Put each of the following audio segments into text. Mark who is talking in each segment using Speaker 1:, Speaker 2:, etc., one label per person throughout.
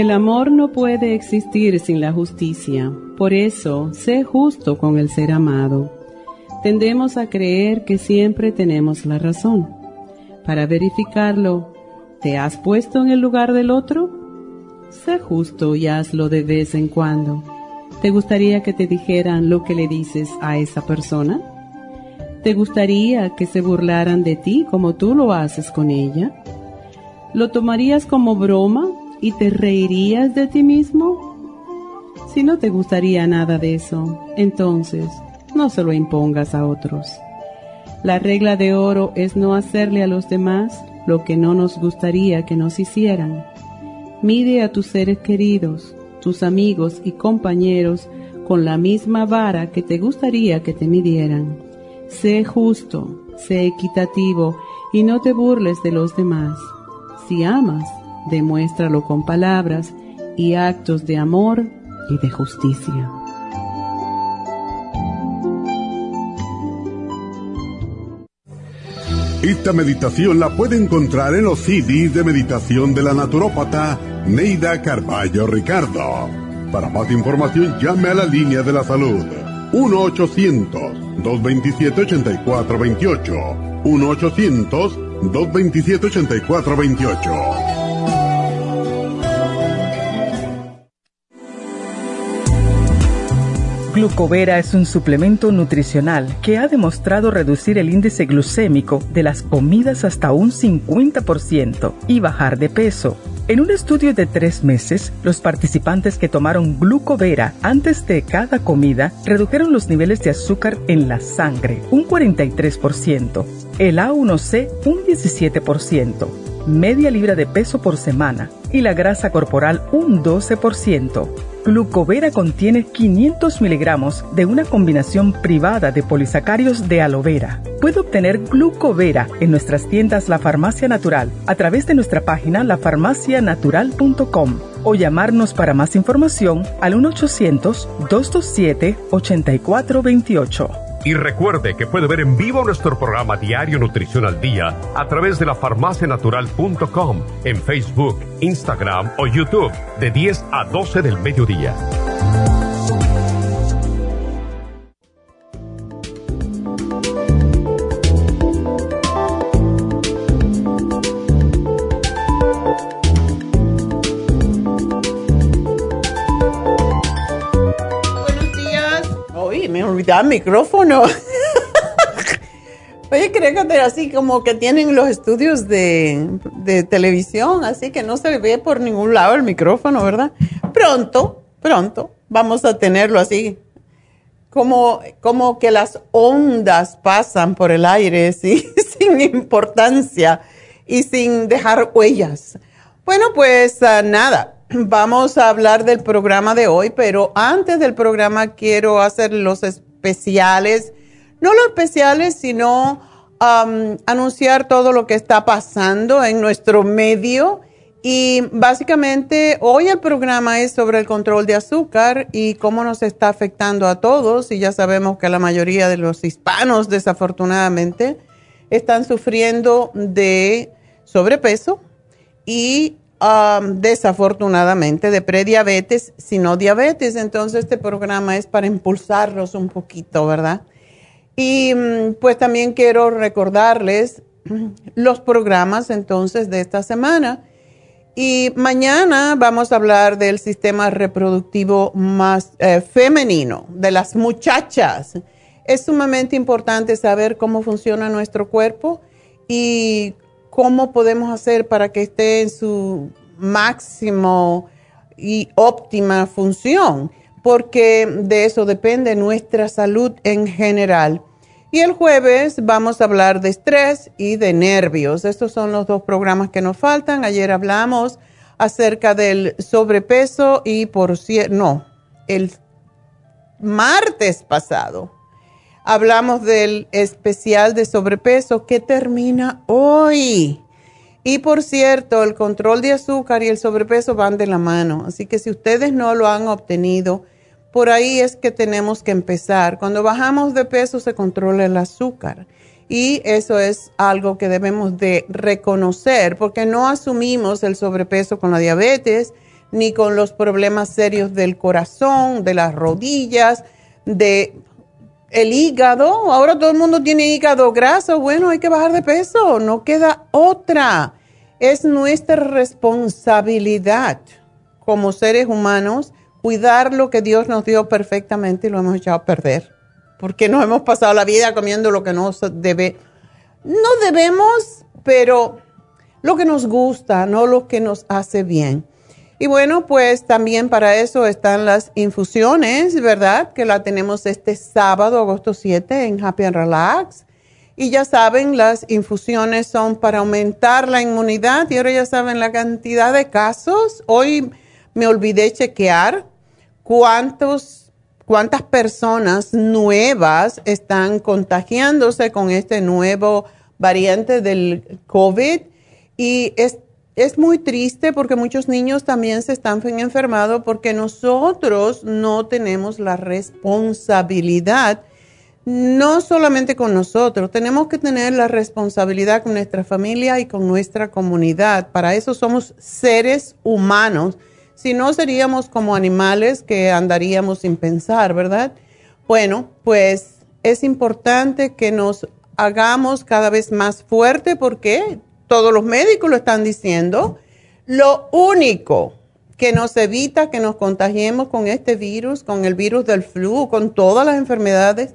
Speaker 1: El amor no puede existir sin la justicia. Por eso, sé justo con el ser amado. Tendemos a creer que siempre tenemos la razón. Para verificarlo, ¿te has puesto en el lugar del otro? Sé justo y hazlo de vez en cuando. ¿Te gustaría que te dijeran lo que le dices a esa persona? ¿Te gustaría que se burlaran de ti como tú lo haces con ella? ¿Lo tomarías como broma y te reirías de ti mismo? Si no te gustaría nada de eso, entonces no se lo impongas a otros. La regla de oro es no hacerle a los demás lo que no nos gustaría que nos hicieran. Mide a tus seres queridos, tus amigos y compañeros con la misma vara que te gustaría que te midieran. Sé justo, sé equitativo y no te burles de los demás. Si amas, demuéstralo con palabras y actos de amor y de justicia.
Speaker 2: Esta meditación la puede encontrar en los CDs de meditación de la naturópata Neida Carballo Ricardo. Para más información llame a la línea de la salud 1-800-227-8428. 1-800-227-8428.
Speaker 3: Glucovera es un suplemento nutricional que ha demostrado reducir el índice glucémico de las comidas hasta un 50% y bajar de peso. En un estudio de tres meses, los participantes que tomaron glucovera antes de cada comida redujeron los niveles de azúcar en la sangre un 43%, el A1C un 17%, media libra de peso por semana y la grasa corporal un 12%. Glucovera contiene 500 miligramos de una combinación privada de polisacarios de aloe vera. Puede obtener Glucovera en nuestras tiendas La Farmacia Natural a través de nuestra página lafarmacianatural.com o llamarnos para más información al 1-800-227-8428.
Speaker 4: Y recuerde que puede ver en vivo nuestro programa Diario Nutrición al Día a través de la farmacianatural.com en Facebook, Instagram o YouTube de 10 a 12 del mediodía.
Speaker 5: Olvidaba micrófono. Oye, creo que así como que tienen los estudios de, de, televisión, así que no se ve por ningún lado el micrófono, ¿verdad? Pronto, pronto, vamos a tenerlo así. Como, como que las ondas pasan por el aire sin importancia y sin dejar huellas. Bueno, pues ah, nada, vamos a hablar del programa de hoy, pero antes del programa quiero hacer los especiales, no los especiales, sino um, anunciar todo lo que está pasando en nuestro medio. Y básicamente hoy el programa es sobre el control de azúcar y cómo nos está afectando a todos. Y ya sabemos que la mayoría de los hispanos, desafortunadamente, están sufriendo de sobrepeso y Desafortunadamente de prediabetes, sino diabetes. Entonces este programa es para impulsarlos un poquito, ¿verdad? Y mm, pues también quiero recordarles los programas entonces de esta semana. Y mañana vamos a hablar del sistema reproductivo más eh, femenino, de las muchachas. Es sumamente importante saber cómo funciona nuestro cuerpo y cómo podemos hacer para que esté en su máximo y óptima función, porque de eso depende nuestra salud en general. Y el jueves vamos a hablar de estrés y de nervios. Estos son los dos programas que nos faltan. Ayer hablamos acerca del sobrepeso y por cierto, no, el martes pasado hablamos del especial de sobrepeso que termina hoy. Y por cierto, el control de azúcar y el sobrepeso van de la mano. Así que si ustedes no lo han obtenido, por ahí es que tenemos que empezar. Cuando bajamos de peso se controla el azúcar. Y eso es algo que debemos de reconocer porque no asumimos el sobrepeso con la diabetes ni con los problemas serios del corazón, de las rodillas, de el hígado. Ahora todo el mundo tiene hígado graso. Bueno, hay que bajar de peso. No queda otra. Es nuestra responsabilidad como seres humanos cuidar lo que Dios nos dio perfectamente y lo hemos echado a perder. Porque nos hemos pasado la vida comiendo lo que no debe. No debemos, pero lo que nos gusta, no lo que nos hace bien. Y bueno, pues también para eso están las infusiones, ¿verdad? Que la tenemos este sábado, agosto 7, en Happy and Relax. Y ya saben, las infusiones son para aumentar la inmunidad y ahora ya saben la cantidad de casos. Hoy me olvidé chequear cuántos, cuántas personas nuevas están contagiándose con este nuevo variante del COVID. Y es es muy triste porque muchos niños también se están enfermando porque nosotros no tenemos la responsabilidad, no solamente con nosotros, tenemos que tener la responsabilidad con nuestra familia y con nuestra comunidad. Para eso somos seres humanos. Si no, seríamos como animales que andaríamos sin pensar, ¿verdad? Bueno, pues es importante que nos hagamos cada vez más fuerte porque todos los médicos lo están diciendo, lo único que nos evita que nos contagiemos con este virus, con el virus del flu, con todas las enfermedades,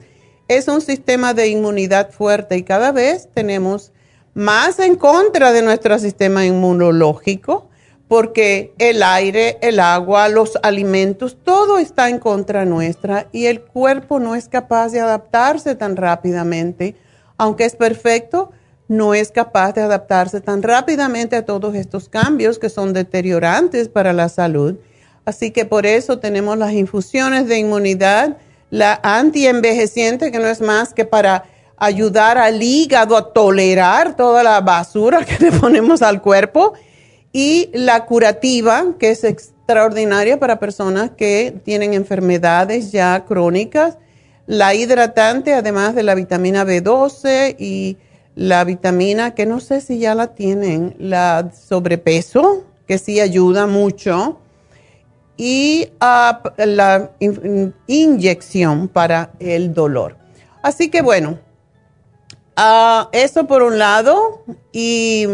Speaker 5: es un sistema de inmunidad fuerte y cada vez tenemos más en contra de nuestro sistema inmunológico porque el aire, el agua, los alimentos, todo está en contra nuestra y el cuerpo no es capaz de adaptarse tan rápidamente, aunque es perfecto no es capaz de adaptarse tan rápidamente a todos estos cambios que son deteriorantes para la salud. Así que por eso tenemos las infusiones de inmunidad, la antienvejeciente, que no es más que para ayudar al hígado a tolerar toda la basura que le ponemos al cuerpo, y la curativa, que es extraordinaria para personas que tienen enfermedades ya crónicas, la hidratante, además de la vitamina B12 y la vitamina, que no sé si ya la tienen, la sobrepeso, que sí ayuda mucho, y ah, la inyección para el dolor. Así que bueno, uh, eso por un lado, y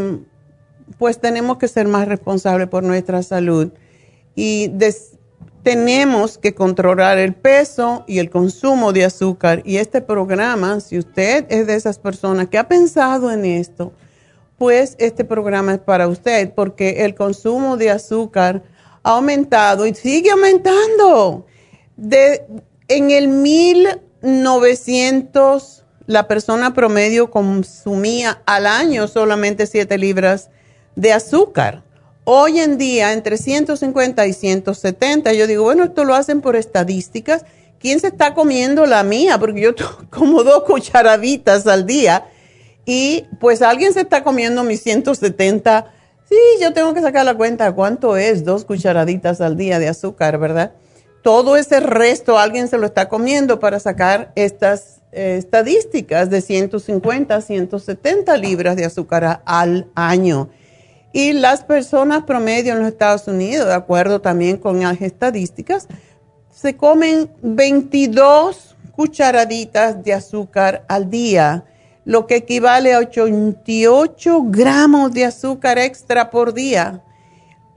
Speaker 5: pues tenemos que ser más responsables por nuestra salud. Y tenemos que controlar el peso y el consumo de azúcar. Y este programa, si usted es de esas personas que ha pensado en esto, pues este programa es para usted porque el consumo de azúcar ha aumentado y sigue aumentando. De, en el 1900, la persona promedio consumía al año solamente 7 libras de azúcar Hoy en día, entre 150 y 170, yo digo, bueno, esto lo hacen por estadísticas. ¿Quién se está comiendo la mía? Porque yo como dos cucharaditas al día y pues alguien se está comiendo mis 170. Sí, yo tengo que sacar la cuenta cuánto es dos cucharaditas al día de azúcar, ¿verdad? Todo ese resto alguien se lo está comiendo para sacar estas eh, estadísticas de 150 a 170 libras de azúcar al año. Y las personas promedio en los Estados Unidos, de acuerdo también con las estadísticas, se comen 22 cucharaditas de azúcar al día, lo que equivale a 88 gramos de azúcar extra por día.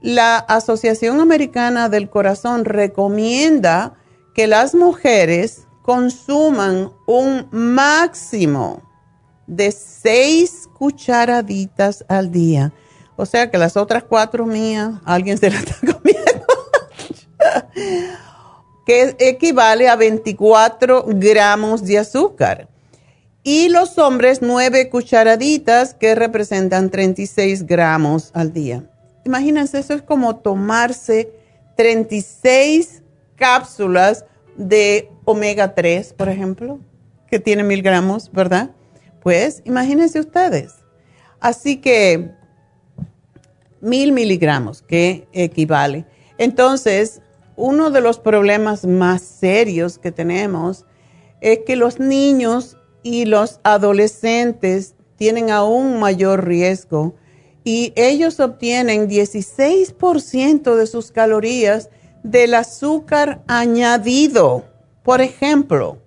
Speaker 5: La Asociación Americana del Corazón recomienda que las mujeres consuman un máximo de 6 cucharaditas al día o sea que las otras cuatro mías, alguien se las está comiendo. que equivale a 24 gramos de azúcar. Y los hombres, nueve cucharaditas que representan 36 gramos al día. Imagínense, eso es como tomarse 36 cápsulas de omega 3, por ejemplo, que tiene mil gramos, ¿verdad? Pues imagínense ustedes. Así que mil miligramos, que equivale. Entonces, uno de los problemas más serios que tenemos es que los niños y los adolescentes tienen aún mayor riesgo y ellos obtienen 16% de sus calorías del azúcar añadido. Por ejemplo,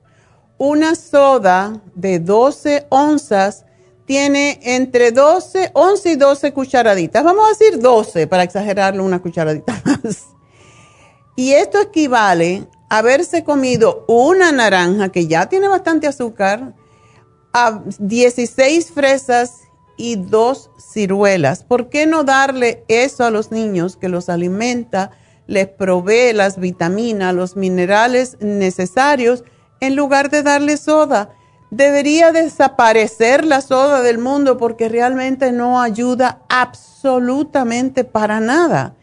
Speaker 5: una soda de 12 onzas tiene entre 12, 11 y 12 cucharaditas. Vamos a decir 12 para exagerarlo una cucharadita más. Y esto equivale a haberse comido una naranja que ya tiene bastante azúcar, a 16 fresas y dos ciruelas. ¿Por qué no darle eso a los niños que los alimenta, les provee las vitaminas, los minerales necesarios, en lugar de darle soda? Debería desaparecer la soda del mundo porque realmente no ayuda absolutamente para nada.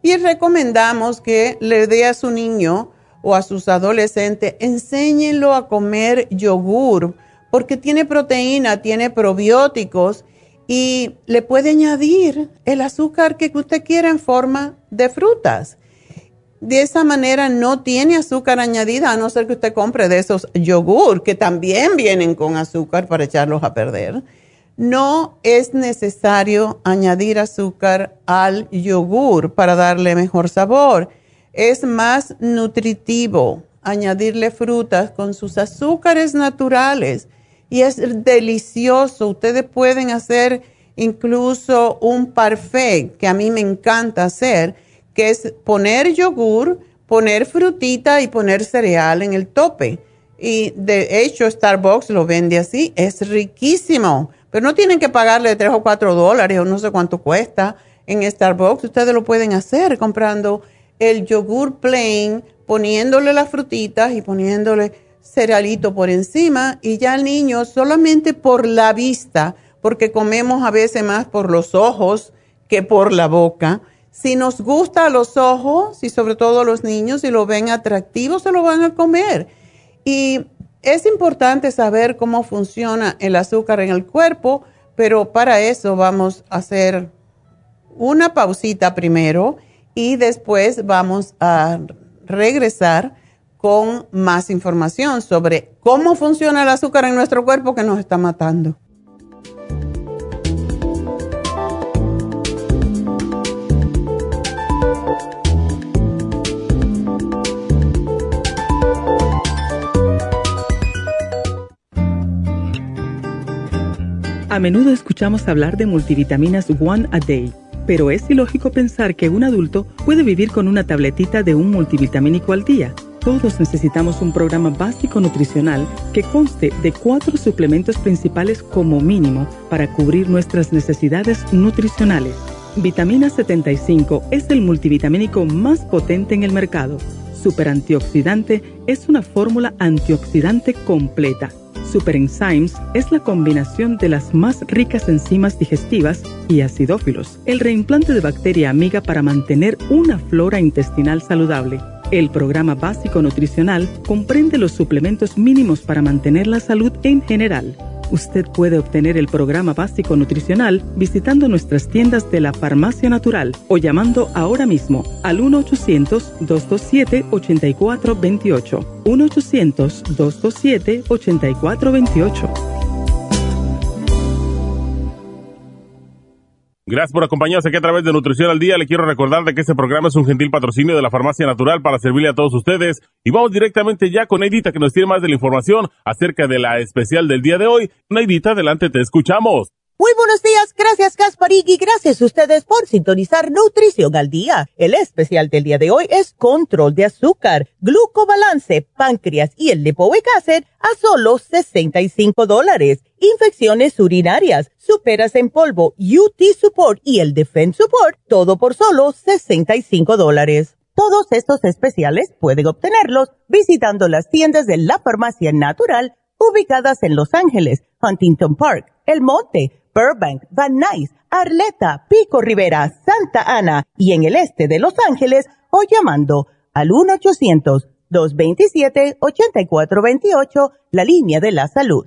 Speaker 5: Y recomendamos que le dé a su niño o a sus adolescentes, enséñenlo a comer yogur, porque tiene proteína, tiene probióticos y le puede añadir el azúcar que usted quiera en forma de frutas. De esa manera no tiene azúcar añadida, a no ser que usted compre de esos yogur, que también vienen con azúcar para echarlos a perder no es necesario añadir azúcar al yogur para darle mejor sabor. Es más nutritivo añadirle frutas con sus azúcares naturales y es delicioso. Ustedes pueden hacer incluso un parfait que a mí me encanta hacer, que es poner yogur, poner frutita y poner cereal en el tope. Y de hecho Starbucks lo vende así, es riquísimo pero no tienen que pagarle tres o cuatro dólares o no sé cuánto cuesta en Starbucks. Ustedes lo pueden hacer comprando el yogur plain, poniéndole las frutitas y poniéndole cerealito por encima y ya el niño solamente por la vista, porque comemos a veces más por los ojos que por la boca. Si nos gusta los ojos y sobre todo los niños, si lo ven atractivo, se lo van a comer. Y es importante saber cómo funciona el azúcar en el cuerpo, pero para eso vamos a hacer una pausita primero y después vamos a regresar con más información sobre cómo funciona el azúcar en nuestro cuerpo que nos está matando.
Speaker 3: A menudo escuchamos hablar de multivitaminas One a Day, pero es ilógico pensar que un adulto puede vivir con una tabletita de un multivitamínico al día. Todos necesitamos un programa básico nutricional que conste de cuatro suplementos principales como mínimo para cubrir nuestras necesidades nutricionales. Vitamina 75 es el multivitamínico más potente en el mercado. Super antioxidante es una fórmula antioxidante completa Super Enzymes es la combinación de las más ricas enzimas digestivas y acidófilos, el reimplante de bacteria amiga para mantener una flora intestinal saludable. El programa básico nutricional comprende los suplementos mínimos para mantener la salud en general Usted puede obtener el programa básico nutricional visitando nuestras tiendas de la Farmacia Natural o llamando ahora mismo al 1-800-227-8428. 1-800-227-8428.
Speaker 6: Gracias por acompañarnos aquí a través de Nutrición al Día. Le quiero recordar de que este programa es un gentil patrocinio de la Farmacia Natural para servirle a todos ustedes. Y vamos directamente ya con Neidita que nos tiene más de la información acerca de la especial del día de hoy. Neidita, adelante, te escuchamos.
Speaker 7: Muy buenos días, gracias Gasparig y gracias a ustedes por sintonizar Nutrición al Día. El especial del día de hoy es control de azúcar, glucobalance, páncreas y el lipoic acid a solo 65 dólares. Infecciones urinarias, superas en polvo, UT Support y el Defense Support, todo por solo 65 dólares. Todos estos especiales pueden obtenerlos visitando las tiendas de la farmacia natural ubicadas en Los Ángeles, Huntington Park, El Monte, Burbank, Van Nuys, Arleta, Pico Rivera, Santa Ana y en el este de Los Ángeles o llamando al 1-800-227-8428, la línea de la salud.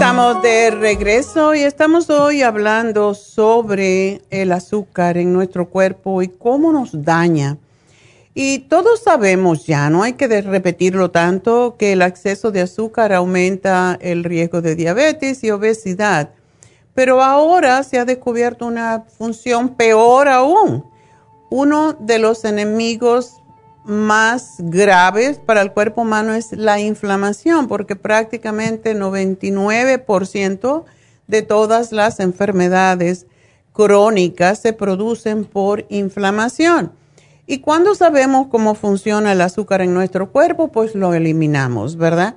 Speaker 5: Estamos de regreso y estamos hoy hablando sobre el azúcar en nuestro cuerpo y cómo nos daña. Y todos sabemos ya, no hay que repetirlo tanto, que el exceso de azúcar aumenta el riesgo de diabetes y obesidad. Pero ahora se ha descubierto una función peor aún. Uno de los enemigos más graves para el cuerpo humano es la inflamación, porque prácticamente 99% de todas las enfermedades crónicas se producen por inflamación. Y cuando sabemos cómo funciona el azúcar en nuestro cuerpo, pues lo eliminamos, ¿verdad?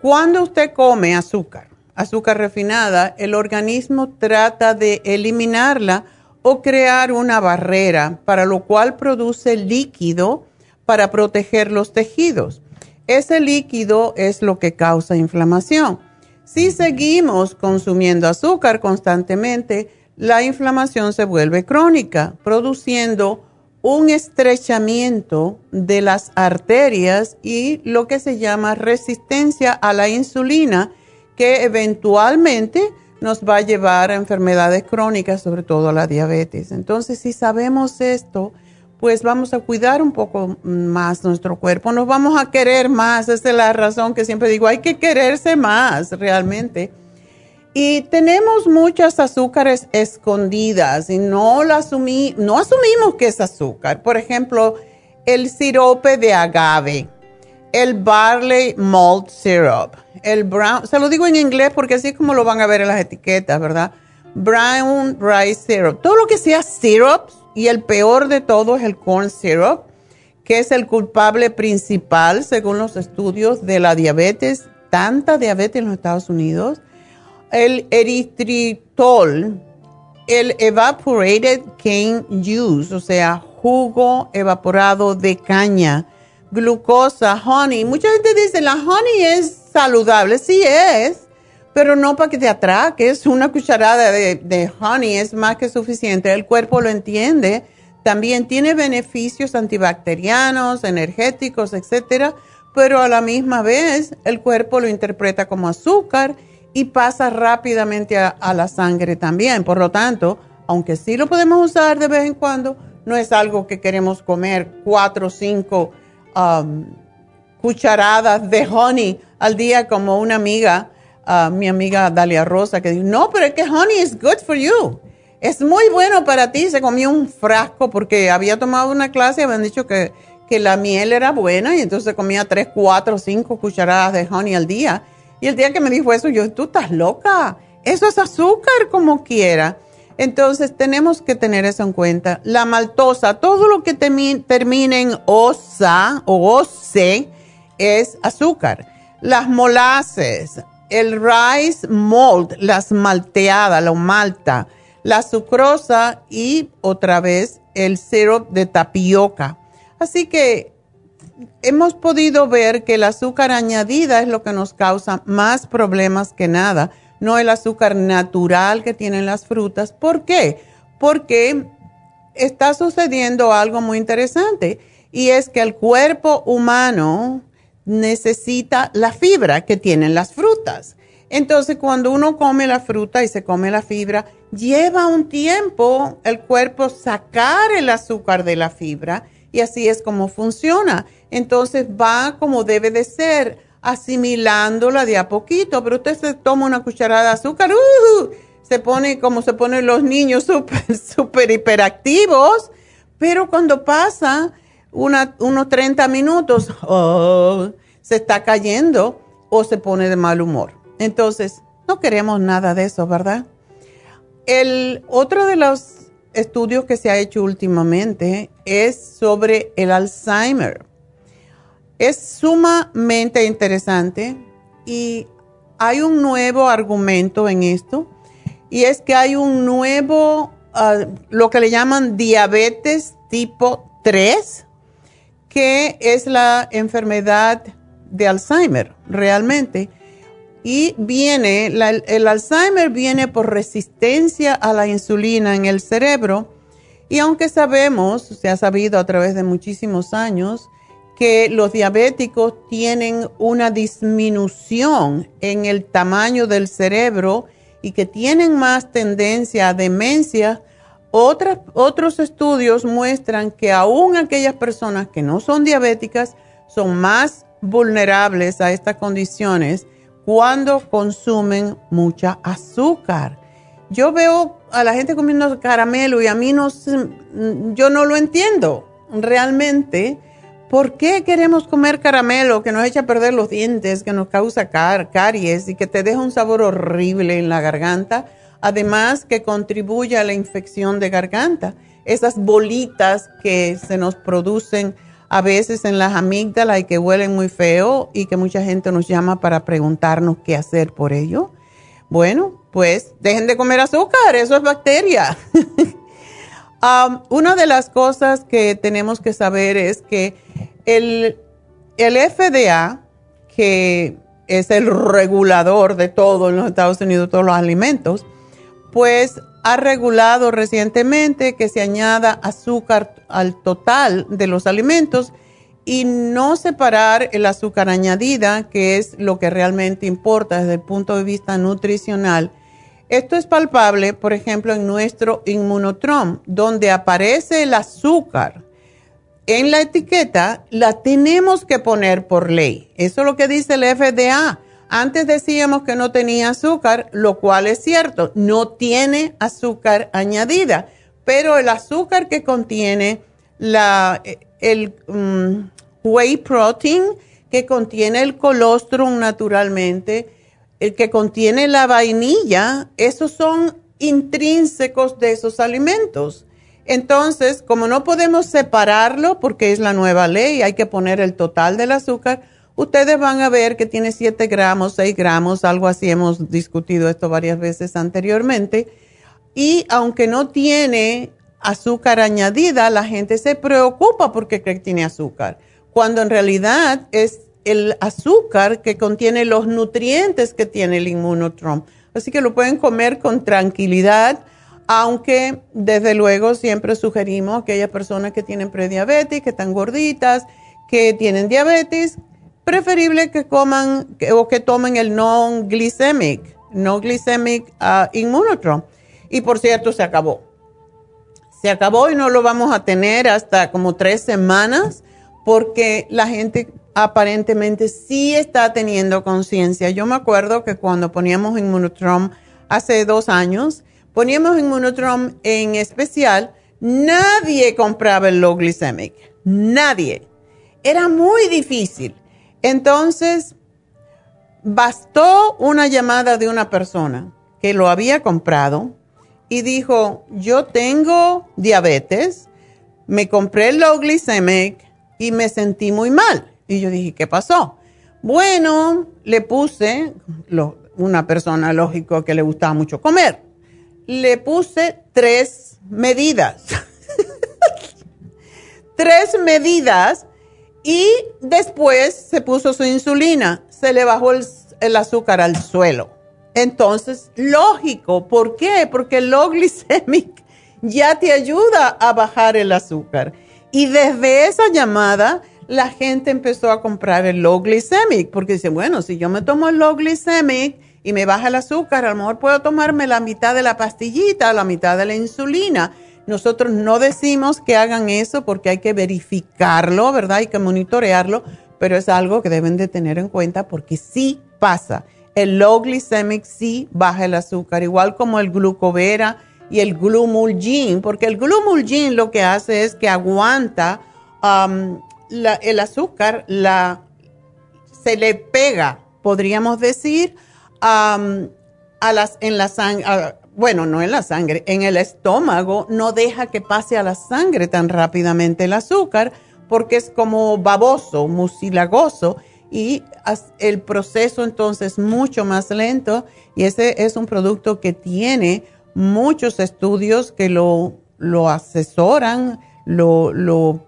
Speaker 5: Cuando usted come azúcar, azúcar refinada, el organismo trata de eliminarla o crear una barrera, para lo cual produce líquido para proteger los tejidos. Ese líquido es lo que causa inflamación. Si seguimos consumiendo azúcar constantemente, la inflamación se vuelve crónica, produciendo un estrechamiento de las arterias y lo que se llama resistencia a la insulina, que eventualmente nos va a llevar a enfermedades crónicas, sobre todo a la diabetes. Entonces, si sabemos esto, pues vamos a cuidar un poco más nuestro cuerpo, nos vamos a querer más, esa es la razón que siempre digo, hay que quererse más realmente. Y tenemos muchas azúcares escondidas y no, la asumí, no asumimos que es azúcar. Por ejemplo, el sirope de agave, el barley malt syrup, el brown, se lo digo en inglés porque así es como lo van a ver en las etiquetas, ¿verdad? Brown rice syrup, todo lo que sea syrups y el peor de todo es el corn syrup, que es el culpable principal según los estudios de la diabetes, tanta diabetes en los Estados Unidos. El eritritol, el evaporated cane juice, o sea, jugo evaporado de caña, glucosa, honey. Mucha gente dice, la honey es saludable, sí es, pero no para que te atraques. Una cucharada de, de honey es más que suficiente, el cuerpo lo entiende. También tiene beneficios antibacterianos, energéticos, etcétera, pero a la misma vez el cuerpo lo interpreta como azúcar y pasa rápidamente a, la sangre también. Por lo tanto, aunque sí lo podemos usar de vez en cuando, no es algo que queremos comer cuatro o cinco um, cucharadas de honey al día como una amiga, uh, mi amiga Dalia Rosa, que dijo, no, pero es que honey is good for you. Es muy bueno para ti. Se comió un frasco porque había tomado una clase y habían dicho que, que la miel era buena y entonces comía tres, cuatro, cinco cucharadas de honey al día y el día que me dijo eso, yo, tú estás loca, eso es azúcar como quiera. Entonces tenemos que tener eso en cuenta. La maltosa, todo lo que termine en osa o ose es azúcar. Las molases, el rice malt, las malteadas, la malta, la sucrosa y otra vez el syrup de tapioca. Así que hemos podido ver que el azúcar añadida es lo que nos causa más problemas que nada, no el azúcar natural que tienen las frutas. ¿Por qué? Porque está sucediendo algo muy interesante y es que el cuerpo humano necesita la fibra que tienen las frutas. Entonces, cuando uno come la fruta y se come la fibra, lleva un tiempo el cuerpo sacar el azúcar de la fibra y así es como funciona. Entonces va como debe de ser, asimilándola de a poquito, pero usted se toma una cucharada de azúcar, uh, se pone como se ponen los niños súper, súper hiperactivos, pero cuando pasa unos 30 minutos, oh, se está cayendo o se pone de mal humor. Entonces, no queremos nada de eso, ¿verdad? El otro de los estudios que se ha hecho últimamente es sobre el Alzheimer. Es sumamente interesante y hay un nuevo argumento en esto y es que hay un nuevo, ah, lo que le llaman diabetes tipo 3, que es la enfermedad de Alzheimer realmente. Y viene, el Alzheimer viene por resistencia a la insulina en el cerebro. Y aunque sabemos, se ha sabido a través de muchísimos años, que los diabéticos tienen una disminución en el tamaño del cerebro y que tienen más tendencia a demencia, otros estudios muestran que aún aquellas personas que no son diabéticas son más vulnerables a estas condiciones cuando consumen mucha azúcar. Yo veo a la gente comiendo caramelo y a mí no, yo no lo entiendo realmente. ¿Por qué queremos comer caramelo que nos echa a perder los dientes, que nos causa caries y que te deja un sabor horrible en la garganta? Además que contribuye a la infección de garganta. Esas bolitas que se nos producen a veces en las amígdalas y que huelen muy feo y que mucha gente nos llama para preguntarnos qué hacer por ello. Bueno, pues dejen de comer azúcar, eso es bacteria. Um, una de las cosas que tenemos que saber es que el, el FDA, que es el regulador de todo en los Estados Unidos, todos los alimentos, pues ha regulado recientemente que se añada azúcar al total de los alimentos y no separar el azúcar añadida, que es lo que realmente importa desde el punto de vista nutricional. Esto es palpable, por ejemplo, en nuestro inmunotrom, donde aparece el azúcar en la etiqueta, la tenemos que poner por ley. Eso es lo que dice el FDA antes decíamos que no tenía azúcar, lo cual es cierto, no tiene azúcar añadida, pero el azúcar que contiene la, el mm, whey protein, que contiene el colostrum naturalmente, el que contiene la vainilla, esos son intrínsecos de esos alimentos. Entonces, como no podemos separarlo porque es la nueva ley, hay que poner el total del azúcar, ustedes van a ver que tiene 7 gramos, 6 gramos, algo así, hemos discutido esto varias veces anteriormente. Y aunque no tiene azúcar añadida, la gente se preocupa porque cree que tiene azúcar, cuando en realidad es el azúcar que contiene los nutrientes que tiene el inmunotrom. Así que lo pueden comer con tranquilidad, aunque desde luego siempre sugerimos a aquellas personas que tienen prediabetes, que están gorditas, que tienen diabetes, preferible que coman o que tomen el non-glycemic, no-glycemic uh, immunotron. Y por cierto, se acabó. Se acabó y no lo vamos a tener hasta como tres semanas porque la gente aparentemente sí está teniendo conciencia. Yo me acuerdo que cuando poníamos Immunotrom hace dos años, poníamos Immunotrom en especial, nadie compraba el low glycemic. Nadie. Era muy difícil. Entonces, bastó una llamada de una persona que lo había comprado y dijo, yo tengo diabetes, me compré el low glycemic y me sentí muy mal. Y yo dije, ¿qué pasó? Bueno, le puse, una persona lógico que le gustaba mucho comer, le puse tres medidas. tres medidas y después se puso su insulina, se le bajó el, azúcar al suelo. Entonces, lógico, ¿por qué? Porque el low glycemic ya te ayuda a bajar el azúcar. Y desde esa llamada, la gente empezó a comprar el low glycemic, porque dice, bueno, si yo me tomo el low glycemic y me baja el azúcar, a lo mejor puedo tomarme la mitad de la pastillita, la mitad de la insulina nosotros no decimos que hagan eso porque hay que verificarlo, ¿verdad? Hay que monitorearlo, pero es algo que deben de tener en cuenta porque sí pasa. El low glycemic sí baja el azúcar, igual como el glucovera y el glumulgin, porque el glumulgin lo que hace es que aguanta um, el azúcar, se le pega, podríamos decir, um, a las, en la sangre bueno, no en la sangre, en el estómago, no deja que pase a la sangre tan rápidamente el azúcar porque es como baboso, mucilagoso y el proceso entonces es mucho más lento y ese es un producto que tiene muchos estudios que lo, lo asesoran, lo, lo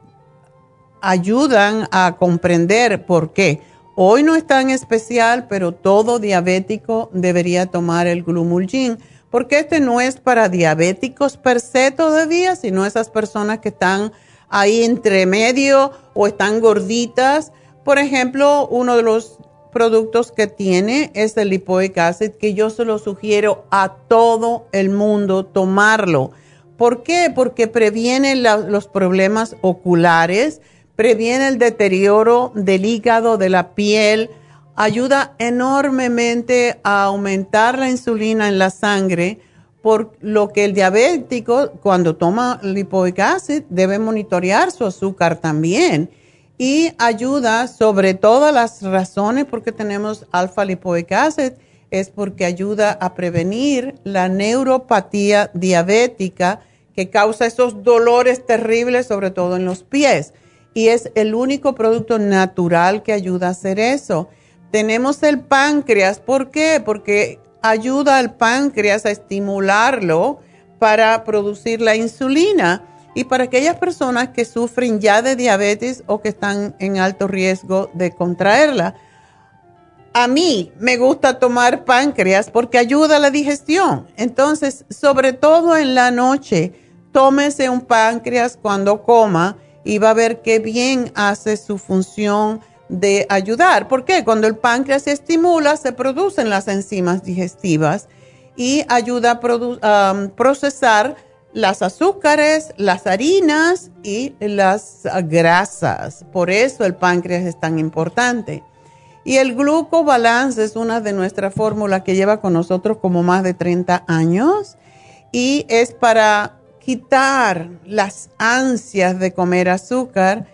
Speaker 5: ayudan a comprender por qué. Hoy no es tan especial, pero todo diabético debería tomar el glumulgin, porque este no es para diabéticos per se todavía, sino esas personas que están ahí entre medio o están gorditas. Por ejemplo, uno de los productos que tiene es el lipoic acid, que yo se lo sugiero a todo el mundo tomarlo. ¿Por qué? Porque previene los problemas oculares, previene el deterioro del hígado, de la piel, ayuda enormemente a aumentar la insulina en la sangre, por lo que el diabético cuando toma lipoic acid debe monitorear su azúcar también y ayuda sobre todas las razones porque tenemos alfa lipoic acid es porque ayuda a prevenir la neuropatía diabética que causa esos dolores terribles sobre todo en los pies y es el único producto natural que ayuda a hacer eso. Tenemos el páncreas, ¿por qué? Porque ayuda al páncreas a estimularlo para producir la insulina. Y para aquellas personas que sufren ya de diabetes o que están en alto riesgo de contraerla, a mí me gusta tomar páncreas porque ayuda a la digestión. Entonces, sobre todo en la noche, tómese un páncreas cuando coma y va a ver qué bien hace su función de ayudar. porque Cuando el páncreas se estimula, se producen las enzimas digestivas y ayuda a procesar las azúcares, las harinas y las grasas. Por eso el páncreas es tan importante. Y el glucobalance es una de nuestras fórmulas que lleva con nosotros como más de 30 años y es para quitar las ansias de comer azúcar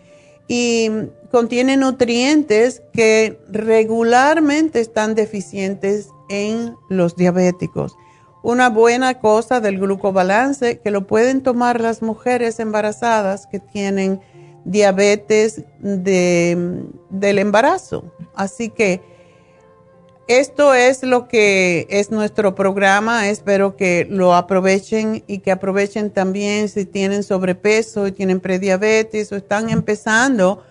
Speaker 5: y contiene nutrientes que regularmente están deficientes en los diabéticos. Una buena cosa del glucobalance que lo pueden tomar las mujeres embarazadas que tienen diabetes del embarazo. Así que esto es lo que es nuestro programa. Espero que lo aprovechen y que aprovechen también si tienen sobrepeso y tienen prediabetes o están empezando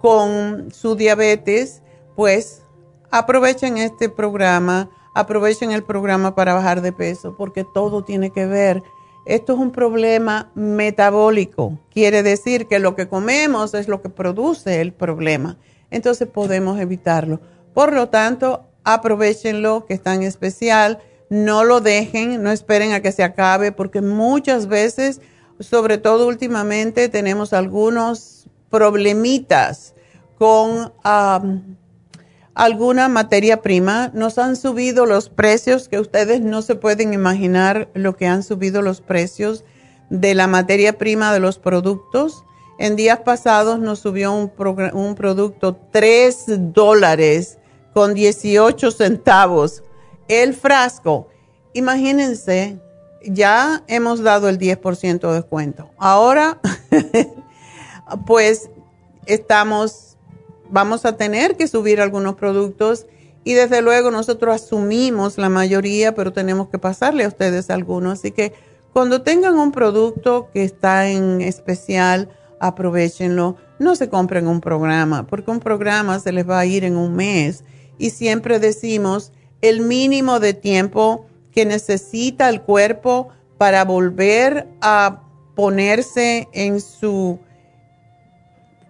Speaker 5: con su diabetes, pues aprovechen este programa, aprovechen el programa para bajar de peso, porque todo tiene que ver. Esto es un problema metabólico. Quiere decir que lo que comemos es lo que produce el problema. Entonces podemos evitarlo. Por lo tanto, aprovechenlo, que es tan especial, no lo dejen, no esperen a que se acabe, porque muchas veces, sobre todo últimamente, tenemos algunos problemitas con alguna materia prima. Nos han subido los precios, que ustedes no se pueden imaginar lo que han subido los precios de la materia prima de los productos. En días pasados nos subió un, un producto 3 dólares con 18 centavos el frasco. Imagínense, ya hemos dado el 10% de descuento. Ahora, pues estamos, vamos a tener que subir algunos productos y desde luego nosotros asumimos la mayoría, pero tenemos que pasarle a ustedes algunos. Así que cuando tengan un producto que está en especial, aprovechenlo. No se compren un programa, porque un programa se les va a ir en un mes y siempre decimos el mínimo de tiempo que necesita el cuerpo para volver a ponerse en su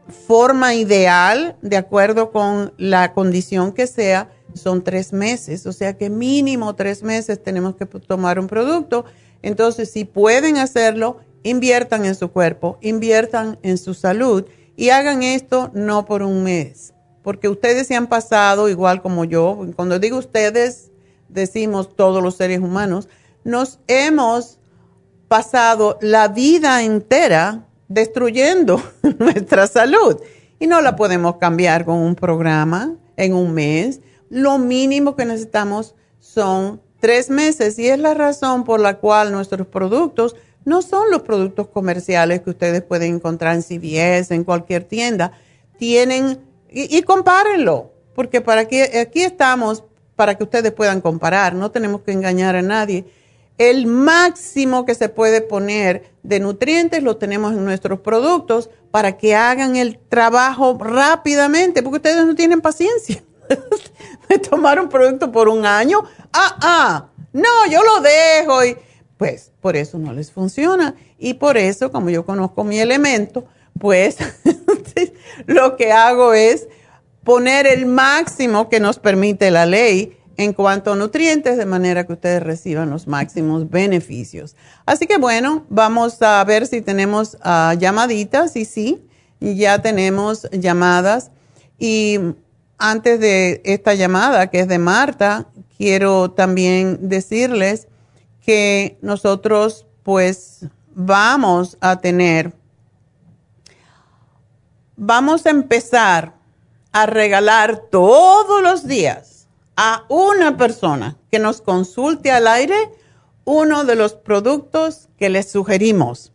Speaker 5: forma ideal, de acuerdo con la condición que sea, son tres meses. O sea que mínimo tres meses tenemos que tomar un producto. Entonces, si pueden hacerlo, inviertan en su cuerpo, inviertan en su salud y hagan esto no por un mes, porque ustedes se han pasado, igual como yo, cuando digo ustedes, decimos todos los seres humanos, nos hemos pasado la vida entera destruyendo nuestra salud y no la podemos cambiar con un programa en un mes. Lo mínimo que necesitamos son tres meses y es la razón por la cual nuestros productos no son los productos comerciales que ustedes pueden encontrar en CVS, en cualquier tienda. Tienen, y, compárenlo, porque para aquí, aquí estamos para que ustedes puedan comparar, no tenemos que engañar a nadie. El máximo que se puede poner de nutrientes lo tenemos en nuestros productos para que hagan el trabajo rápidamente, porque ustedes no tienen paciencia de tomar un producto por un año. Ah, ah, no, yo lo dejo y pues por eso no les funciona. Y por eso, como yo conozco mi elemento, pues lo que hago es poner el máximo que nos permite la ley en cuanto a nutrientes, de manera que ustedes reciban los máximos beneficios. Así que bueno, vamos a ver si tenemos ah, llamaditas y sí, ya tenemos llamadas. Y antes de esta llamada, que es de Marta, quiero también decirles que nosotros pues vamos a tener, vamos a empezar a regalar todos los días a una persona que nos consulte al aire uno de los productos que les sugerimos.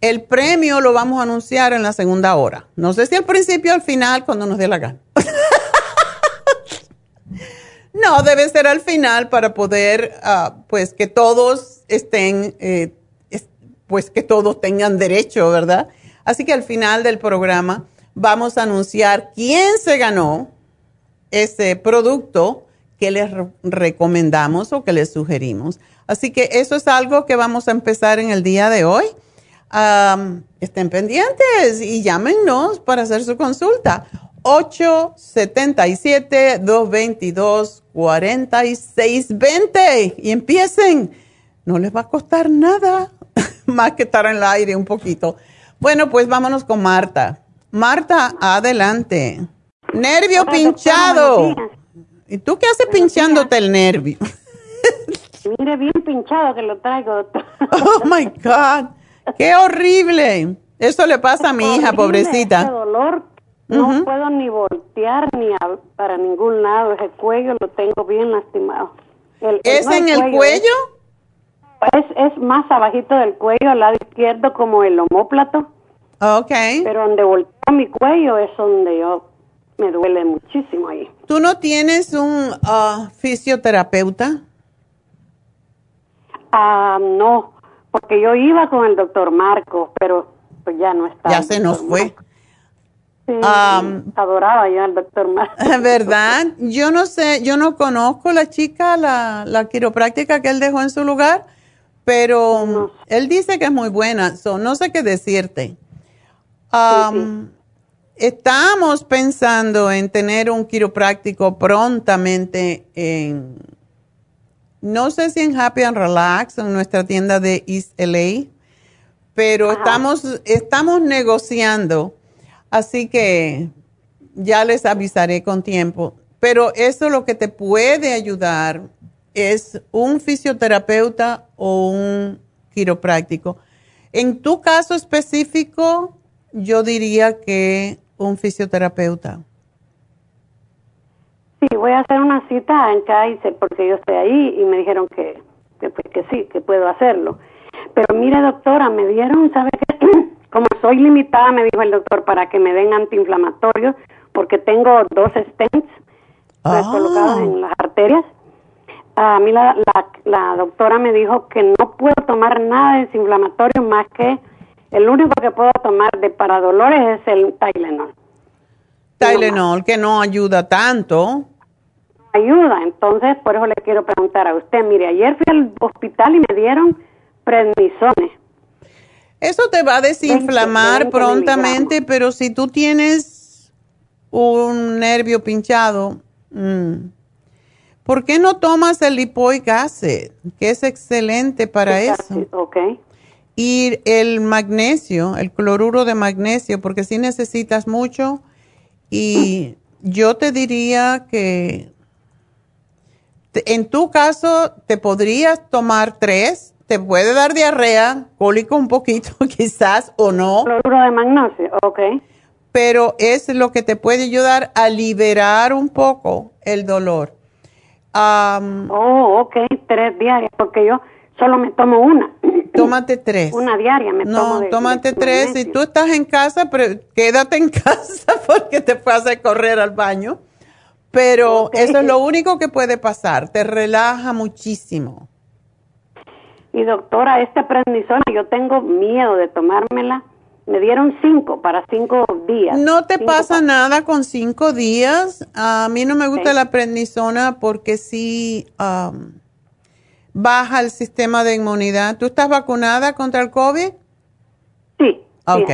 Speaker 5: El premio lo vamos a anunciar en la segunda hora. No sé si al principio o al final, cuando nos dé la gana. No, debe ser al final para poder, ah, pues, que todos estén, eh, pues, que todos tengan derecho, ¿verdad? Así que al final del programa vamos a anunciar quién se ganó ese producto que les recomendamos o que les sugerimos. Así que eso es algo que vamos a empezar en el día de hoy. estén pendientes y llámenos para hacer su consulta. 877-222-4620 y empiecen. No les va a costar nada más que estar en el aire un poquito. Bueno, pues vámonos con Marta. Marta, adelante. Nervio pinchado. ¿Y tú qué haces pinchándote el nervio?
Speaker 8: Mire, bien pinchado que lo traigo.
Speaker 5: oh my God. Qué horrible. Eso le pasa a mi hija, pobrecita.
Speaker 8: dolor no puedo ni voltear ni para ningún lado. Ese cuello lo tengo bien lastimado.
Speaker 5: ¿Es en el cuello?
Speaker 8: Es, es más abajito del cuello, al lado izquierdo, como el homóplato.
Speaker 5: Ok.
Speaker 8: Pero donde volteo mi cuello es donde yo me duele muchísimo ahí.
Speaker 5: ¿Tú no tienes un uh, fisioterapeuta?
Speaker 8: Ah, no, porque yo iba con el doctor Marcos, pero pues ya no está.
Speaker 5: Ya se nos fue.
Speaker 8: Sí, adoraba yo al doctor Marcos.
Speaker 5: ¿Verdad? Yo no sé, yo no conozco la chica, la, la quiropráctica que él dejó en su lugar, pero él dice que es muy buena, so, no sé qué decirte. Estamos pensando en tener un quiropráctico prontamente en, no sé si en Happy and Relax, en nuestra tienda de East LA, pero estamos, estamos negociando Así que ya les avisaré con tiempo. Pero eso lo que te puede ayudar es un fisioterapeuta o un quiropráctico. En tu caso específico, yo diría que un fisioterapeuta.
Speaker 8: Sí, voy a hacer una cita en Kaiser porque yo estoy ahí y me dijeron que, que, pues, que sí, que puedo hacerlo. Pero mire, doctora, me dieron, ¿sabe qué? Como soy limitada, me dijo el doctor, para que me den antiinflamatorios, porque tengo dos stents colocados en las arterias. A mí la, la, doctora me dijo que no puedo tomar nada de desinflamatorio más que el único que puedo tomar de para dolores es el Tylenol.
Speaker 5: Tylenol, que no ayuda tanto.
Speaker 8: Ayuda, entonces por eso le quiero preguntar a usted. Mire, ayer fui al hospital y me dieron prednisones
Speaker 5: eso te va a desinflamar prontamente, pero si tú tienes un nervio pinchado, mm, ¿por qué no tomas el lipoic acid, que es excelente para eso? Y el magnesio, el cloruro de magnesio, porque si necesitas mucho. Y yo te diría que en tu caso te podrías tomar tres te puede dar diarrea, cólico un poquito quizás o no.
Speaker 8: Cloruro de magnesio, ok.
Speaker 5: Pero es lo que te puede ayudar a liberar un poco el dolor.
Speaker 8: oh, ok, tres diarias, porque yo solo me tomo una.
Speaker 5: Tómate tres.
Speaker 8: Una diaria me tomo.
Speaker 5: No, tómate tres. Si tú estás en casa, pero quédate en casa porque te puedes hacer correr al baño. Pero eso es lo único que puede pasar. Te relaja muchísimo.
Speaker 8: Y doctora, esta prednisona, yo tengo miedo de tomármela. Me dieron cinco para cinco días.
Speaker 5: No te pasa nada con cinco días. A mí no me gusta la prednisona porque sí baja el sistema de inmunidad. ¿Tú estás vacunada contra el COVID?
Speaker 8: Sí.
Speaker 5: Ok.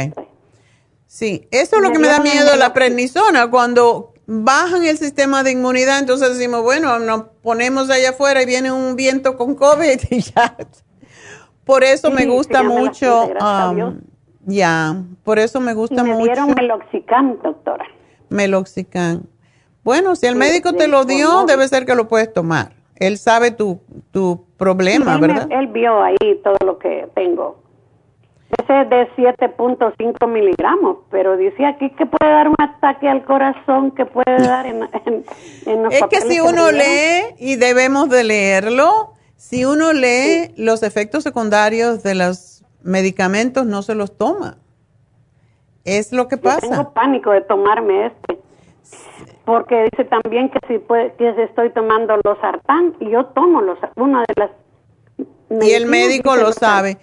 Speaker 5: Sí, eso es lo que me da miedo la prednisona, cuando bajan el sistema de inmunidad, entonces decimos, bueno, nos ponemos allá afuera y viene un viento con COVID y ya. Por eso me gusta mucho. Um, ya, por eso me gusta
Speaker 8: me
Speaker 5: mucho.
Speaker 8: dieron meloxicam, doctora.
Speaker 5: Meloxicam. Bueno, si el médico te lo dio, debe ser que lo puedes tomar. Él sabe tu, tu problema, ¿verdad?
Speaker 8: él vio ahí todo lo que tengo. Ese es de 7.5 miligramos, pero dice aquí que puede dar un ataque al corazón, que puede dar en, en,
Speaker 5: Es que si uno lee, y debemos de leerlo, si uno lee los efectos secundarios de los medicamentos, no se los toma. Es lo que pasa.
Speaker 8: tengo pánico de tomarme este porque dice también que si puede, que estoy tomando los sartán y yo tomo los una de las
Speaker 5: y el médico lo sabe.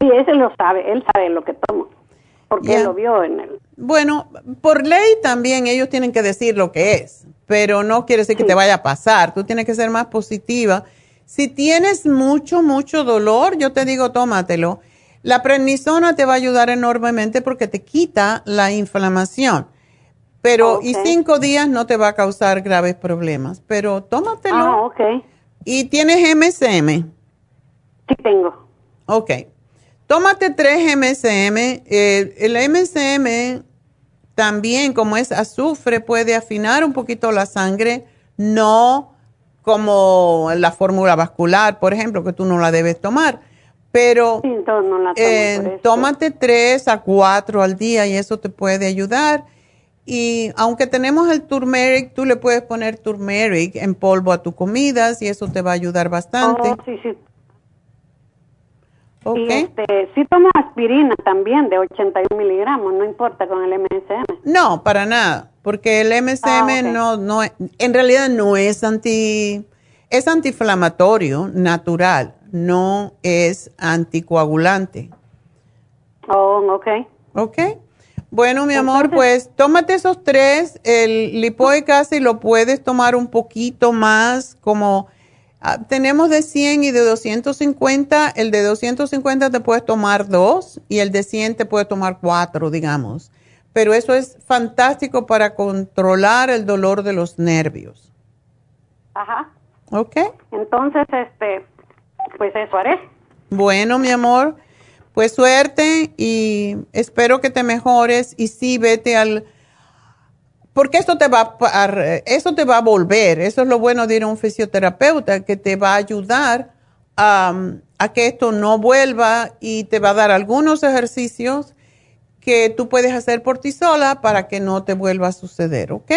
Speaker 8: Sí, ese lo sabe, él sabe lo que tomo, porque él lo vio en el...
Speaker 5: Bueno, por ley también ellos tienen que decir lo que es, pero no quiere decir que te vaya a pasar, tú tienes que ser más positiva. Si tienes mucho, mucho dolor, yo te digo, tómatelo. La prednisona te va a ayudar enormemente porque te quita la inflamación. Pero, y cinco días no te va a causar graves problemas, pero tómatelo.
Speaker 8: Ah, ok.
Speaker 5: ¿Y tienes MSM?
Speaker 8: Sí, tengo.
Speaker 5: Ok. Tómate tres MSM. Eh, el MSM también, como es azufre, puede afinar un poquito la sangre, no como la fórmula vascular, por ejemplo, que tú no la debes tomar. Pero
Speaker 8: sí, no la
Speaker 5: eh, tómate tres a cuatro al día y eso te puede ayudar. Y aunque tenemos el turmeric, tú le puedes poner turmeric en polvo a tu comidas y eso te va a ayudar bastante.
Speaker 8: Oh, sí, sí. Y este, sí tomo aspirina también de 81 miligramos, no importa con el MSM.
Speaker 5: No, para nada, porque el MSM ah, no, no, en realidad no es anti, es antiinflamatorio natural, no es anticoagulante.
Speaker 8: Oh, ok.
Speaker 5: Ok. Bueno, mi amor, pues tómate esos tres. El lipoic acid lo puedes tomar un poquito más, como ah, tenemos de 100 y de 250. El de 250 te puedes tomar dos y el de 100 te puedes tomar cuatro, digamos. Pero eso es fantástico para controlar el dolor de los nervios.
Speaker 8: Ajá.
Speaker 5: Ok.
Speaker 8: Entonces, este, pues eso haré.
Speaker 5: Bueno, mi amor. Pues suerte y espero que te mejores y sí vete al porque esto te va a, eso te va a volver, eso es lo bueno de ir a un fisioterapeuta que te va a ayudar a, a que esto no vuelva y te va a dar algunos ejercicios que tú puedes hacer por ti sola para que no te vuelva a suceder, ¿ok?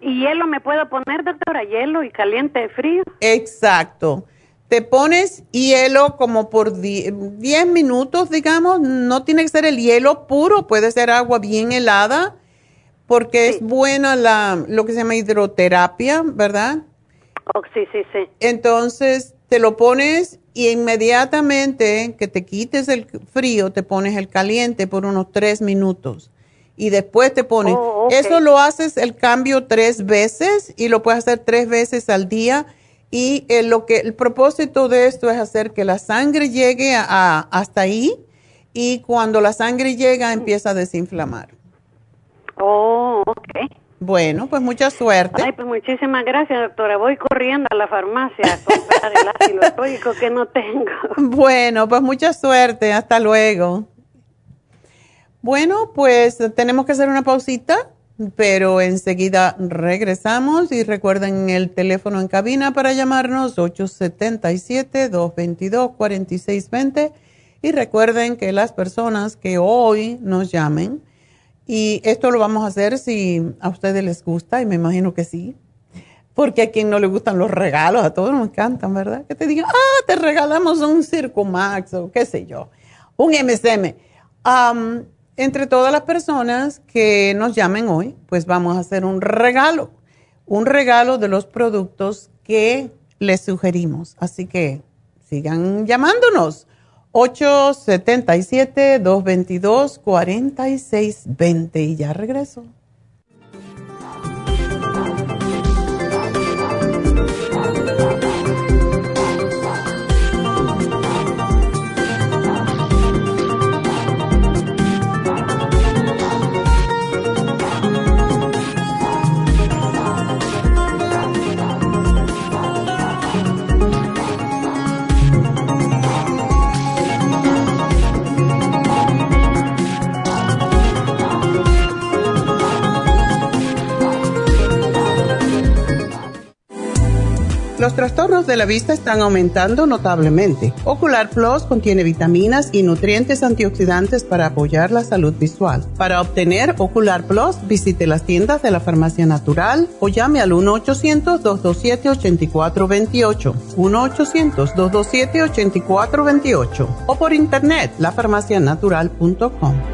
Speaker 8: ¿Y hielo me puedo poner, doctora? ¿Hielo y caliente, frío?
Speaker 5: Exacto. Te pones hielo como por 10 minutos, digamos. No tiene que ser el hielo puro, puede ser agua bien helada, porque es buena la, lo que se llama hidroterapia, ¿verdad?
Speaker 8: Oh, sí, sí, sí.
Speaker 5: Entonces te lo pones y inmediatamente que te quites el frío, te pones el caliente por unos tres minutos. Y después te pones. Oh, Eso lo haces el cambio tres veces y lo puedes hacer tres veces al día y eh, lo que el propósito de esto es hacer que la sangre llegue a, hasta ahí y cuando la sangre llega empieza a desinflamar.
Speaker 8: Oh, ok.
Speaker 5: Bueno, pues mucha suerte.
Speaker 8: Ay, pues muchísimas gracias, doctora. Voy corriendo a la farmacia a comprar el ácido que no tengo.
Speaker 5: Bueno, pues mucha suerte. Hasta luego. Bueno, pues tenemos que hacer una pausita pero enseguida regresamos y recuerden el teléfono en cabina para llamarnos 877-222-4620 y recuerden que las personas que hoy nos llamen, y esto lo vamos a hacer si a ustedes les gusta y me imagino que sí, Porque a quien no le gustan los regalos, a todos nos encantan, ¿verdad? Que te digan, ah, te regalamos un Circo Max o qué sé yo, un MSM. Entre todas las personas que nos llamen hoy, pues vamos a hacer un regalo, un regalo de los productos que les sugerimos. Así que sigan llamándonos. 877-222-4620 y ya regreso. Los trastornos de la vista están aumentando notablemente. Ocular Plus contiene vitaminas y nutrientes antioxidantes para apoyar la salud visual. Para obtener Ocular Plus, visite las tiendas de la Farmacia Natural o llame al 1-800-227-8428. 1-800-227-8428 o por internet lafarmacianatural.com.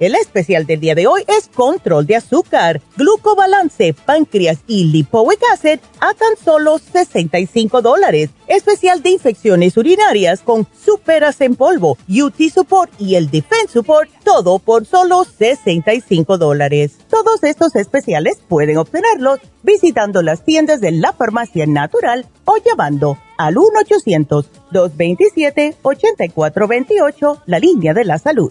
Speaker 7: El especial del día de hoy es control de azúcar, glucobalance, páncreas y lipoic acid a tan solo 65 dólares. Especial de infecciones urinarias con superas en polvo, UT Support y el Defense Support, todo por solo 65 dólares. Todos estos especiales pueden obtenerlos visitando las tiendas de la farmacia natural o llamando al 1-800-227-8428, la línea de la salud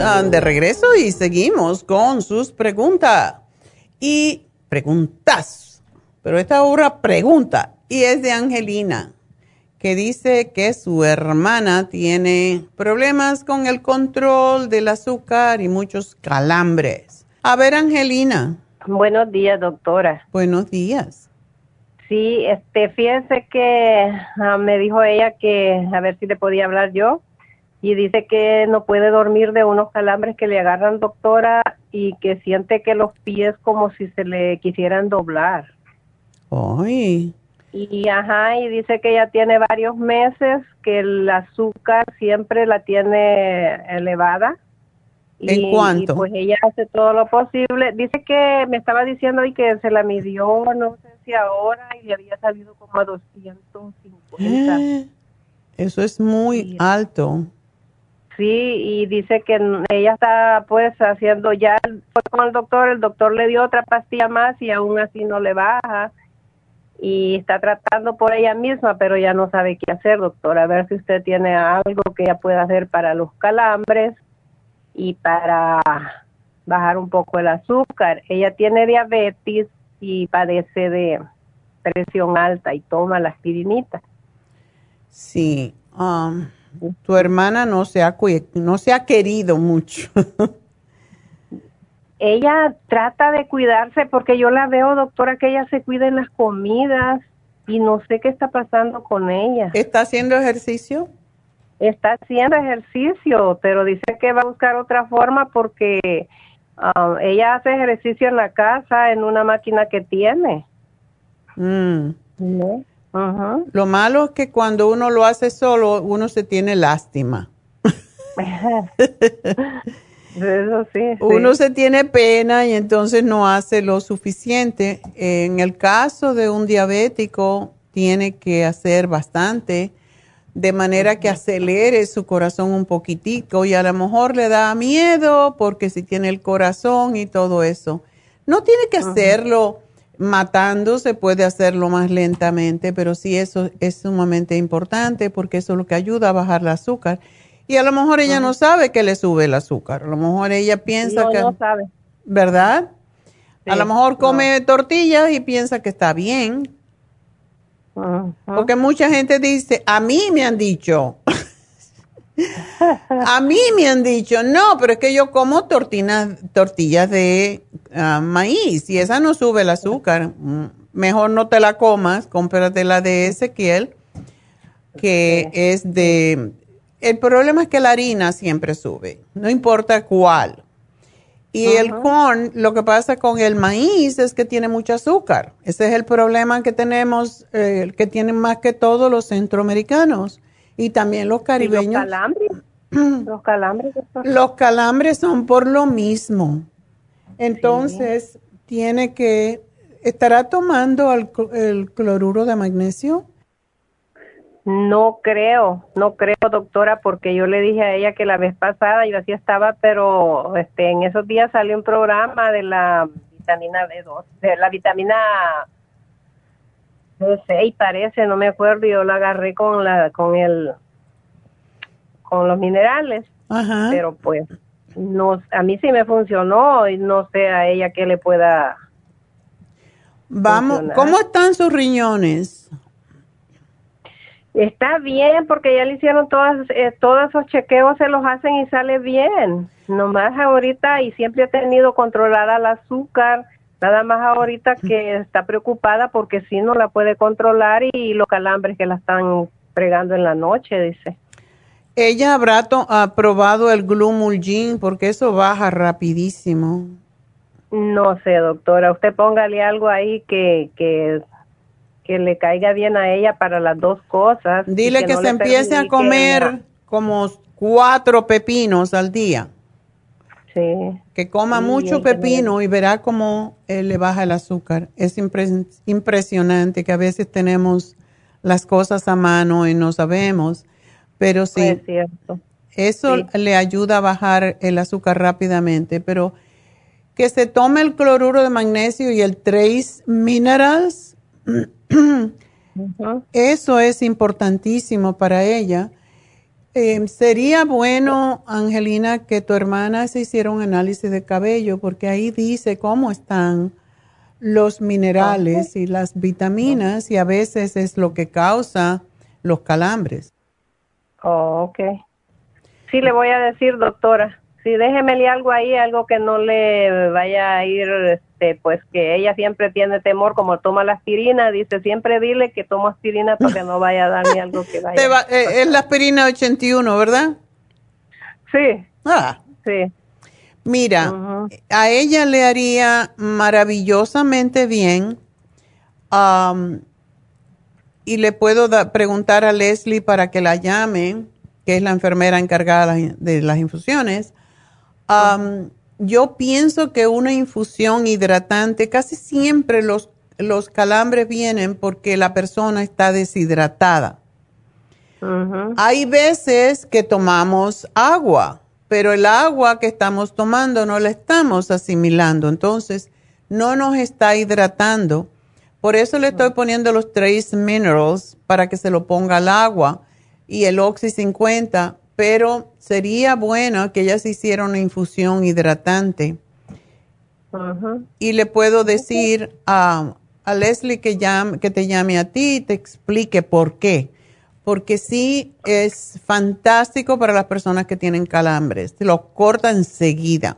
Speaker 5: Ah, de regreso y seguimos con sus preguntas. Y preguntas. Pero esta obra pregunta y es de Angelina, que dice que su hermana tiene problemas con el control del azúcar y muchos calambres. A ver, Angelina.
Speaker 9: Buenos días, doctora.
Speaker 5: Buenos días.
Speaker 9: Sí, este, fíjense que ah, me dijo ella que a ver si le podía hablar yo y dice que no puede dormir de unos calambres que le agarran doctora y que siente que los pies como si se le quisieran doblar.
Speaker 5: Ay.
Speaker 9: Y ajá, y dice que ya tiene varios meses que el azúcar siempre la tiene elevada.
Speaker 5: ¿En y, cuánto?
Speaker 9: pues ella hace todo lo posible. Dice que me estaba diciendo y que se la midió, no sé si ahora, y le había salido como a 250.
Speaker 5: Eso es muy alto.
Speaker 9: Sí, y dice que ella está pues haciendo ya, fue con el doctor, el doctor le dio otra pastilla más y aún así no le baja y está tratando por ella misma, pero ya no sabe qué hacer, doctor. A ver si usted tiene algo que ella pueda hacer para los calambres y para bajar un poco el azúcar. Ella tiene diabetes y padece de presión alta y toma la aspirinita.
Speaker 5: Sí, um, tu hermana no se ha, no se ha querido mucho.
Speaker 9: ella trata de cuidarse porque yo la veo, doctora, que ella se cuida en las comidas y no sé qué está pasando con ella.
Speaker 5: ¿Está haciendo ejercicio?
Speaker 9: Está haciendo ejercicio, pero dice que va a buscar otra forma porque um, ella hace ejercicio en la casa, en una máquina que tiene.
Speaker 5: Mm. Lo malo es que cuando uno lo hace solo, uno se tiene lástima.
Speaker 9: Eso sí,
Speaker 5: Uno se tiene pena y entonces no hace lo suficiente. En el caso de un diabético, tiene que hacer bastante. de manera que acelere su corazón un poquitico y a lo mejor le da miedo porque si tiene el corazón y todo eso. No tiene que hacerlo matando, se puede hacerlo más lentamente, pero sí eso es sumamente importante porque eso es lo que ayuda a bajar el azúcar. Y a lo mejor ella no sabe que le sube el azúcar, a lo mejor ella piensa que...
Speaker 9: No sabe.
Speaker 5: ¿Verdad? a lo mejor come tortillas y piensa que está bien. Porque mucha gente dice, a mí me han dicho, a mí me han dicho, no, pero es que yo como tortinas, tortillas de ah, maíz y esa no sube el azúcar. Mm, mejor no te la comas, cómprate la de Ezequiel, que es de... El problema es que la harina siempre sube, no importa cuál. Y el corn, lo que pasa con el maíz es que tiene mucho azúcar. Ese es el problema que tenemos, eh, que tienen más que todos los centroamericanos y también los caribeños.
Speaker 9: los calambres? los calambres.
Speaker 5: Los calambres son por lo mismo. Entonces, tiene que, ¿estará tomando el cloruro de magnesio?
Speaker 9: No creo, no creo, doctora, porque yo le dije a ella que la vez pasada yo así estaba, pero este en esos días salió un programa de la vitamina B2, de la vitamina B6 parece, no me acuerdo, yo la agarré con la con el con los minerales. Pero pues no a mí sí me funcionó y no sé a ella qué le pueda
Speaker 5: Vamos, ¿cómo están sus riñones?
Speaker 9: Está bien, porque ya le hicieron todas, eh, todos esos chequeos, se los hacen y sale bien. Nomás ahorita, y siempre ha tenido controlada el azúcar, nada más ahorita que está preocupada porque si no la puede controlar y los calambres que la están fregando en la noche, dice.
Speaker 5: Ella habrá probado el Glumulgin porque eso baja rapidísimo.
Speaker 9: No sé, doctora, usted póngale algo ahí que, que que le caiga bien a ella para las dos cosas.
Speaker 5: Dile que, se empiece a comer como cuatro pepinos al día.
Speaker 9: Sí.
Speaker 5: Que coma mucho pepino y verá cómo eh, le baja el azúcar. Es impresionante que a veces tenemos las cosas a mano y no sabemos, pero sí,
Speaker 9: es cierto.
Speaker 5: eso le ayuda a bajar el azúcar rápidamente, pero que se tome el cloruro de magnesio y el Trace Minerals Eso es importantísimo para ella. Em, sería bueno, Angelina, que tu hermana se hiciera un análisis de cabello, porque ahí dice cómo están los minerales y las vitaminas, y a veces es lo que causa los calambres.
Speaker 9: Oh, ok. Sí, le voy a decir, doctora. Sí, déjemele algo ahí, algo que no le vaya a ir este, pues que ella siempre tiene temor, como toma la aspirina, dice, siempre dile que tomo aspirina para que no vaya a darme algo que vaya.
Speaker 5: Eh, es la aspirina 81, ¿verdad?
Speaker 9: Sí.
Speaker 5: Ah.
Speaker 9: Sí.
Speaker 5: Mira, a ella le haría maravillosamente bien y le puedo preguntar a Leslie para que la llame, que es la enfermera encargada de las infusiones yo pienso que una infusión hidratante, casi siempre los, los calambres vienen porque la persona está deshidratada. Hay veces que tomamos agua, pero el agua que estamos tomando no la estamos asimilando, entonces no nos está hidratando. Por eso le estoy poniendo los Trace Minerals para que se lo ponga al agua y el Oxy 50 pero sería bueno que ella se hiciera una infusión hidratante. Y le puedo decir a, Leslie que, llame, que te llame a ti y te explique por qué. Porque sí es fantástico para las personas que tienen calambres. Te lo corta enseguida.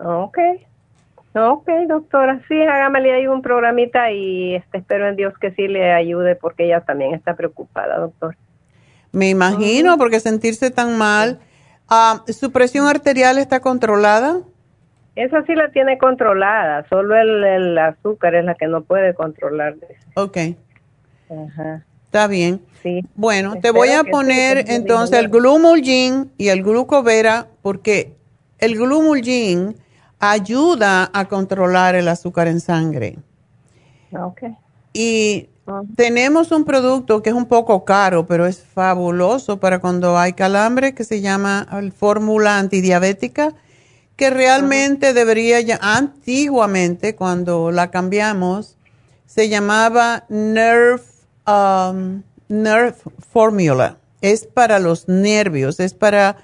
Speaker 9: Ok. Ok, doctora. Sí, hágamele ahí un programita y este, espero en Dios que sí le ayude porque ella también está preocupada, doctor.
Speaker 5: Me imagino, porque sentirse tan mal. Ah, ¿Su presión arterial está controlada?
Speaker 9: Esa sí la tiene controlada, solo el, azúcar es la que no puede controlar.
Speaker 5: Ok. Ajá. Está bien. Sí. Bueno, te voy a poner entonces el glumulgin y el glucovera porque el glumulgin ayuda a controlar el azúcar en sangre.
Speaker 9: Ok.
Speaker 5: Y tenemos un producto que es un poco caro, pero es fabuloso para cuando hay calambre, que se llama fórmula antidiabética, que realmente debería ya, antiguamente, cuando la cambiamos, se llamaba Nerve, um, Nerve Formula. Es para los nervios, es para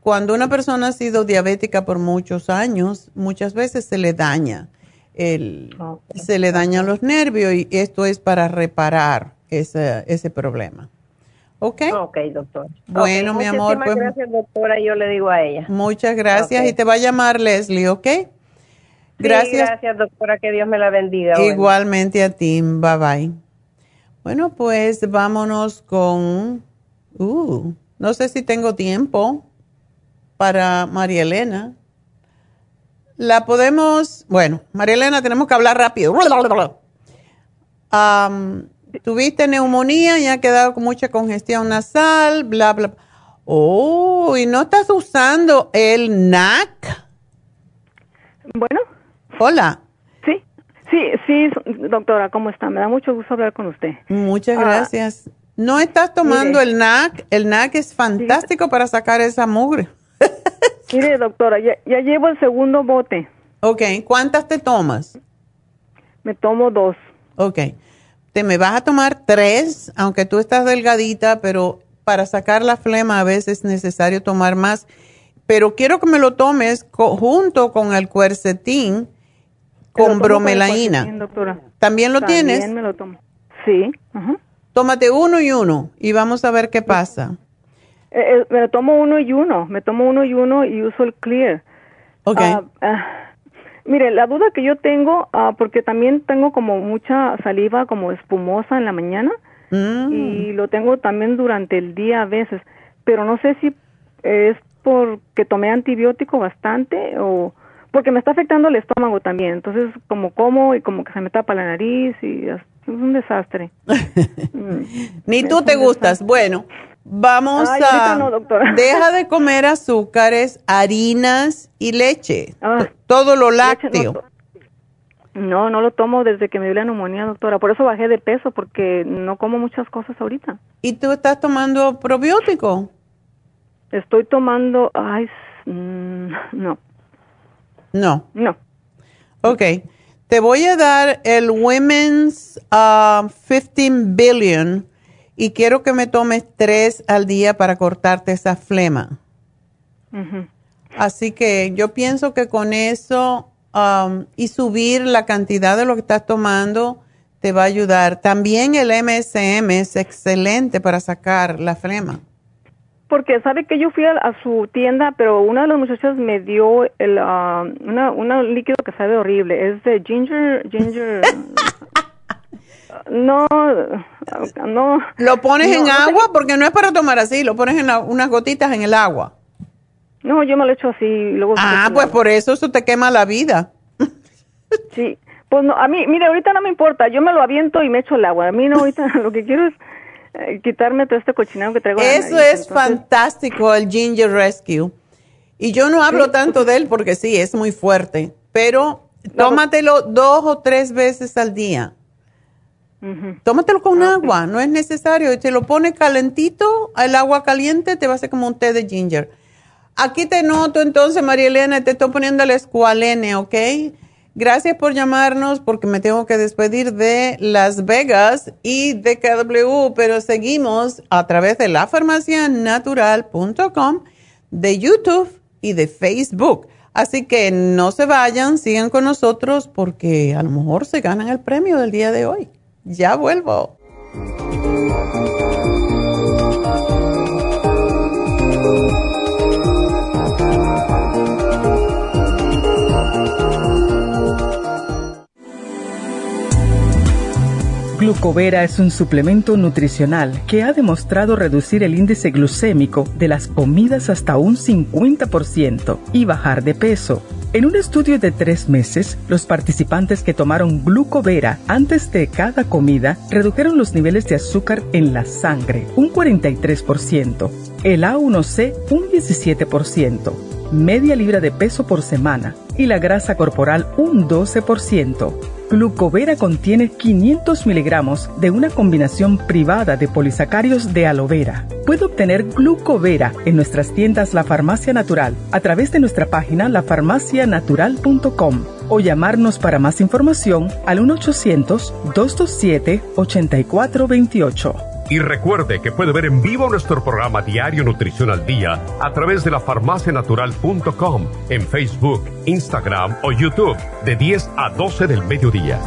Speaker 5: cuando una persona ha sido diabética por muchos años, muchas veces se le daña el, se le dañan los nervios y esto es para reparar ese, ese problema. ¿Ok?
Speaker 9: Ok, doctor.
Speaker 5: Bueno, mi amor.
Speaker 9: Muchas pues, gracias, doctora. Yo le digo a ella.
Speaker 5: Muchas gracias y te va a llamar Leslie, ¿ok?
Speaker 9: Gracias. gracias, doctora. Que Dios me la bendiga.
Speaker 5: Igualmente a ti. Bye bye. Bueno, pues vámonos con. Uh, no sé si tengo tiempo para María Elena. La podemos, bueno, María Elena, tenemos que hablar rápido. tuviste neumonía y ha quedado con mucha congestión nasal, bla, bla. Oh, ¿y no estás usando el NAC?
Speaker 10: Bueno.
Speaker 5: Hola.
Speaker 10: Sí, sí, sí, doctora, ¿cómo está? Me da mucho gusto hablar con usted.
Speaker 5: Muchas ah, gracias. ¿No estás tomando el NAC? El NAC es fantástico para sacar esa mugre.
Speaker 10: Mire, doctora, ya, llevo el segundo bote.
Speaker 5: Ok, ¿cuántas te tomas?
Speaker 10: Me tomo dos.
Speaker 5: Ok, te me vas a tomar tres, aunque tú estás delgadita, pero para sacar la flema a veces es necesario tomar más. Pero quiero que me lo tomes junto con el cuercetín con bromelaína.
Speaker 10: doctora.
Speaker 5: ¿También lo tienes?
Speaker 10: También me lo tomo. Sí.
Speaker 5: Tómate uno y uno y vamos a ver qué pasa.
Speaker 10: Eh, eh, me tomo uno y uno, me tomo uno y uno y uso el clear.
Speaker 5: Ok.
Speaker 10: Ah, ah, mire, la duda que yo tengo, ah, porque también tengo como mucha saliva como espumosa en la mañana mm. y lo tengo también durante el día a veces, pero no sé si es porque tomé antibiótico bastante o porque me está afectando el estómago también, entonces como como y como que se me tapa la nariz y es un desastre.
Speaker 5: Mm. Ni tú te gustas. Bueno, Vamos a... deja de comer azúcares, harinas y leche. Ah, todo lo lácteo.
Speaker 10: no, no, lo tomo desde que me dio la neumonía, doctora. Por eso bajé de peso, porque no como muchas cosas ahorita.
Speaker 5: ¿Y tú estás tomando probiótico?
Speaker 10: Estoy tomando... Ay, mm, no.
Speaker 5: No.
Speaker 10: No.
Speaker 5: Ok. Te voy a dar el Women's 15 uh, Billion y quiero que me tomes tres al día para cortarte esa flema. Así que yo pienso que con eso um, y subir la cantidad de lo que estás tomando te va a ayudar. También el MSM es excelente para sacar la flema.
Speaker 10: Porque sabe que yo fui a, su tienda, pero una de las muchachas me dio el, uh, una, líquido que sabe horrible. Es de ginger, ginger. No, no.
Speaker 5: ¿Lo pones en agua? Porque no es para tomar así, lo pones en unas gotitas en el agua.
Speaker 10: No, yo me lo echo así. Luego
Speaker 5: ah, pues por eso eso te quema la vida.
Speaker 10: Sí, pues no, a mí, mire, ahorita no me importa, yo me lo aviento y me echo el agua. A mí no, ahorita lo que quiero es eh, quitarme todo este cochinado que traigo.
Speaker 5: Eso es fantástico, el Ginger Rescue. Y yo no hablo tanto de él porque sí, es muy fuerte, pero tómatelo dos o tres veces al día. Tómatelo con agua, no es necesario. Si lo pones calentito, el agua caliente te va a hacer como un té de ginger. Aquí te noto entonces, María Elena, te estoy poniendo el escualene, ¿ok? Gracias por llamarnos porque me tengo que despedir de Las Vegas y de KW, pero seguimos a través de lafarmacianatural.com, de YouTube y de Facebook. Así que no se vayan, sigan con nosotros porque a lo mejor se ganan el premio del día de hoy. Ya vuelvo.
Speaker 3: Glucovera es un suplemento nutricional que ha demostrado reducir el índice glucémico de las comidas hasta un 50% y bajar de peso. En un estudio de tres meses, los participantes que tomaron glucovera antes de cada comida redujeron los niveles de azúcar en la sangre un 43%, el A1C un 17%, media libra de peso por semana y la grasa corporal un 12%. Glucovera contiene 500 miligramos de una combinación privada de polisacarios de aloe vera. Puede obtener Glucovera en nuestras tiendas La Farmacia Natural a través de nuestra página lafarmacianatural.com o llamarnos para más información al 1-800-227-8428.
Speaker 4: Y recuerde que puede ver en vivo nuestro programa Diario Nutrición al Día a través de la farmacianatural.com en Facebook, Instagram o YouTube de 10 a 12 del mediodía.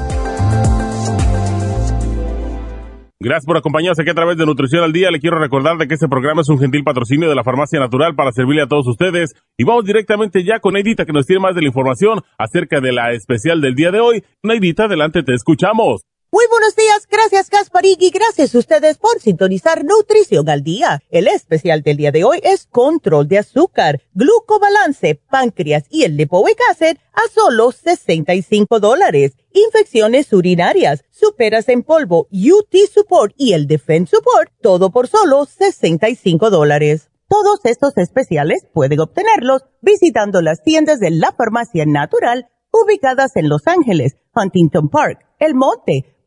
Speaker 6: Gracias por acompañarnos aquí a través de Nutrición al Día. Le quiero recordar de que este programa es un gentil patrocinio de la Farmacia Natural para servirle a todos ustedes. Y vamos directamente ya con Neidita que nos tiene más de la información acerca de la especial del día de hoy. Neidita, adelante, te escuchamos.
Speaker 7: Muy buenos días, gracias Gasparig y gracias a ustedes por sintonizar Nutrición al Día. El especial del día de hoy es control de azúcar, glucobalance, páncreas y el lipoic acid a solo 65 dólares. Infecciones urinarias, superas en polvo, UT Support y el Defense Support, todo por solo 65 dólares. Todos estos especiales pueden obtenerlos visitando las tiendas de la farmacia natural ubicadas en Los Ángeles, Huntington Park, El Monte,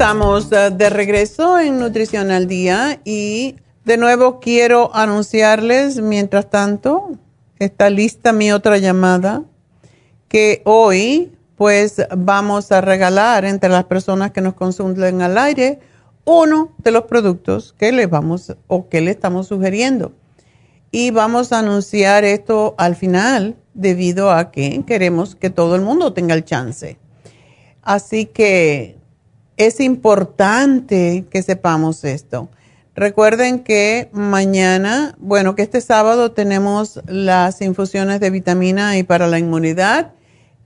Speaker 5: Estamos eh, de regreso en Nutrición al Día y de nuevo quiero anunciarles, mientras tanto, está lista mi otra llamada, que hoy pues vamos a regalar entre las personas que nos consulten al aire uno de los productos que le vamos o que le estamos sugiriendo. Y vamos a anunciar esto al final debido a que queremos que todo el mundo tenga el chance. Así que es importante que sepamos esto. Recuerden que mañana, bueno, que este sábado tenemos las infusiones de vitamina y para la inmunidad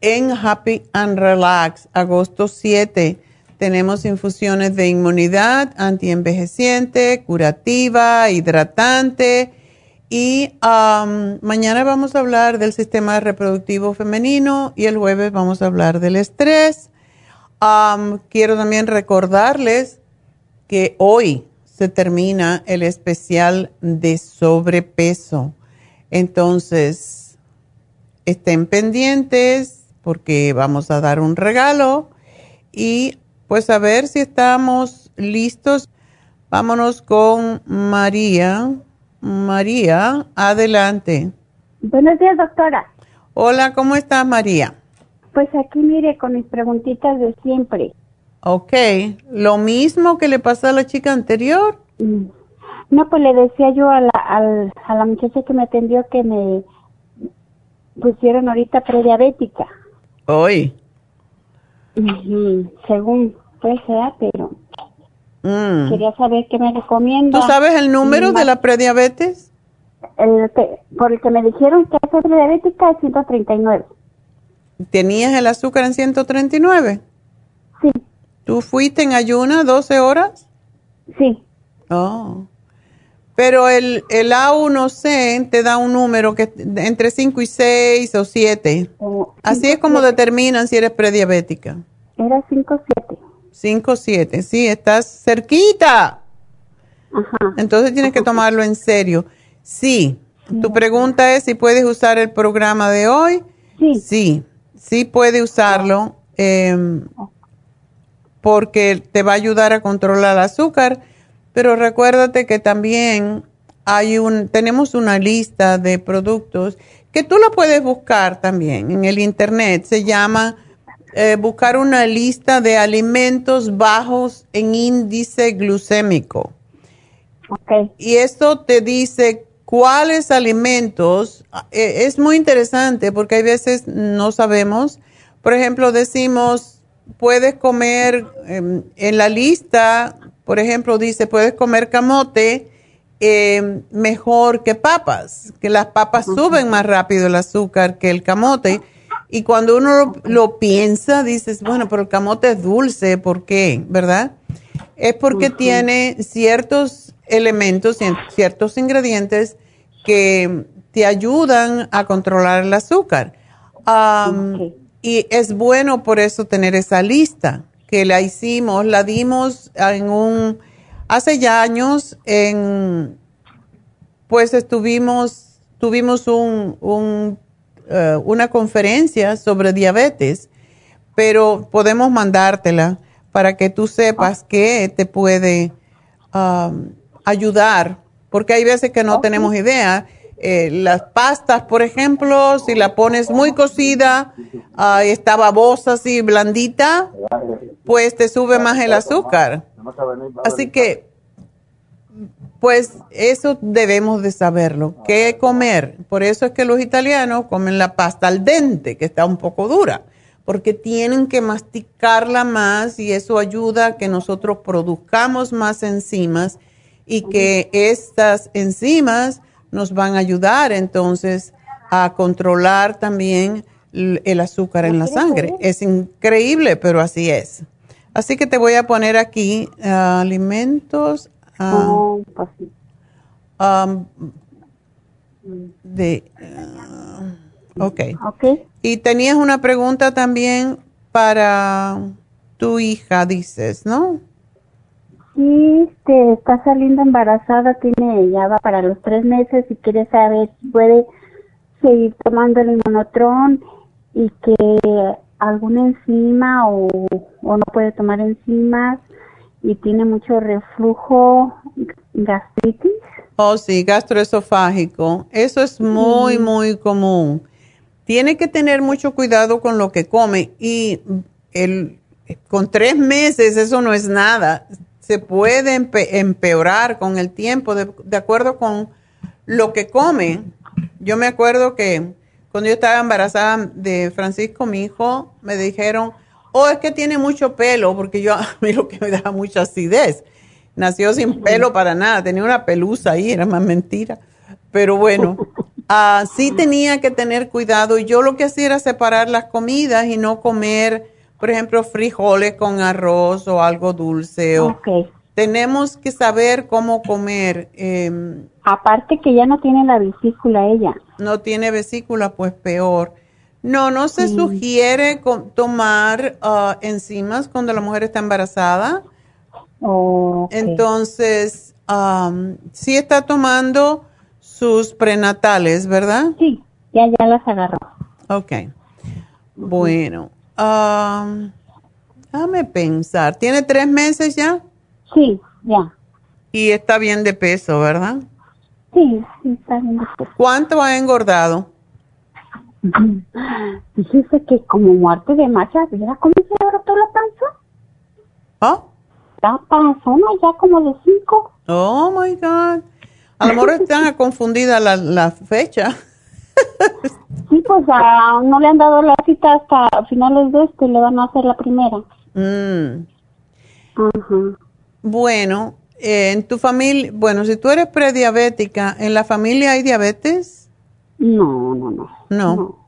Speaker 5: en Happy and Relax, agosto 7. Tenemos infusiones de inmunidad, antienvejeciente, curativa, hidratante. Y um, mañana vamos a hablar del sistema reproductivo femenino y el jueves vamos a hablar del estrés quiero también recordarles que hoy se termina el especial de sobrepeso. Entonces, estén pendientes porque vamos a dar un regalo y pues a ver si estamos listos. Vámonos con María. María, adelante.
Speaker 11: Buenos días, doctora.
Speaker 5: Hola, ¿cómo estás, María?
Speaker 11: Pues aquí mire con mis preguntitas de siempre.
Speaker 5: Ok, ¿lo mismo que le pasó a la chica anterior?
Speaker 11: Mm. No, pues le decía yo a la, a la muchacha que me atendió que me pusieron ahorita prediabética.
Speaker 5: Hoy.
Speaker 11: Según pues sea, pero mm. quería saber qué me recomienda.
Speaker 5: ¿Tú sabes el número de la prediabetes?
Speaker 11: El por el que me dijeron que es prediabética es 139.
Speaker 5: ¿Tenías el azúcar en 139?
Speaker 11: Sí.
Speaker 5: ¿Tú fuiste en ayuna 12 horas?
Speaker 11: Sí.
Speaker 5: Oh. Pero el, el A1C te da un número que entre 5 y 6 o 7. Así es como determinan si eres prediabética.
Speaker 11: Era 5 7.
Speaker 5: 5 7, sí, estás cerquita.
Speaker 11: Ajá.
Speaker 5: Entonces tienes que tomarlo en serio. Sí. Tu pregunta es si puedes usar el programa de hoy.
Speaker 11: Sí.
Speaker 5: Sí sí puede usarlo em, porque te va a ayudar a controlar el azúcar, pero recuérdate que también hay un, tenemos una lista de productos que tú lo puedes buscar también en el internet. Se llama eh, buscar una lista de alimentos bajos en índice glucémico.
Speaker 11: Okay.
Speaker 5: Y esto te dice cuáles alimentos, eh, es muy interesante porque hay veces no sabemos, por ejemplo, decimos, puedes comer em, en la lista, por ejemplo, dice, puedes comer camote eh, mejor que papas, que las papas suben más rápido el azúcar que el camote. Y cuando uno lo, piensa, dices, bueno, pero el camote es dulce, ¿por qué? ¿Verdad? Es porque tiene ciertos elementos, ciertos ingredientes que te ayudan a controlar el azúcar. Y es bueno por eso tener esa lista que la hicimos, la dimos en un Hace ya años, en, pues estuvimos, tuvimos un, eh, una conferencia sobre diabetes, pero podemos mandártela para que tú sepas que te puede um, ayudar, porque hay veces que no tenemos idea. Eh, las pastas, por ejemplo, si la pones muy cocida, uh, está babosa así, blandita, pues te sube más el azúcar. Así que, pues eso debemos de saberlo. ¿Qué comer? Por eso es que los italianos comen la pasta al dente, que está un poco dura, porque tienen que masticarla más y eso ayuda a que nosotros produzcamos más enzimas y que estas enzimas nos van a ayudar entonces a controlar también el azúcar en la sangre. Es increíble, pero así es. Así que te voy a poner aquí uh, alimentos. Uh, um, de, uh, ok. Y tenías una pregunta también para tu hija, dices, ¿no?
Speaker 11: Sí, este, está saliendo embarazada, tiene ya va para los tres meses y quiere saber si puede seguir tomando el inmunotron y que alguna enzima o, no puede tomar enzimas y tiene mucho reflujo, gastritis.
Speaker 5: Oh, sí, gastroesofágico. Eso es muy, muy común. Tiene que tener mucho cuidado con lo que come y el, con tres meses eso no es nada. Se puede empeorar con el tiempo de, de acuerdo con lo que come. Yo me acuerdo que cuando yo estaba embarazada de Francisco, mi hijo, me dijeron, oh, es que tiene mucho pelo, porque yo, a mí lo que me daba mucha acidez. Nació sin pelo para nada, tenía una pelusa ahí, era más mentira. Pero bueno, uh, sí tenía que tener cuidado. Y yo lo que hacía era separar las comidas y no comer, por ejemplo, frijoles con arroz o algo dulce. Okay. tenemos que saber cómo comer. Eh,
Speaker 11: Aparte que ya no tiene la vesícula ella.
Speaker 5: No tiene vesícula, pues peor. No, no se sugiere tomar uh, enzimas cuando la mujer está embarazada. Entonces, um, sí está tomando sus prenatales, ¿verdad?
Speaker 11: Sí, ya, ya las agarró.
Speaker 5: Ok. Bueno, um, déjame pensar. ¿Tiene tres meses ya?
Speaker 11: Sí, ya.
Speaker 5: Y está bien de peso, ¿verdad?
Speaker 11: Sí, sí, está bien.
Speaker 5: ¿Cuánto ha engordado?
Speaker 11: Dice que como muerte de marcha, ¿verdad cómo se toda la panza?
Speaker 5: ¿Ah?
Speaker 11: La panzona ya como de cinco.
Speaker 5: Oh, my God. A lo mejor están confundida la, la fecha.
Speaker 11: Sí, pues no le han dado la cita hasta finales de este, le van a hacer la primera. Mm.
Speaker 5: Bueno, eh, en tu familia, bueno, si tú eres prediabética, ¿en la familia hay diabetes?
Speaker 11: No, no, no.
Speaker 5: No.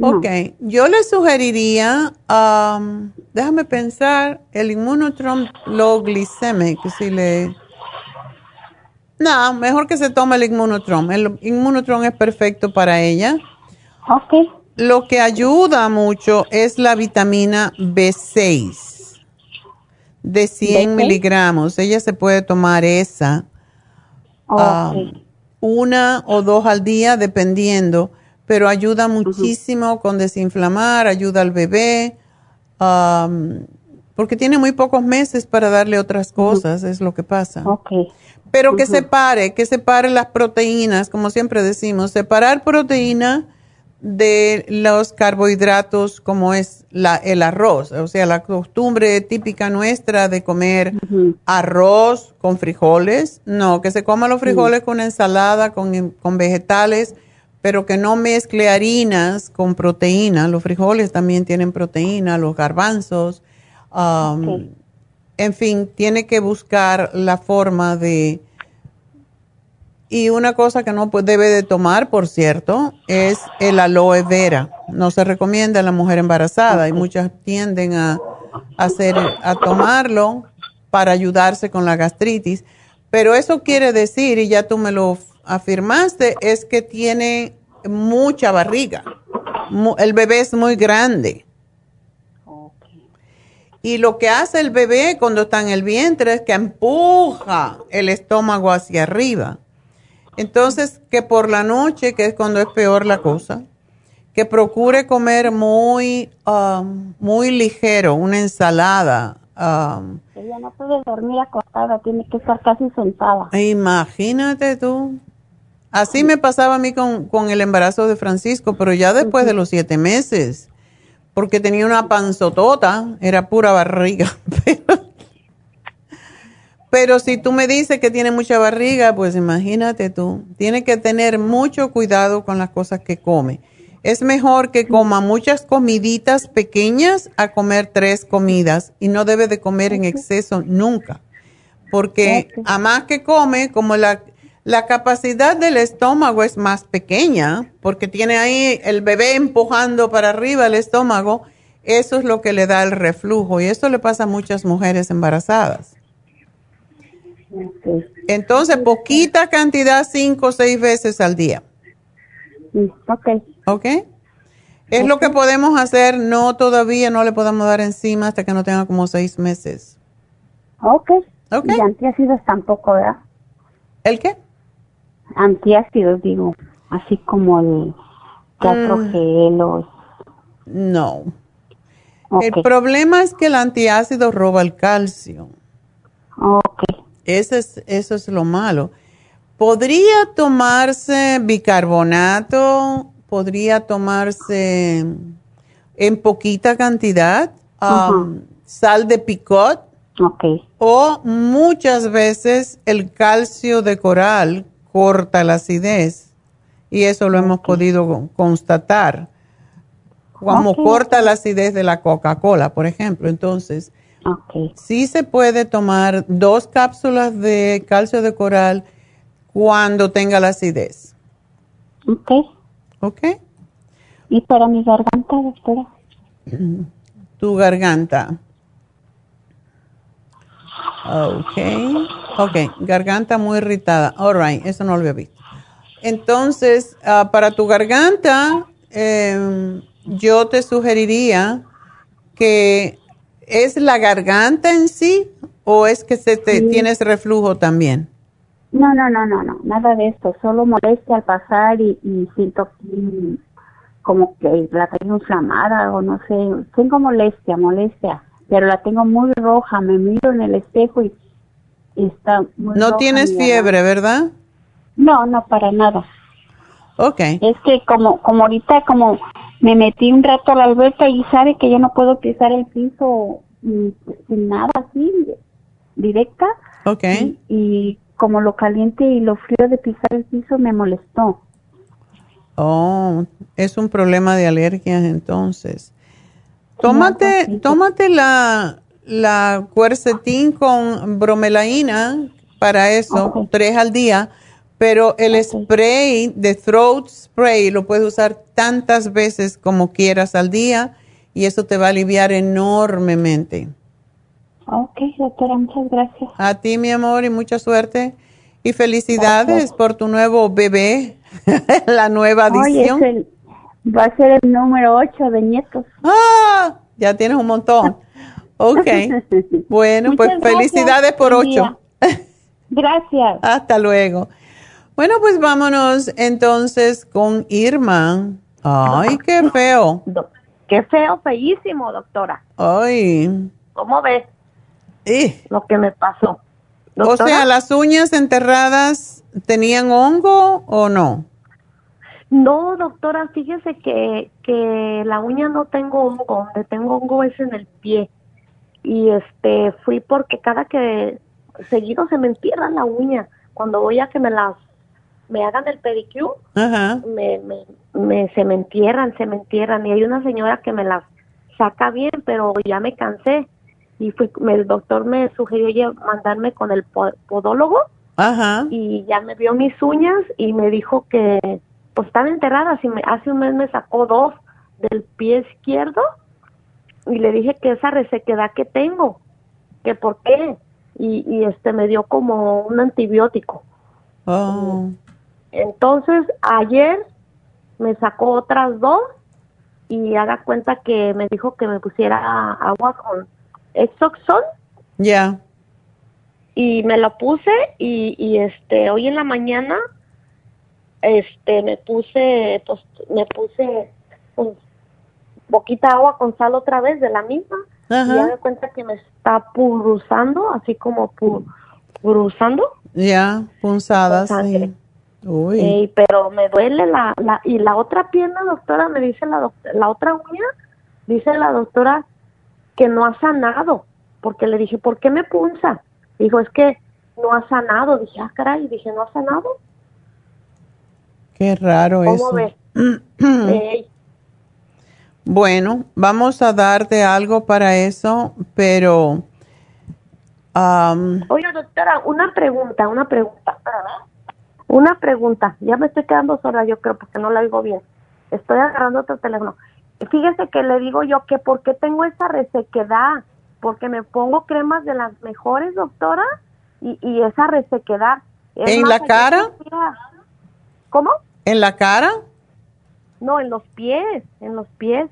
Speaker 5: Ok, yo le sugeriría, um, déjame pensar, el inmunotron low glycemic, si le... No, mejor que se tome el inmunotron. El inmunotron es perfecto para ella.
Speaker 11: Ok.
Speaker 5: Lo que ayuda mucho es la vitamina B6 de 100 miligramos. Ella se puede tomar esa um, una o dos al día, dependiendo, pero ayuda muchísimo con desinflamar, ayuda al bebé, um, porque tiene muy pocos meses para darle otras cosas, es lo que pasa. Pero que separe, que separe las proteínas, como siempre decimos, separar proteína de los carbohidratos como es la, el arroz, o sea, la costumbre típica nuestra de comer arroz con frijoles, no, que se coma los frijoles con ensalada, con, con, vegetales, pero que no mezcle harinas con proteína, los frijoles también tienen proteína, los garbanzos, um, en fin, tiene que buscar la forma de Y una cosa que no debe de tomar, por cierto, es el aloe vera. No se recomienda a la mujer embarazada y muchas tienden a, hacer, a tomarlo para ayudarse con la gastritis. Pero eso quiere decir, y ya tú me lo afirmaste, es que tiene mucha barriga. El bebé es muy grande. Y lo que hace el bebé cuando está en el vientre es que empuja el estómago hacia arriba. Entonces, que por la noche, que es cuando es peor la cosa, que procure comer muy, um, muy ligero, una ensalada. um,
Speaker 11: Ella no puede dormir acostada, tiene que estar casi sentada.
Speaker 5: imagínate tú. Así me pasaba a mí con, con el embarazo de Francisco, pero ya después de los siete meses, porque tenía una panzotota, era pura barriga. Pero, pero si tú me dices que tiene mucha barriga, pues imagínate tú, tiene que tener mucho cuidado con las cosas que come. Es mejor que coma muchas comiditas pequeñas a comer tres comidas y no debe de comer en exceso nunca, porque a más que come, como la, la capacidad del estómago es más pequeña, porque tiene ahí el bebé empujando para arriba el estómago, eso es lo que le da el reflujo y eso le pasa a muchas mujeres embarazadas. Entonces, poquita cantidad, cinco o seis veces al día.
Speaker 11: Ok.
Speaker 5: ¿Ok? Es lo que podemos hacer, no todavía, no le podemos dar encima hasta que no tenga como seis meses.
Speaker 11: Ok. Y antiácidos tampoco, ¿verdad?
Speaker 5: ¿El qué?
Speaker 11: Antiácidos, digo. Así como el gel o...
Speaker 5: No.
Speaker 11: Ok.
Speaker 5: El problema es que el antiácido roba el calcio.
Speaker 11: Ok.
Speaker 5: Ese es, eso es lo malo. Podría tomarse bicarbonato, podría tomarse en poquita cantidad, um, sal de picot. O muchas veces el calcio de coral corta la acidez y eso lo hemos podido constatar. Como corta la acidez de la Coca-Cola, por ejemplo. Entonces, sí se puede tomar dos cápsulas de calcio de coral cuando tenga la acidez.
Speaker 11: Ok.
Speaker 5: ¿Ok?
Speaker 11: ¿Y para mi garganta, doctora?
Speaker 5: Tu garganta. Ok. Ok, garganta muy irritada. All right, eso no lo había visto. Entonces, ah, para tu garganta, em, yo te sugeriría que es la garganta en sí o es que se te,
Speaker 11: Sí.
Speaker 5: tienes reflujo también.
Speaker 11: No, no, no, no, no, nada de esto. Solo molestia al pasar y, y siento aquí como que la tengo inflamada o no sé. Tengo molestia, molestia, pero la tengo muy roja. Me miro en el espejo y, y está muy
Speaker 5: No
Speaker 11: roja
Speaker 5: tienes fiebre, ¿verdad?
Speaker 11: No, no, para nada.
Speaker 5: Ok.
Speaker 11: Es que como, como ahorita como me metí un rato a la alberca y sabe que yo no puedo pisar el piso mm, sin nada así, directa.
Speaker 5: Ok.
Speaker 11: Y como lo caliente y lo frío de pisar el piso me molestó.
Speaker 5: Oh, es un problema de alergias entonces. Tómate, tómate la, la cuercetín con bromelaína para eso, tres al día, pero el spray de throat spray lo puedes usar tantas veces como quieras al día y eso te va a aliviar enormemente.
Speaker 11: Ok, doctora, muchas gracias.
Speaker 5: A ti, mi amor, y mucha suerte. Y felicidades por tu nuevo bebé, la nueva adición.
Speaker 11: el- va a ser el número 8 de nietos.
Speaker 5: ¡Ah! Ya tienes un montón. Ok. Bueno, pues
Speaker 11: Muchas
Speaker 5: felicidades por
Speaker 11: Buen
Speaker 5: ocho.
Speaker 11: Gracias.
Speaker 5: Hasta luego. Bueno, pues vámonos entonces con Irma. Ay, qué feo.
Speaker 12: Qué feo, feísimo, doctora.
Speaker 5: Ay.
Speaker 12: ¿Cómo ves lo que me pasó?
Speaker 5: O sea, ¿las uñas enterradas tenían hongo o no?
Speaker 12: No, doctora, fíjese que, que la uña no tengo hongo, donde tengo hongo es en el pie. Y este, fui porque cada que seguido se me entierra la uña. Cuando voy a que me las, me hagan el pedicure,
Speaker 5: Ajá.
Speaker 12: me, me, me- se me entierran, se me entierran. Y hay una señora que me las saca bien, pero ya me cansé. Y fui, me- el doctor me sugirió mandarme con el po- podólogo
Speaker 5: Ajá.
Speaker 12: Y ya me vio mis uñas y me dijo que pues están enterradas y me, hace un mes me sacó dos del pie izquierdo y le dije que esa resequedad que tengo, que por qué, y, y este me dio como un antibiótico.
Speaker 5: Oh.
Speaker 12: Entonces ayer me sacó otras dos y haga cuenta que me dijo que me pusiera agua con Exoxon
Speaker 5: Ya.
Speaker 12: y me lo puse y, y este hoy en la mañana este me puse pues me puse pues, poquita agua con sal otra vez de la misma
Speaker 5: Ajá.
Speaker 12: y haga cuenta que me está purruzando así como pu- purruzando
Speaker 5: Ya, punzadas,
Speaker 12: Con sangre.
Speaker 5: sí. Uy.
Speaker 12: Pero me duele la, la y la otra pierna doctora me dice la doc- la otra uña dice la doctora que no ha sanado porque le dije por qué me punza dijo es que no ha sanado. Dije ah caray dije no ha sanado
Speaker 5: Qué raro
Speaker 12: cómo
Speaker 5: eso.
Speaker 12: ves
Speaker 5: Bueno, vamos a darte algo para eso, pero
Speaker 12: oiga doctora una pregunta una pregunta una pregunta ya me estoy quedando sola yo creo porque no la oigo bien estoy agarrando otro teléfono fíjese que le digo yo que por qué tengo esa resequedad porque me pongo cremas de las mejores doctora y, y esa resequedad Es
Speaker 5: ¿En
Speaker 12: más,
Speaker 5: la cara?
Speaker 12: ¿cómo?
Speaker 5: ¿en la cara?
Speaker 12: no en los pies en los pies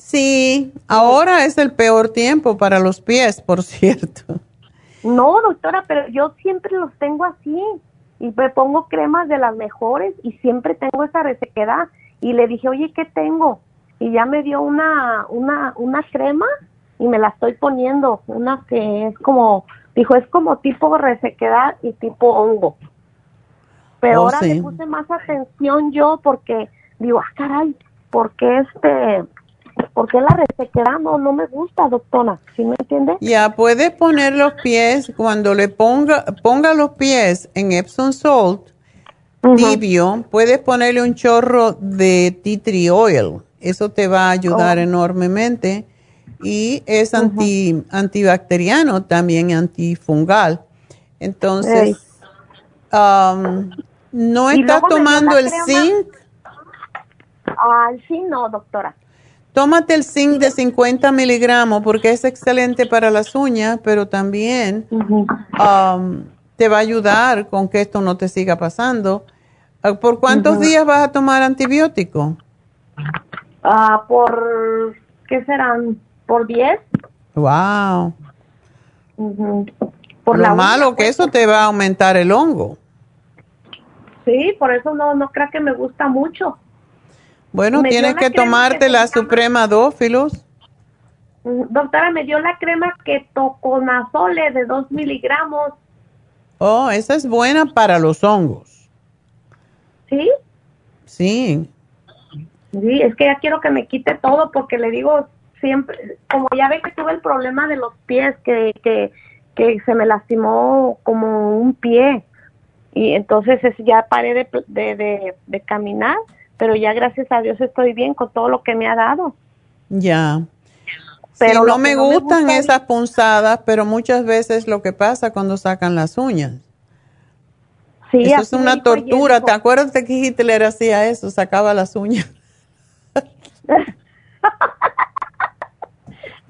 Speaker 5: Sí, ahora es el peor tiempo para los pies, por cierto.
Speaker 12: No, doctora, pero yo siempre los tengo así y me pongo cremas de las mejores y siempre tengo esa resequedad. Y le dije, oye, ¿qué tengo? Y ya me dio una, una, una crema y me la estoy poniendo, una que es como, dijo, es como tipo resequedad y tipo hongo. Pero
Speaker 5: Oh,
Speaker 12: ahora
Speaker 5: sí.
Speaker 12: le puse más atención yo porque digo, ah, caray, ¿por qué este, por qué la resequedad no, no me gusta, doctora? ¿Sí me entiende?
Speaker 5: Ya puede poner los pies, cuando le ponga, ponga los pies en Epsom Salt tibio, puedes ponerle un chorro de tea tree oil. Eso te va a ayudar
Speaker 12: Oh.
Speaker 5: enormemente. Y es anti, antibacteriano, también antifungal. Entonces, um, ¿no estás tomando el zinc?
Speaker 12: Ah, sí, no, doctora.
Speaker 5: Tómate el zinc de 50 miligramos porque es excelente para las uñas, pero también um, te va a ayudar con que esto no te siga pasando. Ah, ¿Por cuántos días vas a tomar antibiótico?
Speaker 12: Ah, por, ¿qué serán? ¿Por 10?
Speaker 5: Wow.
Speaker 12: Por
Speaker 5: Lo
Speaker 12: la uña,
Speaker 5: malo que
Speaker 12: pues.
Speaker 5: eso te va a aumentar el hongo.
Speaker 12: Sí, por eso no, no creo que me gusta mucho.
Speaker 5: Bueno,
Speaker 12: Me
Speaker 5: tienes que tomarte
Speaker 12: que
Speaker 5: la Suprema Dófilos.
Speaker 12: Mm, Doctora, me dio la crema ketoconazole de 2 miligramos.
Speaker 5: Oh, esa es buena para los hongos.
Speaker 12: ¿Sí?
Speaker 5: Sí.
Speaker 12: Sí, es que ya quiero que me quite todo porque le digo siempre, como ya ve que tuve el problema de los pies, que, que, que se me lastimó como un pie y entonces es- ya paré de, de, de, de caminar, pero ya gracias a Dios estoy bien con todo lo que me ha dado.
Speaker 5: Ya.
Speaker 12: Pero
Speaker 5: Sí, no me
Speaker 12: no me
Speaker 5: gustan
Speaker 12: gusta
Speaker 5: esas punzadas, pero muchas veces lo que pasa cuando sacan las uñas.
Speaker 12: Sí,
Speaker 5: eso es una tortura.
Speaker 12: dijo,
Speaker 5: ¿Te acuerdas de que Hitler hacía eso? Sacaba las uñas.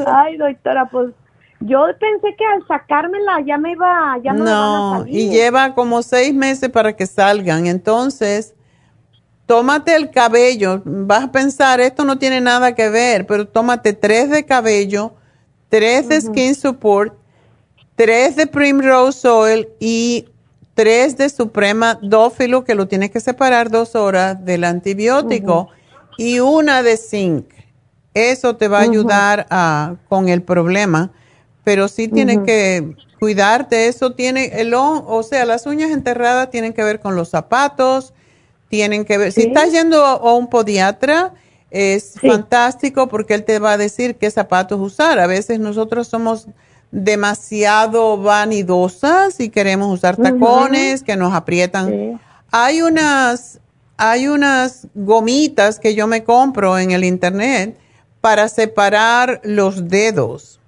Speaker 12: Ay, doctora, pues yo pensé que al sacármela ya me iba, ya no, me a salir.
Speaker 5: y lleva como seis meses para que salgan. Entonces, tómate el cabello. Vas a pensar, esto no tiene nada que ver, pero tómate tres de cabello, tres de Skin Support, tres de Primrose Oil y tres de Suprema Dófilo, que lo tienes que separar dos horas del antibiótico, y una de zinc. Eso te va a ayudar a, con el problema, pero sí tienes que cuidarte. Eso tiene, el, o sea, las uñas enterradas tienen que ver con los zapatos, tienen que ver, si estás yendo a, un podiatra, es fantástico porque él te va a decir qué zapatos usar. A veces nosotros somos demasiado vanidosas y queremos usar tacones que nos aprietan. Hay unas, hay unas gomitas que yo me compro en el internet para separar los dedos.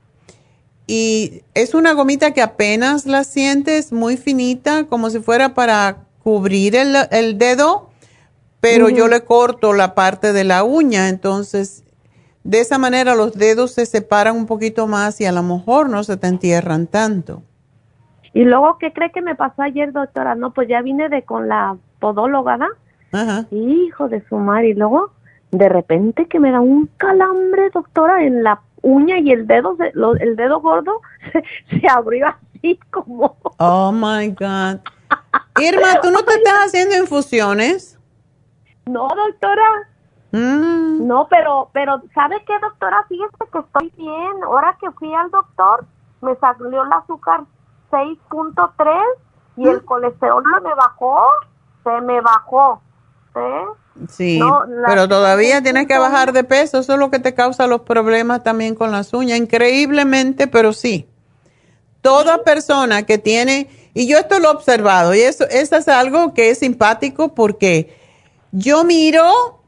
Speaker 5: y es una gomita que apenas la sientes, muy finita, como si fuera para cubrir el, dedo, pero yo le corto la parte de la uña, entonces de esa manera los dedos se separan un poquito más y a lo mejor no se te entierran tanto.
Speaker 12: Y luego, ¿qué cree que me pasó ayer, doctora? No, pues ya vine de con la podóloga, ¿verdad? Ajá. Hijo de su madre. Y luego, de repente que me da un calambre, doctora, en la uña y el dedo, el dedo gordo se, abrió así como...
Speaker 5: Oh, my God. Irma, ¿tú no te estás haciendo infusiones?
Speaker 12: No, doctora. Mm. No, pero, pero, ¿sabe qué, doctora? Fíjese que estoy bien. Ahora que fui al doctor, me salió el azúcar 6.3 y el mm. colesterol me bajó, se me bajó.
Speaker 5: Sí, pero todavía tienes que bajar de peso, eso es lo que te causa los problemas también con las uñas, increíblemente, pero sí. Toda persona que tiene, y yo esto lo he observado, y eso, eso es algo que es simpático porque yo miro,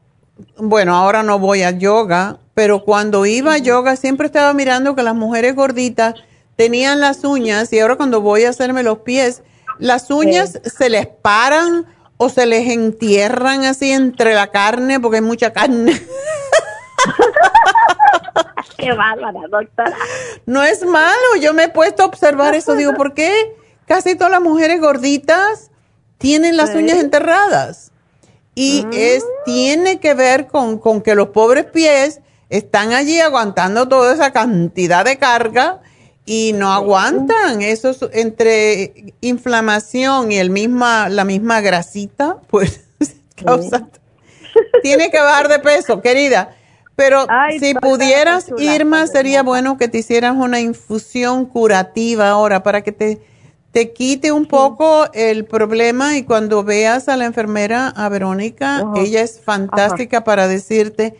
Speaker 5: bueno, ahora no voy a yoga, pero cuando iba a yoga siempre estaba mirando que las mujeres gorditas tenían las uñas y ahora cuando voy a hacerme los pies, las uñas se les paran o se les entierran así entre la carne porque hay mucha carne.
Speaker 12: Qué bárbara, doctora.
Speaker 5: No es malo, yo me he puesto a observar eso, digo, ¿por qué casi todas las mujeres gorditas tienen las uñas enterradas? Y mm. es, tiene que ver con, con que los pobres pies están allí aguantando toda esa cantidad de carga y no aguantan. Eso es entre inflamación y el misma, la misma grasita, pues causa. Tiene que bajar de peso, querida. Pero si pudieras, Irma, sería bueno que te hicieras una infusión curativa ahora para que te, te quite un poco el problema y cuando veas a la enfermera, a Verónica, ella es fantástica para decirte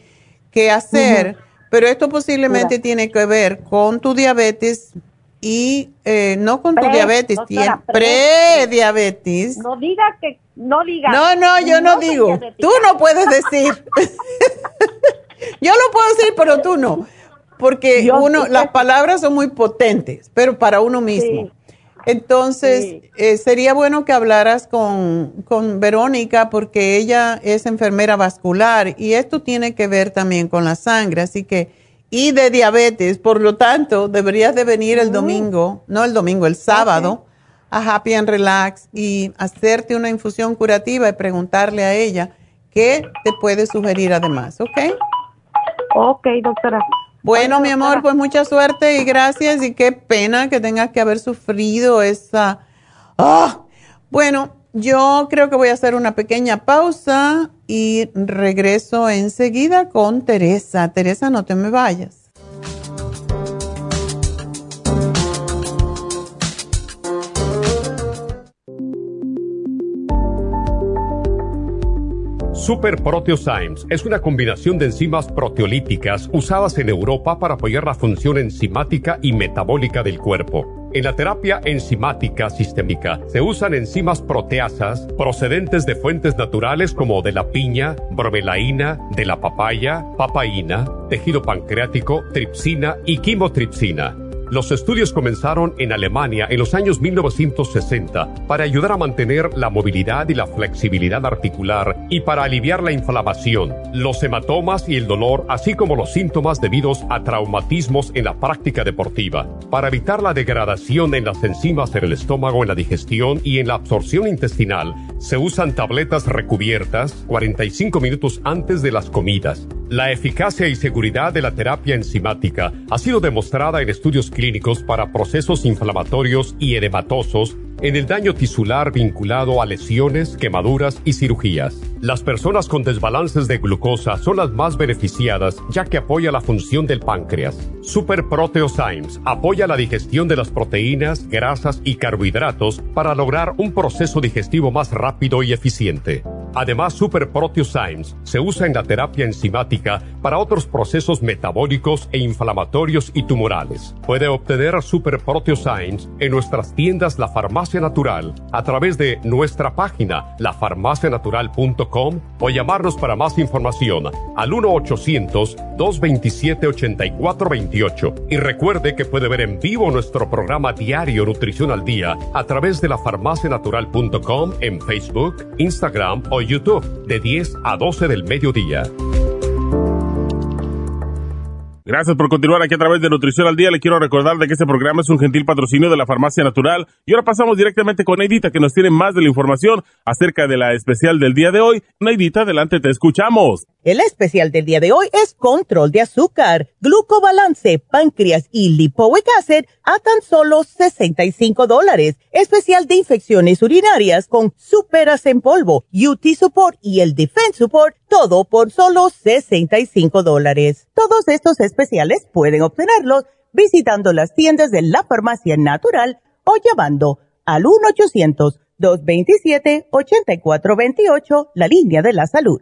Speaker 5: qué hacer. Pero esto posiblemente tiene que ver con tu diabetes y eh, no con tu diabetes, tiene prediabetes.
Speaker 12: No diga que, no diga.
Speaker 5: No, no, yo no, digo. Tú no puedes decir. yo lo puedo decir, pero tú no. Porque uno, las palabras son muy potentes, pero para uno mismo. Entonces, eh, sería bueno que hablaras con, con, Verónica porque ella es enfermera vascular y esto tiene que ver también con la sangre, así que, y de diabetes, por lo tanto, deberías de venir el domingo, no el domingo, el sábado, a Happy and Relax y hacerte una infusión curativa y preguntarle a ella qué te puede sugerir además, ¿ok?
Speaker 12: Ok, doctora.
Speaker 5: Bueno, mi amor, pues mucha suerte y gracias y qué pena que tengas que haber sufrido esa... ¡Ah! Bueno, yo creo que voy a hacer una pequeña pausa y regreso enseguida con Teresa. Teresa, no te me vayas.
Speaker 4: Super Proteosymes es una combinación de enzimas proteolíticas usadas en Europa para apoyar la función enzimática y metabólica del cuerpo. En la terapia enzimática sistémica se usan enzimas proteasas procedentes de fuentes naturales como de la piña, bromelaína, de la papaya, papaína, tejido pancreático, tripsina y quimotripsina. Los estudios comenzaron en Alemania en los años 1960 para ayudar a mantener la movilidad y la flexibilidad articular y para aliviar la inflamación, los hematomas y el dolor, así como los síntomas debidos a traumatismos en la práctica deportiva. Para evitar la degradación en las enzimas en el estómago, en la digestión y en la absorción intestinal, se usan tabletas recubiertas 45 minutos antes de las comidas. La eficacia y seguridad de la terapia enzimática ha sido demostrada en estudios clínicos para procesos inflamatorios y edematosos en el daño tisular vinculado a lesiones, quemaduras y cirugías. Las personas con desbalances de glucosa son las más beneficiadas ya que apoya la función del páncreas. Super Proteosymes apoya la digestión de las proteínas, grasas y carbohidratos para lograr un proceso digestivo más rápido y eficiente. Además, Super Proteosymes se usa en la terapia enzimática para otros procesos metabólicos e inflamatorios y tumorales. Puede obtener Super Proteosymes en nuestras tiendas La Farmacia Natural a través de nuestra página lafarmacianatural.com o llamarnos para más información al 1-800-227-8428. Y recuerde que puede ver en vivo nuestro programa diario Nutrición al Día a través de lafarmacianatural.com en Facebook, Instagram o YouTube de 10 a 12 del mediodía.
Speaker 6: Gracias por continuar aquí a través de Nutrición al Día. Le quiero recordar de que este programa es un gentil patrocinio de la Farmacia Natural. Y ahora pasamos directamente con Neidita, que nos tiene más de la información acerca de la especial del día de hoy. Neidita, adelante, te escuchamos.
Speaker 7: El especial del día de hoy es control de azúcar, glucobalance, páncreas y lipoic acid a tan solo 65 dólares. Especial de infecciones urinarias con superas en polvo, UT Support y el Defense Support, todo por solo 65 dólares. Todos estos especiales pueden obtenerlos visitando las tiendas de la farmacia natural o llamando al 1-800-227-8428, la línea de la salud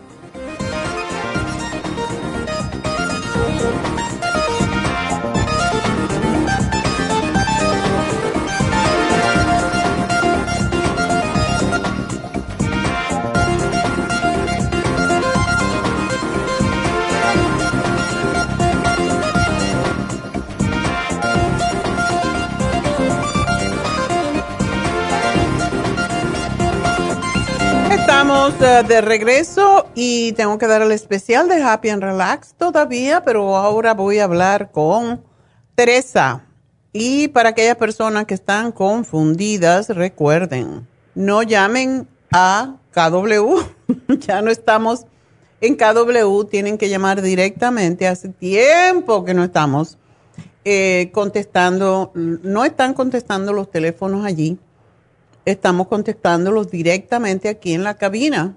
Speaker 5: Estamos eh, de regreso y tengo que dar el especial de Happy and Relax todavía, pero ahora voy a hablar con Teresa. Y para aquellas personas que están confundidas, recuerden, no llamen a KW, ya no estamos en KW, tienen que llamar directamente, hace tiempo que no estamos eh, contestando, no están contestando los teléfonos allí estamos contestándolos directamente aquí en la cabina.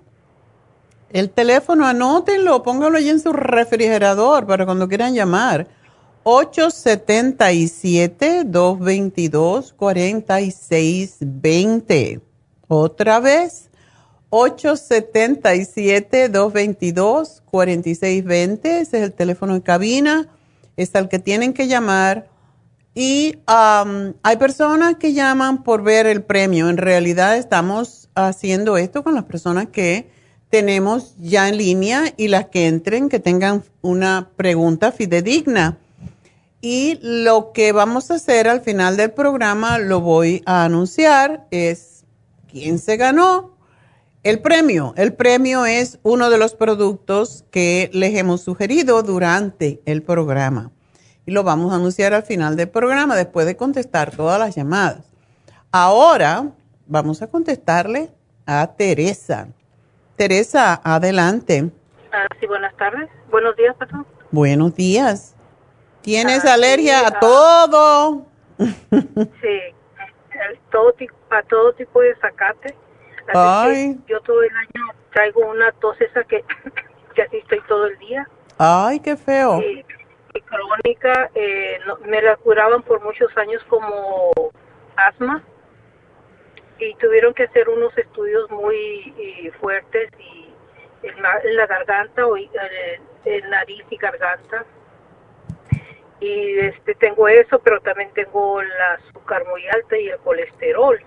Speaker 5: El teléfono, anótenlo, pónganlo allí en su refrigerador para cuando quieran llamar. 877-222-4620. Otra vez, 877-222-4620. Ese es el teléfono de cabina. Es al que tienen que llamar y hay personas que llaman por ver el premio. En realidad estamos haciendo esto con las personas que tenemos ya en línea y las que entren que tengan una pregunta fidedigna. Y lo que vamos a hacer al final del programa, lo voy a anunciar, es quién se ganó el premio. El premio es uno de los productos que les hemos sugerido durante el programa y lo vamos a anunciar al final del programa después de contestar todas las llamadas. Ahora vamos a contestarle a Teresa. Teresa, adelante.
Speaker 13: Ah, sí, buenas tardes. Buenos días, perdón.
Speaker 5: Buenos días. ¿Tienes
Speaker 13: Ah,
Speaker 5: alergia
Speaker 13: sí,
Speaker 5: a
Speaker 13: ah.
Speaker 5: todo?
Speaker 13: Sí, el- todo tipo, a todo tipo de zacate.
Speaker 5: Ay.
Speaker 13: yo todo el año traigo una tos esa que, que así estoy todo el día.
Speaker 5: Ay, qué feo.
Speaker 13: Y crónica, eh, me la curaban por muchos años como asma y tuvieron que hacer unos estudios muy eh, fuertes y en la, garganta o eh, nariz y garganta. Y este tengo eso pero también tengo la azúcar muy alta y el colesterol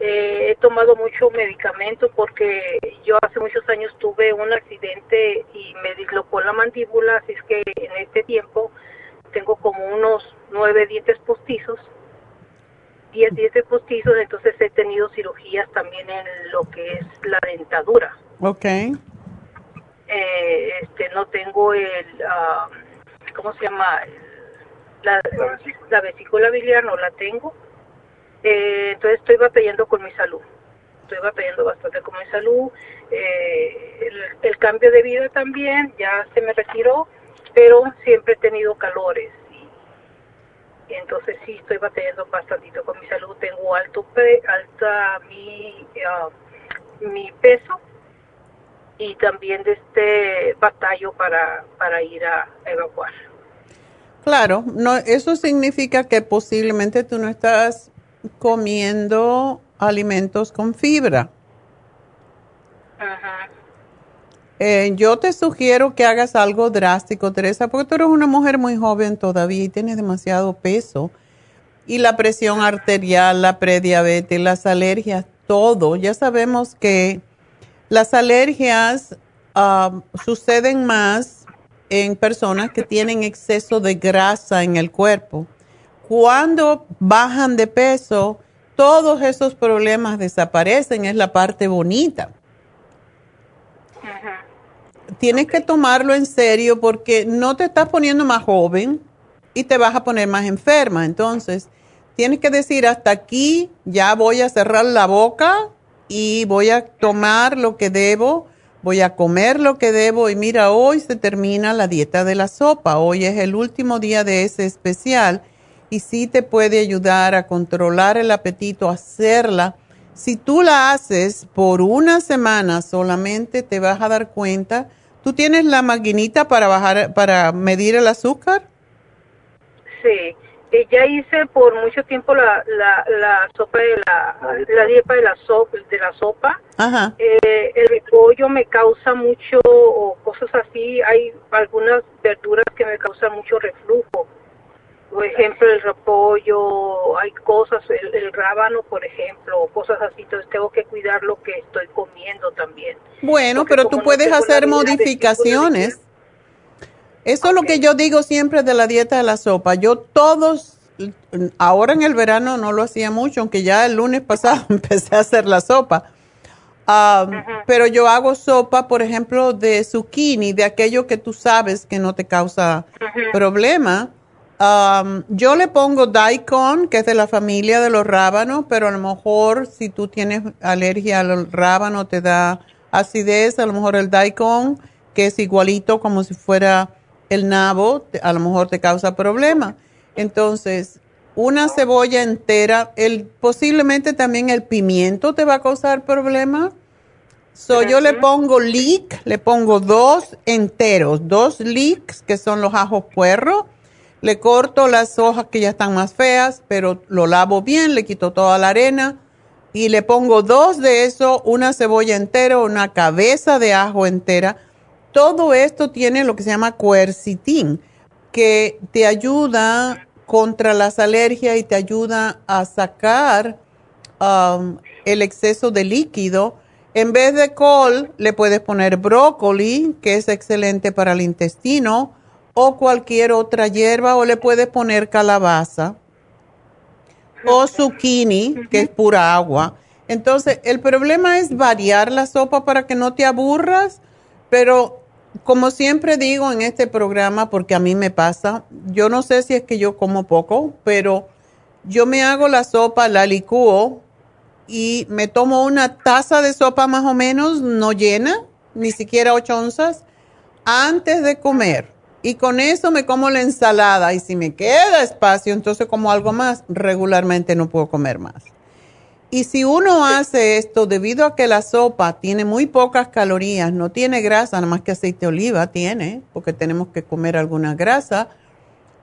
Speaker 13: Eh, he tomado mucho medicamento porque yo hace muchos años tuve un accidente y me dislocó la mandíbula así es que en este tiempo tengo como unos nueve dientes postizos diez dientes postizos entonces he tenido cirugías también en lo que es la dentadura.
Speaker 5: Ok.
Speaker 13: eh, este no tengo el ah, cómo se llama la, la vesícula. biliar no la tengo Eh, entonces estoy batallando con mi salud. Estoy batallando bastante con mi salud. Eh, el, cambio de vida también ya se me retiró pero siempre he tenido calores. Y entonces sí estoy batallando bastantito con mi salud. Tengo alto pe alta mi ah, mi peso. Y también de este batallo para, para ir a evacuar.
Speaker 5: Claro, no, eso significa que posiblemente tú no estás comiendo alimentos con fibra.
Speaker 13: Ajá.
Speaker 5: Eh, yo te sugiero que hagas algo drástico, Teresa, porque tú eres una mujer muy joven todavía y tienes demasiado peso. Y la presión arterial, la prediabetes, las alergias, todo. Ya sabemos que las alergias ah, suceden más en personas que tienen exceso de grasa en el cuerpo. Cuando bajan de peso, todos esos problemas desaparecen, es la parte bonita. Tienes que tomarlo en serio porque no te estás poniendo más joven y te vas a poner más enferma. Entonces, tienes que decir, hasta aquí ya voy a cerrar la boca y voy a tomar lo que debo, voy a comer lo que debo y mira, hoy se termina la dieta de la sopa, hoy es el último día de ese especial y sí te puede ayudar a controlar el apetito, hacerla. Si tú la haces por una semana solamente te vas a dar cuenta. ¿Tú tienes la maquinita para bajar, para medir el azúcar?
Speaker 13: Sí, eh, ya hice por mucho tiempo la, la, la sopa de la, la dieta de la sopa, de la sopa.
Speaker 5: Ajá.
Speaker 13: Eh, el repollo me causa mucho, o cosas así, hay algunas verduras que me causan mucho reflujo. Por ejemplo, el repollo, hay cosas, el, el rábano, por ejemplo, cosas así, entonces tengo que cuidar lo que estoy comiendo también.
Speaker 5: Bueno,
Speaker 13: Porque
Speaker 5: pero tú puedes hacer modificaciones. Eso es lo que yo digo siempre de la dieta de la sopa. Yo todos, ahora en el verano no lo hacía mucho, aunque ya el lunes pasado empecé a hacer la sopa. Pero yo hago sopa, por ejemplo, de zucchini, de aquello que tú sabes que no te causa problema. Um, yo le pongo daikon, que es de la familia de los rábanos, pero a lo mejor si tú tienes alergia al rábano te da acidez, a lo mejor el daikon, que es igualito como si fuera el nabo, a lo mejor te causa problema. Entonces, una cebolla entera, el, posiblemente también el pimiento te va a causar problema. So, yo le pongo leek, le pongo dos enteros, dos leeks, que son los ajos puerros. Le corto las hojas que ya están más feas, pero lo lavo bien, le quito toda la arena y le pongo dos de eso, una cebolla entera, una cabeza de ajo entera. Todo esto tiene lo que se llama quercitín, que te ayuda contra las alergias y te ayuda a sacar um, el exceso de líquido. En vez de col, le puedes poner brócoli, que es excelente para el intestino, o cualquier otra hierba, o le puedes poner calabaza, o zucchini, que es pura agua. Entonces, el problema es variar la sopa para que no te aburras, pero como siempre digo en este programa, porque a mí me pasa, yo no sé si es que yo como poco, pero yo me hago la sopa, la licúo y me tomo una taza de sopa más o menos, no llena, ni siquiera ocho onzas, antes de comer. Y con eso me como la ensalada y si me queda espacio, entonces como algo más, regularmente no puedo comer más. Y si uno hace esto, debido a que la sopa tiene muy pocas calorías, no tiene grasa, nada más que aceite de oliva tiene, porque tenemos que comer alguna grasa,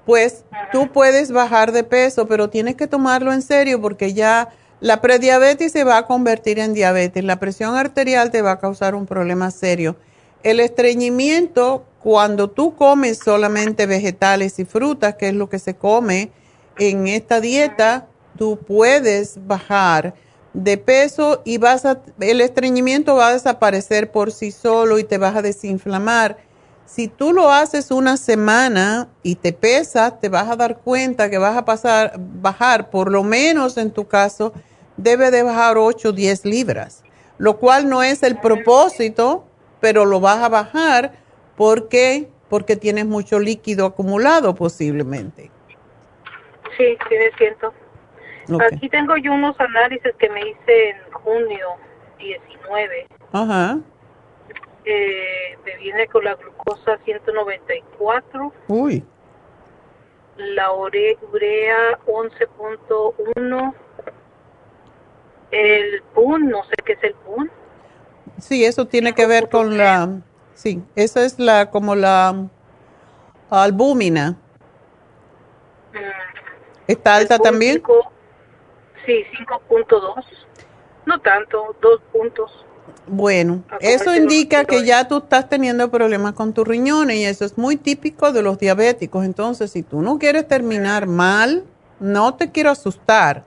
Speaker 5: pues tú puedes bajar de peso, pero tienes que tomarlo en serio porque ya la prediabetes se va a convertir en diabetes, la presión arterial te va a causar un problema serio. El estreñimiento, cuando tú comes solamente vegetales y frutas, que es lo que se come en esta dieta, tú puedes bajar de peso y vas a, el estreñimiento va a desaparecer por sí solo y te vas a desinflamar. Si tú lo haces una semana y te pesas, te vas a dar cuenta que vas a pasar, bajar, por lo menos en tu caso, debe de bajar 8 o 10 libras, lo cual no es el propósito, pero lo vas a bajar porque, porque tienes mucho líquido acumulado posiblemente.
Speaker 13: Sí, sí me siento. Aquí tengo yo unos análisis que me hice en junio 19.
Speaker 5: Ajá.
Speaker 13: Eh, me viene con la glucosa 194,
Speaker 5: Uy.
Speaker 13: la ure- urea 11.1, el PUN, no sé qué es el PUN.
Speaker 5: Sí, eso tiene que ver con la, sí, eso es la, como la albúmina. ¿Está alta también?
Speaker 13: Cinco- sí, 5.2. No tanto, dos puntos.
Speaker 5: Bueno, eso indica que ya tú estás teniendo problemas con tus riñones y eso es muy típico de los diabéticos. Entonces, si tú no quieres terminar mal, no te quiero asustar,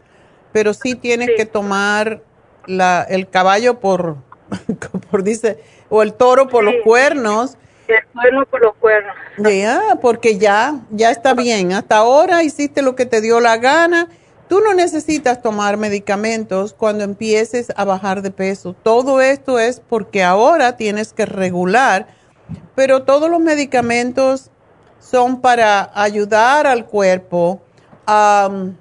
Speaker 5: pero sí tienes que tomar la, el caballo por, por dice, o el toro por los cuernos.
Speaker 13: El cuerno por los cuernos.
Speaker 5: Ya, porque ya, ya está bien. Hasta ahora hiciste lo que te dio la gana. Tú no necesitas tomar medicamentos cuando empieces a bajar de peso. Todo esto es porque ahora tienes que regular, pero todos los medicamentos son para ayudar al cuerpo a um,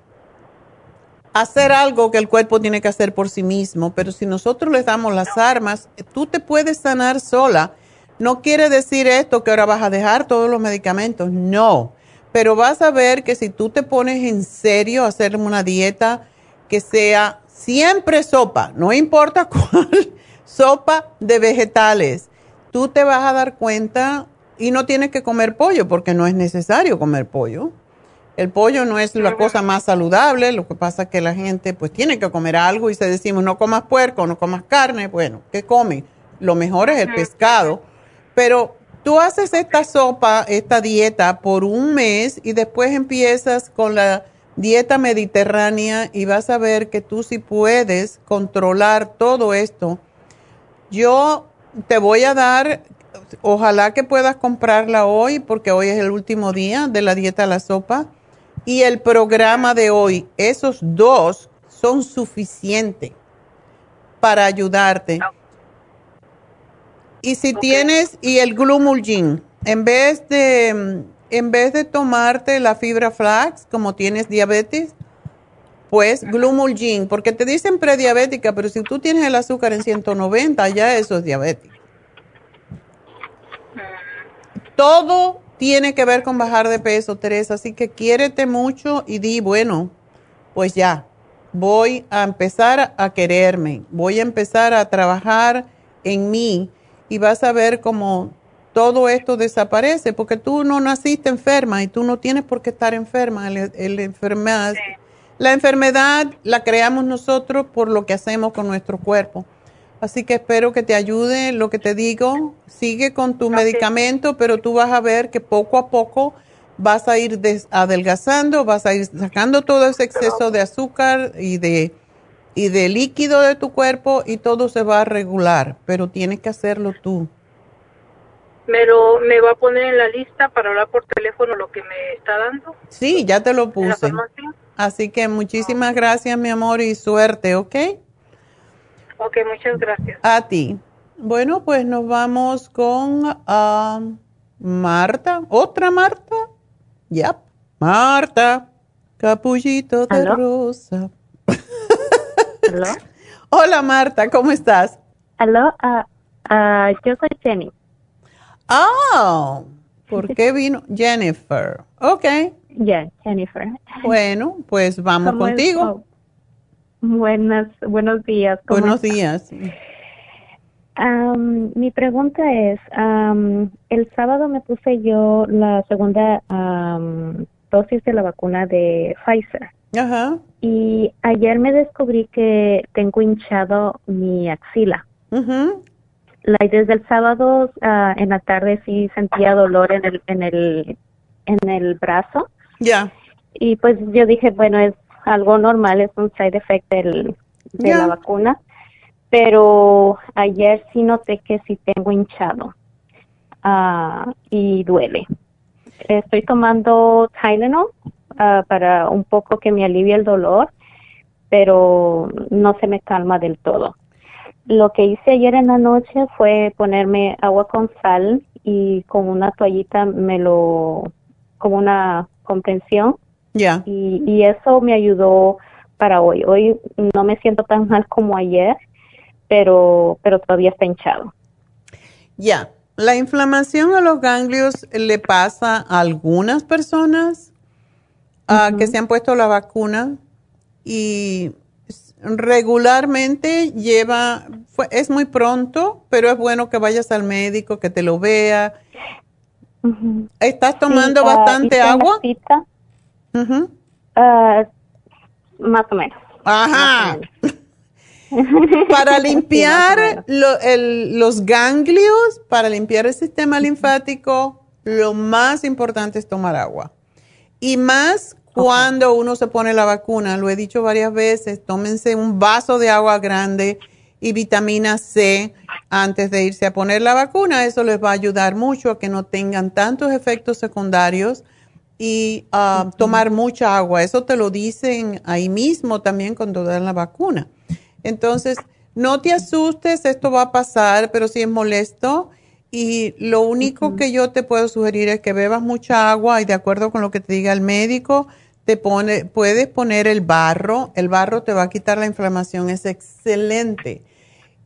Speaker 5: hacer algo que el cuerpo tiene que hacer por sí mismo. Pero si nosotros les damos las armas, tú te puedes sanar sola. No quiere decir esto que ahora vas a dejar todos los medicamentos, no. Pero vas a ver que si tú te pones en serio a hacer una dieta que sea siempre sopa, no importa cuál, sopa de vegetales, tú te vas a dar cuenta y no tienes que comer pollo porque no es necesario comer pollo. El pollo no es la cosa más saludable, lo que pasa es que la gente pues tiene que comer algo y se decimos no comas puerco, no comas carne, bueno, ¿qué come? Lo mejor es el pescado, pero tú haces esta sopa, esta dieta por un mes y después empiezas con la dieta mediterránea y vas a ver que tú sí puedes controlar todo esto. Yo te voy a dar, ojalá que puedas comprarla hoy porque hoy es el último día de la dieta a la sopa y el programa de hoy, esos dos son suficientes para ayudarte. Y si tienes, y el glumulgin, en vez de, en vez de tomarte la fibra flax, como tienes diabetes, pues glumulgin, porque te dicen prediabética, pero si tú tienes el azúcar en 190, ya eso es diabético. Todo tiene que ver con bajar de peso, Teresa, así que quiérete mucho y di, bueno, pues ya, voy a empezar a quererme, voy a empezar a trabajar en mí y vas a ver cómo todo esto desaparece, porque tú no naciste enferma y tú no tienes por qué estar enferma. El- el enfermedad, La enfermedad la creamos nosotros por lo que hacemos con nuestro cuerpo. Así que espero que te ayude lo que te digo. Sigue con tu medicamento, pero tú vas a ver que poco a poco vas a ir des- adelgazando, vas a ir sacando todo ese exceso de azúcar y de, y de líquido de tu cuerpo y todo se va a regular, pero tienes que hacerlo tú.
Speaker 13: Me, lo, me va a poner en la lista para hablar por teléfono lo que me está dando.
Speaker 5: Sí, ya te lo
Speaker 13: ¿En la
Speaker 5: puse. Así que muchísimas gracias, mi amor, y suerte, ¿ok?
Speaker 13: Ok, muchas gracias.
Speaker 5: A ti. Bueno, pues nos vamos con ah, Marta. ¿Otra Marta? Ya. Marta, capullito de
Speaker 14: ¿Aló?
Speaker 5: rosa.
Speaker 14: ¿Aló?
Speaker 5: Hola Marta, ¿cómo estás?
Speaker 14: Aló, ah, yo soy Jenny.
Speaker 5: Oh, ¿por qué vino Jennifer? Ok.
Speaker 14: Ya, Jennifer.
Speaker 5: Bueno, pues vamos
Speaker 14: ¿Cómo
Speaker 5: contigo.
Speaker 14: Buenas, buenos días. ¿cómo
Speaker 5: Buenos días.
Speaker 14: Mi pregunta es, am, el sábado me puse yo la segunda am, dosis de la vacuna de Pfizer.
Speaker 5: Ajá.
Speaker 14: Y ayer me descubrí que tengo hinchado mi axila. La- desde el sábado ah, en la tarde sí sentía dolor en el, en el, en el brazo.
Speaker 5: Ya.
Speaker 14: Y pues yo dije, bueno, es algo normal, es un side effect del, de la vacuna. Pero ayer sí noté que sí tengo hinchado ah, y duele. Estoy tomando Tylenol ah, para un poco que me alivie el dolor, pero no se me calma del todo. Lo que hice ayer en la noche fue ponerme agua con sal y con una toallita me lo, como una comprensión
Speaker 5: Ya.
Speaker 14: y, y eso me ayudó para hoy. Hoy no me siento tan mal como ayer, pero, pero todavía está hinchado.
Speaker 5: Ya. La inflamación a los ganglios le pasa a algunas personas que se han puesto la vacuna y regularmente lleva, es muy pronto, pero es bueno que vayas al médico, que te lo vea. ¿Estás tomando
Speaker 14: Sí, ah,
Speaker 5: bastante agua?
Speaker 14: cita, Ah, más o menos.
Speaker 5: Ajá. Para limpiar lo- el- los ganglios, para limpiar el sistema linfático, lo más importante es tomar agua. Y más cuando uno se pone la vacuna, lo he dicho varias veces, tómense un vaso de agua grande y vitamina C antes de irse a poner la vacuna. Eso les va a ayudar mucho a que no tengan tantos efectos secundarios y ah, tomar mucha agua. Eso te lo dicen ahí mismo también cuando dan la vacuna. Entonces, no te asustes, esto va a pasar, pero sí es molesto. Y lo único que yo te puedo sugerir es que bebas mucha agua y de acuerdo con lo que te diga el médico, te pone, puedes poner el barro. El barro te va a quitar la inflamación, es excelente.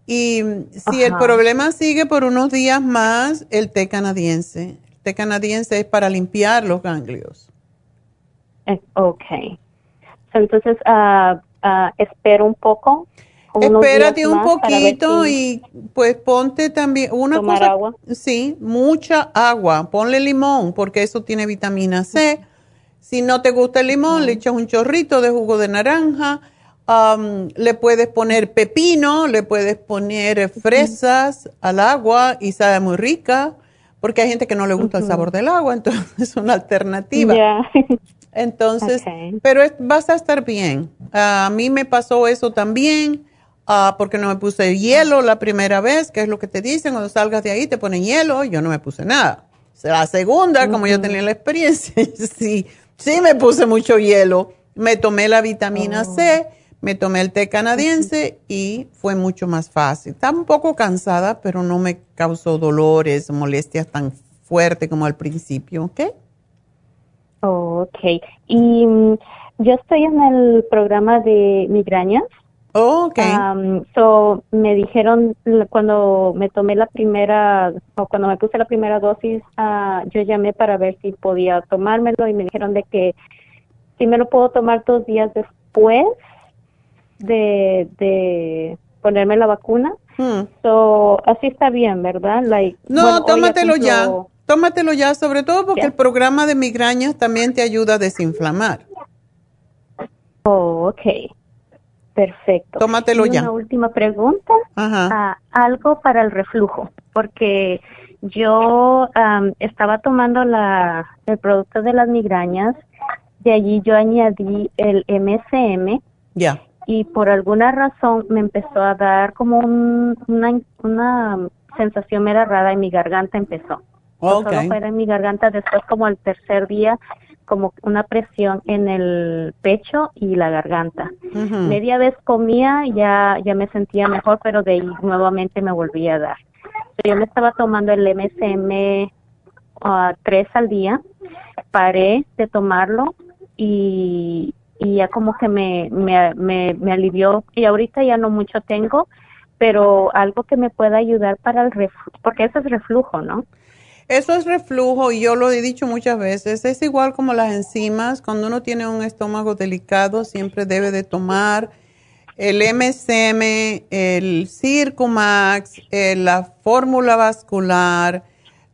Speaker 5: Y si el problema sigue por unos días más, el té canadiense. Té canadiense es para limpiar los ganglios.
Speaker 14: Ok. So, entonces, ah, ah, espero un poco.
Speaker 5: Espérate un poquito
Speaker 14: si-
Speaker 5: y pues ponte también una
Speaker 14: Tomar
Speaker 5: cosa.
Speaker 14: agua.
Speaker 5: Sí, mucha agua. Ponle limón porque eso tiene vitamina C. Si no te gusta el limón, le echas un chorrito de jugo de naranja. Le puedes poner pepino, le puedes poner fresas al agua y sabe muy rica. Porque hay gente que no le gusta el sabor del agua, entonces es una alternativa.
Speaker 14: Ya.
Speaker 5: Entonces, pero es- vas a estar bien. a mí me pasó eso también, ah, porque no me puse hielo la primera vez, que es lo que te dicen, cuando salgas de ahí te ponen hielo, yo no me puse nada. La segunda, como yo tenía la experiencia, sí, sí me puse mucho hielo. Me tomé la vitamina C, me tomé el té canadiense y fue mucho más fácil. Estaba un poco cansada, pero no me causó dolores, molestias tan fuertes como al principio, ¿ok?
Speaker 14: Oh, ok. Y mm, yo estoy en el programa de migrañas.
Speaker 5: Oh, ok.
Speaker 14: Um, so, me dijeron cuando me tomé la primera, o cuando me puse la primera dosis, ah, yo llamé para ver si podía tomármelo y me dijeron de que si me lo puedo tomar dos días después de, de ponerme la vacuna. So, así está bien, ¿verdad? Like,
Speaker 5: Hmm. No,
Speaker 14: bueno,
Speaker 5: tómatelo ya. Tómatelo ya, sobre todo porque el programa de migrañas también te ayuda a desinflamar.
Speaker 14: Oh, ok. Perfecto.
Speaker 5: Tómatelo
Speaker 14: Y
Speaker 5: ya.
Speaker 14: Una última pregunta.
Speaker 5: Ajá.
Speaker 14: Ah, algo para el reflujo, porque yo am, estaba tomando la, el producto de las migrañas, de allí yo añadí el MSM
Speaker 5: Ya.
Speaker 14: Y por alguna razón me empezó a dar como un- una, una sensación mera rara en mi garganta empezó.
Speaker 5: Ok.
Speaker 14: Solo fue en mi garganta, después como al tercer día, como una presión en el pecho y la garganta. Media vez comía, ya, ya me sentía mejor, pero de ahí nuevamente me volvía a dar. Yo me estaba tomando el MSM ah, tres al día, paré de tomarlo y, y ya como que me, me, me, me alivió y ahorita ya no mucho tengo, pero algo que me pueda ayudar para el reflujo, porque eso es reflujo, ¿no?
Speaker 5: Eso es reflujo y yo lo he dicho muchas veces. Es igual como las enzimas. Cuando uno tiene un estómago delicado, siempre debe de tomar el MSM, el Circumax, eh, la fórmula vascular.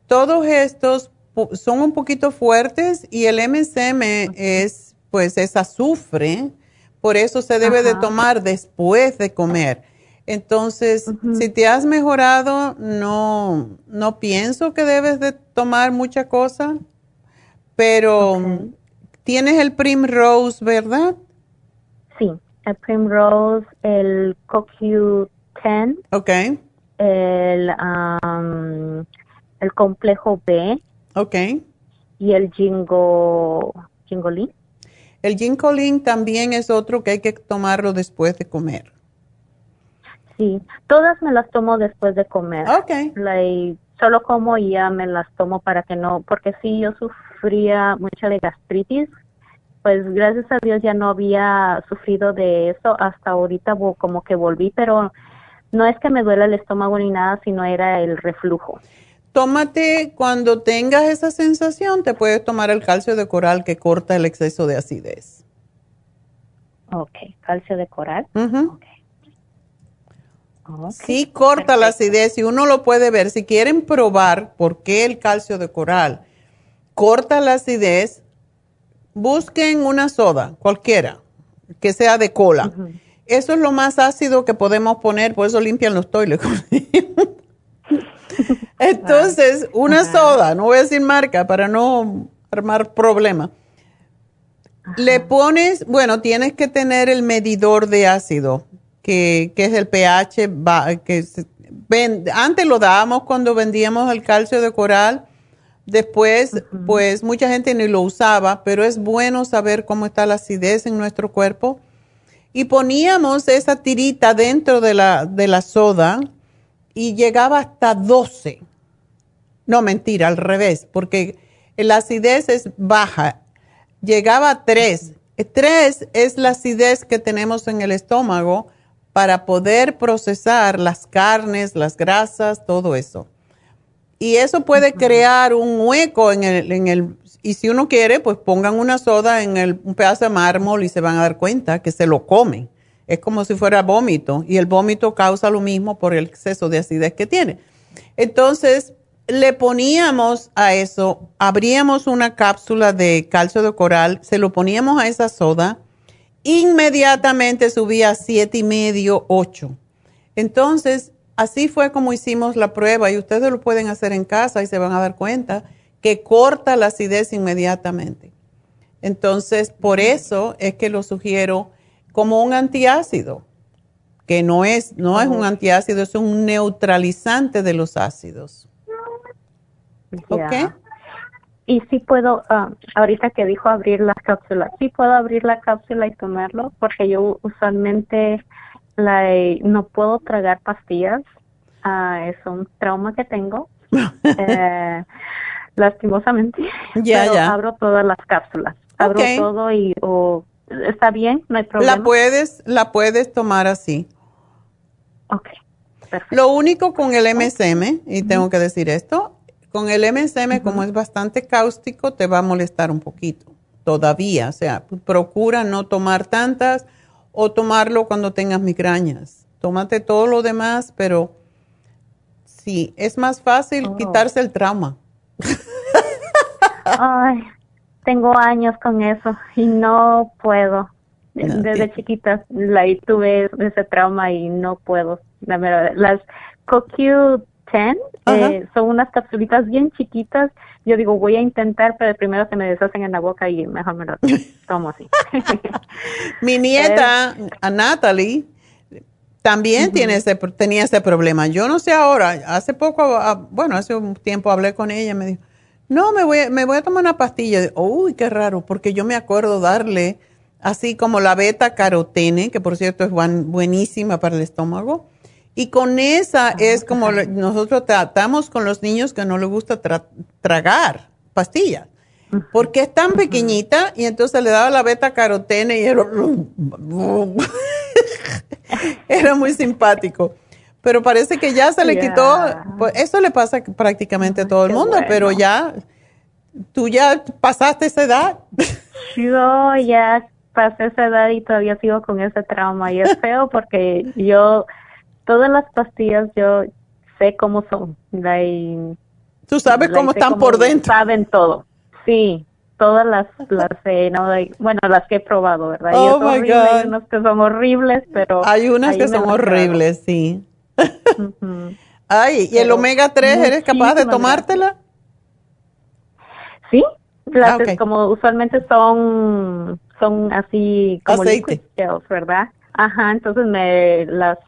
Speaker 5: Todos estos son un poquito fuertes y el MSM es, pues, es azufre. Por eso se debe de tomar después de comer. Entonces, si te has mejorado, no, no pienso que debes de tomar mucha cosa, pero tienes el Primrose, ¿verdad?
Speaker 14: Sí, el Primrose, el CoQ10,
Speaker 5: Ok,
Speaker 14: el, am, el complejo B
Speaker 5: ok.
Speaker 14: y el Jingo, Jingolin.
Speaker 5: El Ginkolin también es otro que hay que tomarlo después de comer.
Speaker 14: Sí, todas me las tomo después de comer.
Speaker 5: Ok.
Speaker 14: Like, solo como y ya me las tomo para que no, porque sí, yo sufría mucho de gastritis. Pues gracias a Dios ya no había sufrido de eso hasta ahorita como que volví, pero no es que me duela el estómago ni nada, sino era el reflujo.
Speaker 5: Tómate, cuando tengas esa sensación, te puedes tomar el calcio de coral que corta el exceso de acidez.
Speaker 14: Ok, calcio de coral.
Speaker 5: Sí, corta la acidez y uno lo puede ver. Si quieren probar por qué el calcio de coral corta la acidez, busquen una soda, cualquiera, que sea de cola. Eso es lo más ácido que podemos poner, por eso limpian los toiles. Entonces, una soda, no voy a decir marca para no armar problema. Le pones, bueno, tienes que tener el medidor de ácido que, es el pH, que antes lo dábamos cuando vendíamos el calcio de coral, después pues mucha gente ni lo usaba, pero es bueno saber cómo está la acidez en nuestro cuerpo. Y poníamos esa tirita dentro de la, de la soda y llegaba hasta 12. No, mentira, al revés, porque la acidez es baja. Llegaba a 3. 3 es la acidez que tenemos en el estómago para poder procesar las carnes, las grasas, todo eso. Y eso puede crear un hueco en el, en el, y si uno quiere, pues pongan una soda en el, un pedazo de mármol y se van a dar cuenta que se lo comen. Es como si fuera vómito y el vómito causa lo mismo por el exceso de acidez que tiene. Entonces, le poníamos a eso, abríamos una cápsula de calcio de coral, se lo poníamos a esa soda inmediatamente subía a siete y medio, ocho. Entonces, así fue como hicimos la prueba y ustedes lo pueden hacer en casa y se van a dar cuenta que corta la acidez inmediatamente. Entonces, por eso es que lo sugiero como un antiácido, que no es, no es un antiácido, es un neutralizante de los ácidos.
Speaker 14: ¿Ok? Y sí puedo, ah, ahorita que dijo abrir la cápsula, sí puedo abrir la cápsula y tomarlo, porque yo usualmente la, no puedo tragar pastillas. Uh, es un trauma que tengo, eh, lastimosamente. Ya, ya. Abro todas las cápsulas. Abro todo y o, está bien, no hay problema.
Speaker 5: La puedes, la puedes tomar así. Ok. Perfecto. Lo único con el MSM, y tengo que decir esto, con el MSM, como es bastante cáustico, te va a molestar un poquito todavía. O sea, procura no tomar tantas o tomarlo cuando tengas migrañas. Tómate todo lo demás, pero sí, es más fácil oh. quitarse el trauma.
Speaker 14: Ay, tengo años con eso y no puedo. Desde chiquita la, tuve ese trauma y no puedo. Las CoQ eh, son unas capsulitas bien chiquitas. Yo digo, voy a intentar, pero primero se me deshacen en la boca y mejor me lo tomo así.
Speaker 5: Mi nieta, a Natalie, también tiene ese, tenía ese problema. Yo no sé ahora, hace poco, ah, bueno, hace un tiempo hablé con ella y me dijo, no, me voy, me voy a tomar una pastilla. Uy, qué raro, porque yo me acuerdo darle así como la beta carotene, que por cierto es buenísima para el estómago y con esa ah, es como nosotros tratamos con los niños que no les gusta tragar pastillas. Porque es tan pequeñita y entonces le daba la beta carotene y era, era muy simpático. Pero parece que ya se le quitó, pues eso le pasa prácticamente a todo el mundo, pero ya, tú ya pasaste esa edad.
Speaker 14: Yo ya pasé esa edad y todavía sigo con ese trauma y es feo porque yo todas las pastillas yo sé cómo son.
Speaker 5: Tú sabes cómo están por dentro.
Speaker 14: Saben todo. Sí, todas las, las ¿no? bueno, las que he probado, ¿verdad?
Speaker 5: Oh my God.
Speaker 14: Hay unas que son horribles, pero...
Speaker 5: Hay unas que son horribles, sí. Ay, ¿y el omega 3 eres capaz de tomártela?
Speaker 14: Sí, las ah, como usualmente son son así como
Speaker 5: aceite,
Speaker 14: ¿verdad? Ajá, entonces me las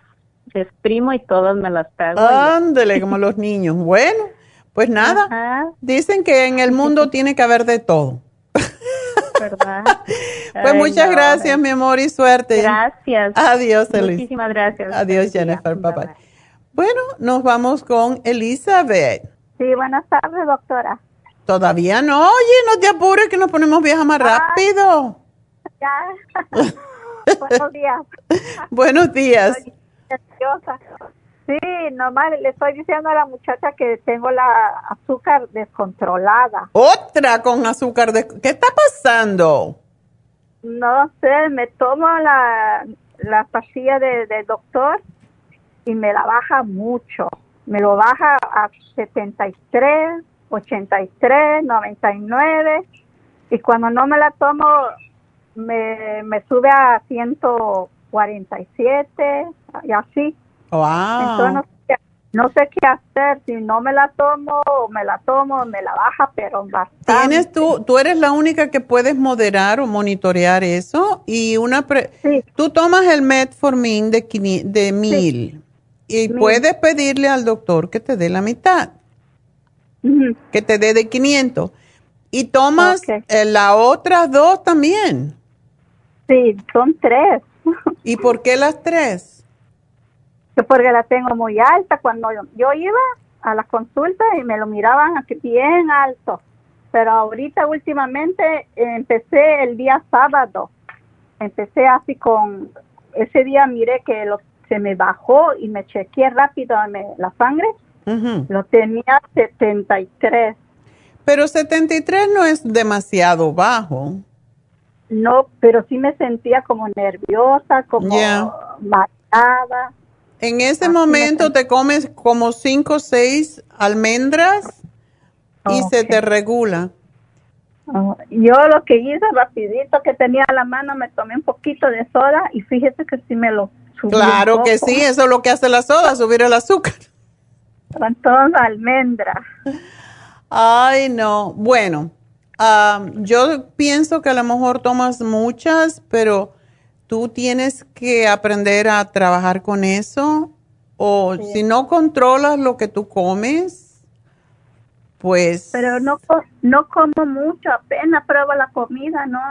Speaker 14: exprimo y todas me las pago.
Speaker 5: Ándele, como los niños. Bueno, pues nada. Dicen que en el mundo tiene que haber de todo. ¿Verdad? pues muchas gracias, mi amor, y suerte.
Speaker 14: Gracias.
Speaker 5: Adiós, Elizabeth.
Speaker 14: Muchísimas gracias.
Speaker 5: Adiós, Jennifer. Bye, Bueno, nos vamos con Elizabeth.
Speaker 15: Sí, buenas tardes, doctora.
Speaker 5: Todavía no. Oye, no te apures que nos ponemos vieja más rápido.
Speaker 15: Ya. Buenos días.
Speaker 5: Buenos días.
Speaker 15: Sí, normal, le estoy diciendo a la muchacha que tengo la azúcar descontrolada.
Speaker 5: Otra con azúcar de... ¿Qué está pasando?
Speaker 15: no sé, me tomo la, la pastilla de, del doctor y me la baja mucho. Me lo baja a 73, 83, 99 y cuando no me la tomo me, me sube a 147 y así.
Speaker 5: Wow.
Speaker 15: Entonces no sé, no sé qué hacer, si no me la tomo o me la tomo, me la baja, pero bastante.
Speaker 5: Tienes tú, tú eres la única que puedes moderar o monitorear eso y una pre- tú tomas el metformin de de mil y
Speaker 15: Mil.
Speaker 5: puedes pedirle al doctor que te dé la mitad, que te dé de 500 y tomas eh, las otras dos también.
Speaker 15: Sí, son tres.
Speaker 5: ¿Y por qué las tres?
Speaker 15: Que porque la tengo muy alta. Cuando yo, yo iba a las consultas y me lo miraban aquí bien alto. Pero ahorita últimamente empecé el día sábado. Empecé así con, ese día miré que lo, se me bajó y me chequeé rápido me- la sangre. Lo tenía 73.
Speaker 5: Pero 73 no es demasiado bajo.
Speaker 15: No, pero sí me sentía como nerviosa, como mareada.
Speaker 5: En ese momento te comes como 5 o 6 almendras y se te regula.
Speaker 15: Oh, Yo lo que hice rapidito que tenía a la mano, me tomé un poquito de soda y fíjese que sí me lo subí
Speaker 5: Claro que sí, eso es lo que hace la soda, subir el azúcar.
Speaker 15: Con todas almendras.
Speaker 5: Ay, no. Bueno, ah, yo pienso que a lo mejor tomas muchas, pero tú tienes que aprender a trabajar con eso. O si no controlas lo que tú comes, pues...
Speaker 15: Pero no no como mucho, apenas pruebo la comida, no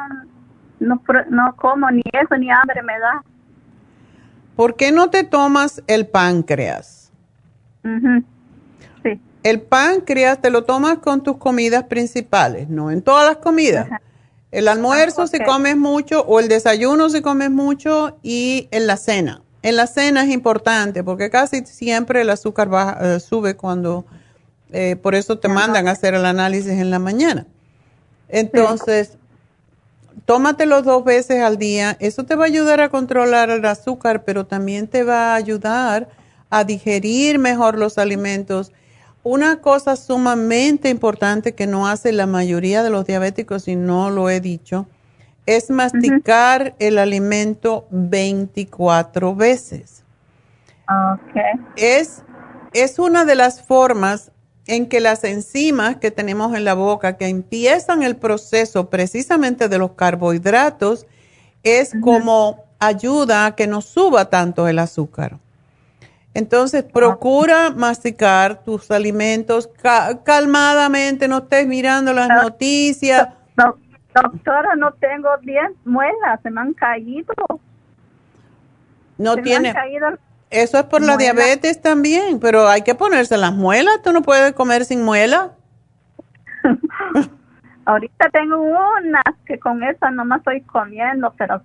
Speaker 15: no no como ni eso ni hambre me da.
Speaker 5: ¿Por qué no te tomas el páncreas?
Speaker 15: Ujú.
Speaker 5: El páncreas te lo tomas con tus comidas principales, no en todas las comidas. El almuerzo si comes mucho o el desayuno si comes mucho y en la cena. En la cena es importante porque casi siempre el azúcar baja- eh, sube cuando, eh, por eso te mandan a hacer el análisis en la mañana. Entonces, tómatelo dos veces al día. Eso te va a ayudar a controlar el azúcar, pero también te va a ayudar a digerir mejor los alimentos. Una cosa sumamente importante que no hace la mayoría de los diabéticos, y no lo he dicho, es masticar el alimento 24 veces. Es, es una de las formas en que las enzimas que tenemos en la boca, que empiezan el proceso precisamente de los carbohidratos, es como ayuda a que no suba tanto el azúcar. Entonces, procura masticar tus alimentos ca- calmadamente, no estés mirando las noticias.
Speaker 15: No, doctora, no tengo 10 muelas, se me han caído.
Speaker 5: No
Speaker 15: se
Speaker 5: tiene.
Speaker 15: me han caído.
Speaker 5: Eso es por la diabetes también, pero hay que ponerse las muelas. Tú no puedes comer sin muela.
Speaker 15: Ahorita tengo unas que con esas nomás estoy comiendo, pero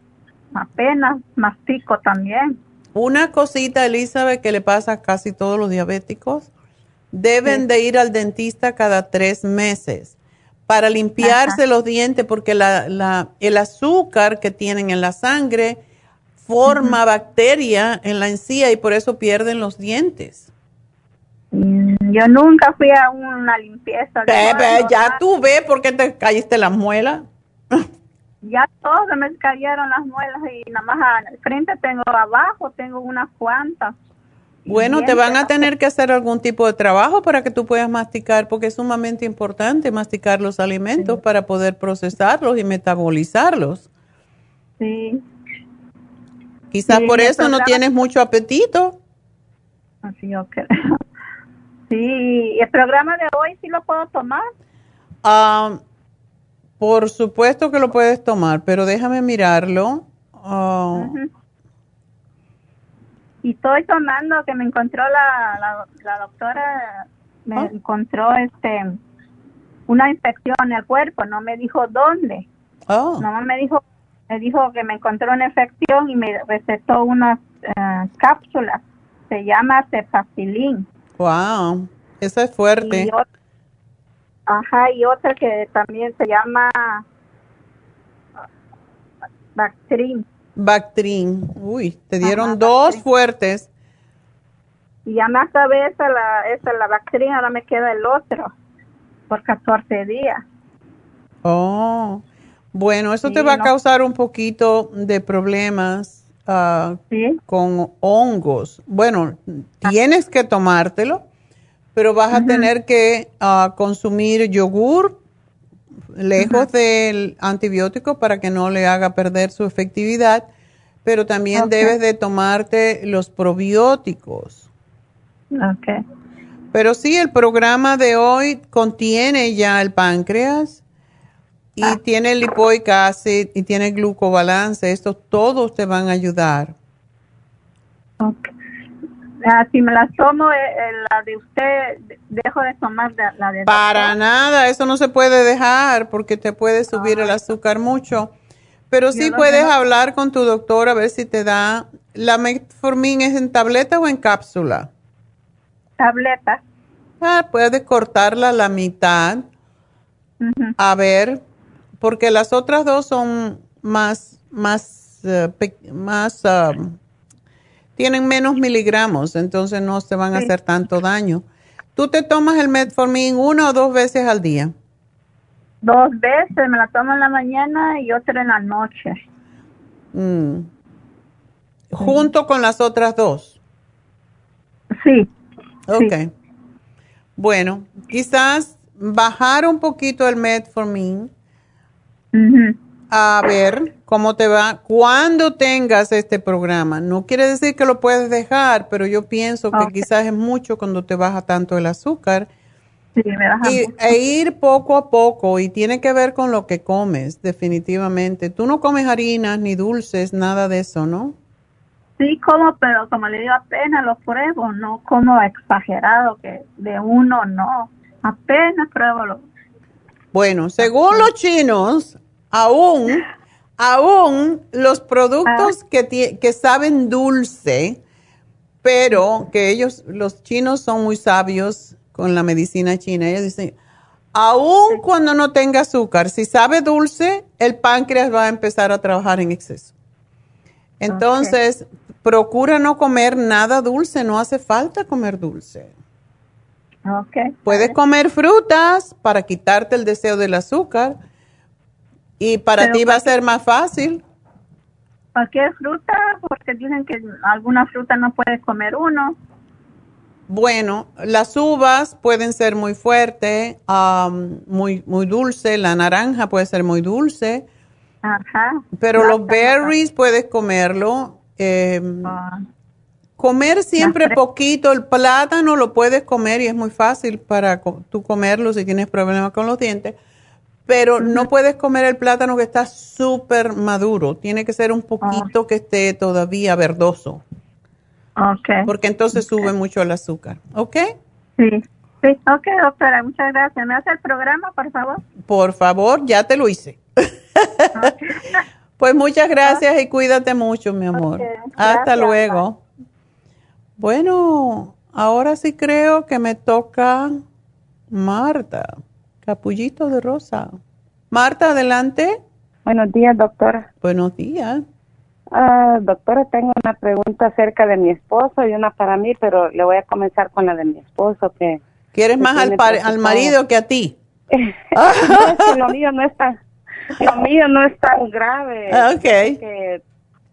Speaker 15: apenas mastico también.
Speaker 5: Una cosita, Elizabeth, que le pasa a casi todos los diabéticos, deben de ir al dentista cada tres meses para limpiarse los dientes porque la, la- el azúcar que tienen en la sangre forma bacteria en la encía y por eso pierden los dientes.
Speaker 15: Mm, Yo nunca fui a una limpieza.
Speaker 5: Bebe, ya tú ves por qué te caíste las muelas.
Speaker 15: Ya todas me cayeron las muelas y nada más al frente tengo abajo, tengo unas cuantas.
Speaker 5: Bueno, te van a tener que hacer algún tipo de trabajo para que tú puedas masticar, porque es sumamente importante masticar los alimentos para poder procesarlos y metabolizarlos.
Speaker 15: Sí,
Speaker 5: Quizás
Speaker 15: Sí,
Speaker 5: por eso no tienes mucho apetito.
Speaker 15: así yo creo. Sí, el programa de hoy sí lo puedo tomar.
Speaker 5: Ah, por supuesto que lo puedes tomar, pero déjame mirarlo.
Speaker 15: Ujú. Y estoy tomando que me encontró la, la, la doctora, me
Speaker 5: Ah.
Speaker 15: encontró este una infección en el cuerpo, no me dijo dónde.
Speaker 5: Oh.
Speaker 15: Nomás me dijo, me dijo que me encontró una infección y me recetó unas eh, cápsulas. Se llama cefacilin.
Speaker 5: Wow, eso es fuerte.
Speaker 15: Y ajá, y otra que también se llama Bactrin.
Speaker 5: Bactrin. Uy, te dieron dos fuertes.
Speaker 15: Y ya me acabé esa, la, esa, la Bactrin, ahora me queda el otro por 14 días.
Speaker 5: Oh, bueno, eso te va a causar un poquito de problemas ah, con hongos. Bueno, tienes que tomártelo, pero vas a tener que ah, consumir yogur lejos del antibiótico para que no le haga perder su efectividad, pero también debes de tomarte los probióticos.
Speaker 15: Okay.
Speaker 5: Pero sí, el programa de hoy contiene ya el páncreas y ah. tiene el lipoic acid y tiene glucobalance. Estos todos te van a ayudar.
Speaker 15: Okay. Ah, si me las tomo, eh, eh, la de usted, dejo de tomar la de...
Speaker 5: Para nada, eso no se puede dejar porque te puede subir el azúcar mucho. Pero sí puedes hablar con tu doctor a ver si te da... ¿La metformin es en tableta o en cápsula?
Speaker 15: Tableta.
Speaker 5: Ah, puedes cortarla a la mitad. A ver, porque las otras dos son más, más, eh, más... Um, tienen menos miligramos, entonces no se van a hacer tanto daño. ¿Tú te tomas el metformin una o dos veces al día?
Speaker 15: Dos veces, me la tomo en la mañana y otra en la noche.
Speaker 5: Mm. ¿Junto con las otras dos?
Speaker 15: Sí.
Speaker 5: Ok. Bueno, quizás bajar un poquito el metformin a ver cómo te va cuando tengas este programa. No quiere decir que lo puedes dejar, pero yo pienso que quizás es mucho cuando te baja tanto el azúcar.
Speaker 15: Sí, me baja
Speaker 5: y, e ir poco a poco y tiene que ver con lo que comes, definitivamente. Tú no comes harinas ni dulces, nada de eso, ¿no?
Speaker 15: Sí, como, pero como le digo, apenas lo pruebo, no como exagerado, que de uno no, apenas pruebo lo.
Speaker 5: Bueno, según los chinos, aún, aún los productos ah. que, que saben dulce, pero que ellos, los chinos son muy sabios con la medicina china. Ellos dicen, aún cuando no tenga azúcar, si sabe dulce, el páncreas va a empezar a trabajar en exceso. Entonces, procura no comer nada dulce, no hace falta comer dulce.
Speaker 15: Okay.
Speaker 5: Puedes comer frutas para quitarte el deseo del azúcar, y para ti va a ser más fácil.
Speaker 15: Cualquier fruta, porque dicen que alguna fruta no puedes comer uno.
Speaker 5: Bueno, las uvas pueden ser muy fuertes, muy, muy dulce, la naranja puede ser muy dulce.
Speaker 15: Ajá.
Speaker 5: Pero los berries puedes comerlo. Ah. Comer siempre poquito, el plátano lo puedes comer y es muy fácil para tú comerlo si tienes problemas con los dientes pero no puedes comer el plátano que está súper maduro. Tiene que ser un poquito que esté todavía verdoso.
Speaker 15: Ok.
Speaker 5: Porque entonces sube mucho el azúcar. ¿Ok?
Speaker 15: Sí. Sí, ok, doctora, muchas gracias. ¿Me hace el programa, por favor?
Speaker 5: Por favor, ya te lo hice. pues muchas gracias y cuídate mucho, mi amor. Hasta luego. Bueno, ahora sí creo que me toca Marta. Capullito de rosa. Marta, adelante.
Speaker 16: Buenos días, doctora.
Speaker 5: Buenos días.
Speaker 16: Ah, doctora, tengo una pregunta acerca de mi esposo y una para mí, pero le voy a comenzar con la de mi esposo. que
Speaker 5: ¿Quieres más al, al, marido que a ti?
Speaker 16: lo mío no es tan, lo mío no es tan grave.
Speaker 5: Ah,
Speaker 16: que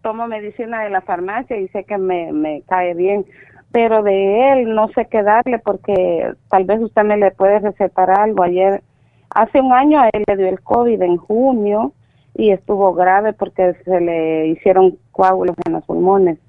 Speaker 16: tomo medicina de la farmacia y sé que me, me cae bien pero de él no sé qué darle porque tal vez usted me le puede recetar algo. Ayer, hace un año a él le dio el COVID en junio y estuvo grave porque se le hicieron coágulos en los pulmones.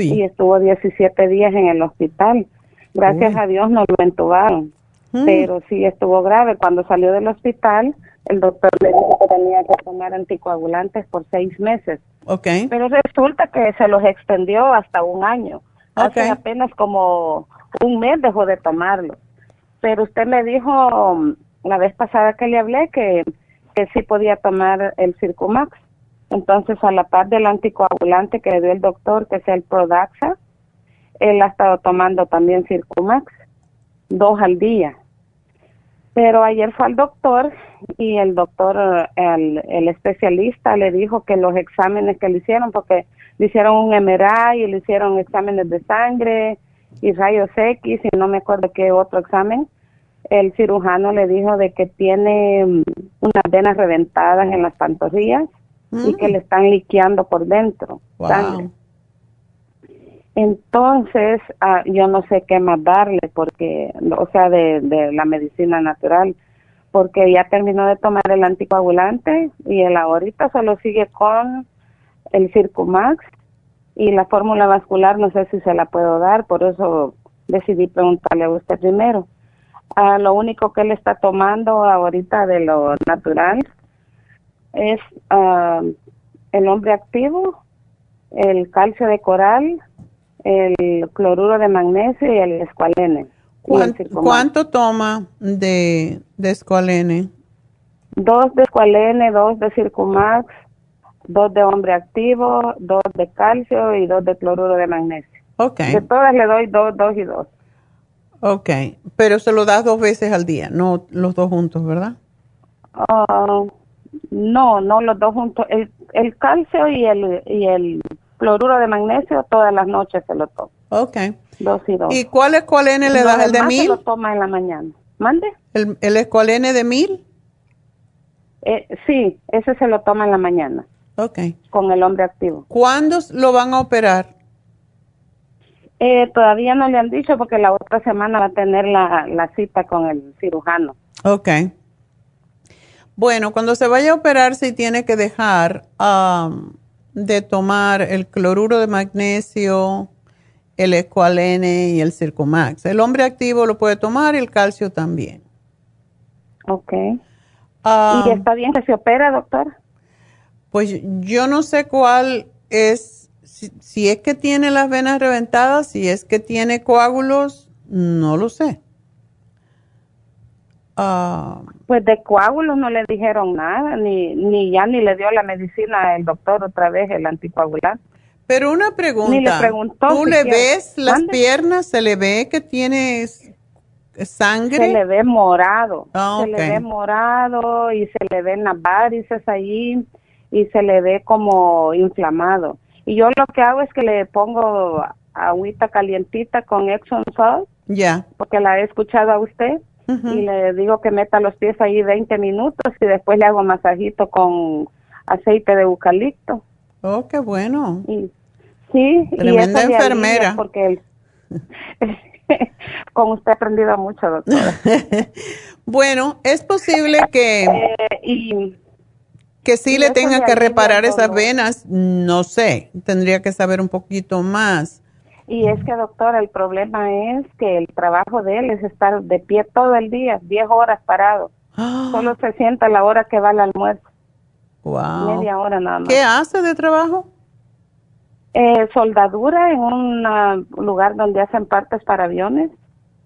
Speaker 16: Y estuvo 17 días en el hospital. Gracias a Dios no lo entubaron, mm. pero sí estuvo grave. Cuando salió del hospital, el doctor le dijo que tenía que tomar anticoagulantes por seis meses.
Speaker 5: Okay.
Speaker 16: Pero resulta que se los extendió hasta un año. Hace apenas como un mes dejó de tomarlo. Pero usted me dijo la vez pasada que le hablé que, que sí podía tomar el Circumax. Entonces, a la par del anticoagulante que le dio el doctor, que es el Prodaxa, él ha estado tomando también Circumax, dos al día. Pero ayer fue al doctor y el doctor, el, el especialista le dijo que los exámenes que le hicieron, porque le hicieron un MRI y le hicieron exámenes de sangre y rayos X y no me acuerdo qué otro examen, el cirujano le dijo de que tiene mm, unas venas reventadas en las pantorrillas y que le están liqueando por dentro sangre. Entonces, ah, yo no sé qué más darle, porque, o sea, de, de la medicina natural, porque ya terminó de tomar el anticoagulante y él ahorita solo sigue con el Circumax y la fórmula vascular no sé si se la puedo dar, por eso decidí preguntarle a usted primero. Ah, lo único que él está tomando ahorita de lo natural es ah, el hombre activo, el calcio de coral, el cloruro de magnesio y el escualene.
Speaker 5: ¿Cuánto, toma de, de escualene?
Speaker 16: Dos de escualene, dos de circumax, dos de hombre activo, dos de calcio y dos de cloruro de magnesio.
Speaker 5: Ok.
Speaker 16: De todas le doy dos, dos y dos.
Speaker 5: Ok, pero se lo das dos veces al día, no los dos juntos, ¿verdad?
Speaker 16: Ah, no, no los dos juntos. El, el calcio y el, y el cloruro de magnesio todas las noches se lo tomo.
Speaker 5: Ok.
Speaker 16: Dos y dos.
Speaker 5: ¿Y cuál escualene le das? ¿El de mil? Se
Speaker 16: lo toma en la mañana. ¿Mande?
Speaker 5: ¿El, el escualene de mil?
Speaker 16: Eh, sí, ese se lo toma en la mañana.
Speaker 5: Ok.
Speaker 16: Con el hombre activo.
Speaker 5: ¿Cuándo lo van a operar?
Speaker 16: Eh, todavía no le han dicho porque la otra semana va a tener la, la cita con el cirujano.
Speaker 5: Ok. Bueno, cuando se vaya a operar, sí tiene que dejar um, de tomar el cloruro de magnesio, el escualene y el circumax. El hombre activo lo puede tomar y el calcio también.
Speaker 16: Ok.
Speaker 5: Um,
Speaker 16: ¿Y está bien que se opera, doctor?
Speaker 5: Pues yo no sé cuál es, si, es que tiene las venas reventadas, si es que tiene coágulos, no lo sé. Ah,
Speaker 16: pues de coágulos no le dijeron nada, ni, ni ya ni le dio la medicina el doctor otra vez, el anticoagulante.
Speaker 5: Pero una pregunta,
Speaker 16: Ni le preguntó
Speaker 5: ¿tú le ves las piernas? ¿Se le ve que tiene s- sangre?
Speaker 16: Se le ve morado,
Speaker 5: Ah,
Speaker 16: se le ve morado y se le ven las varices ahí y se le ve como inflamado. Y yo lo que hago es que le pongo agüita calientita con Exxon Salt,
Speaker 5: Ya.
Speaker 16: porque la he escuchado a usted, y le digo que meta los pies ahí 20 minutos y después le hago masajito con aceite de eucalipto.
Speaker 5: Oh, qué bueno.
Speaker 16: Y, sí,
Speaker 5: Tremenda
Speaker 16: y
Speaker 5: enfermera.
Speaker 16: Porque el- con usted he aprendido mucho, doctora.
Speaker 5: Bueno, es posible que,
Speaker 16: y,
Speaker 5: que sí
Speaker 16: y
Speaker 5: le tenga que reparar esas
Speaker 16: todo.
Speaker 5: venas. No sé, tendría que saber un poquito más.
Speaker 16: Y es que, doctora, el problema es que el trabajo de él es estar de pie todo el día, 10 horas parado. Solo se sienta a la hora que va al almuerzo,
Speaker 5: Wow.
Speaker 16: media hora nada más.
Speaker 5: ¿Qué hace de trabajo?
Speaker 16: Eh, soldadura en un ah, lugar donde hacen partes para aviones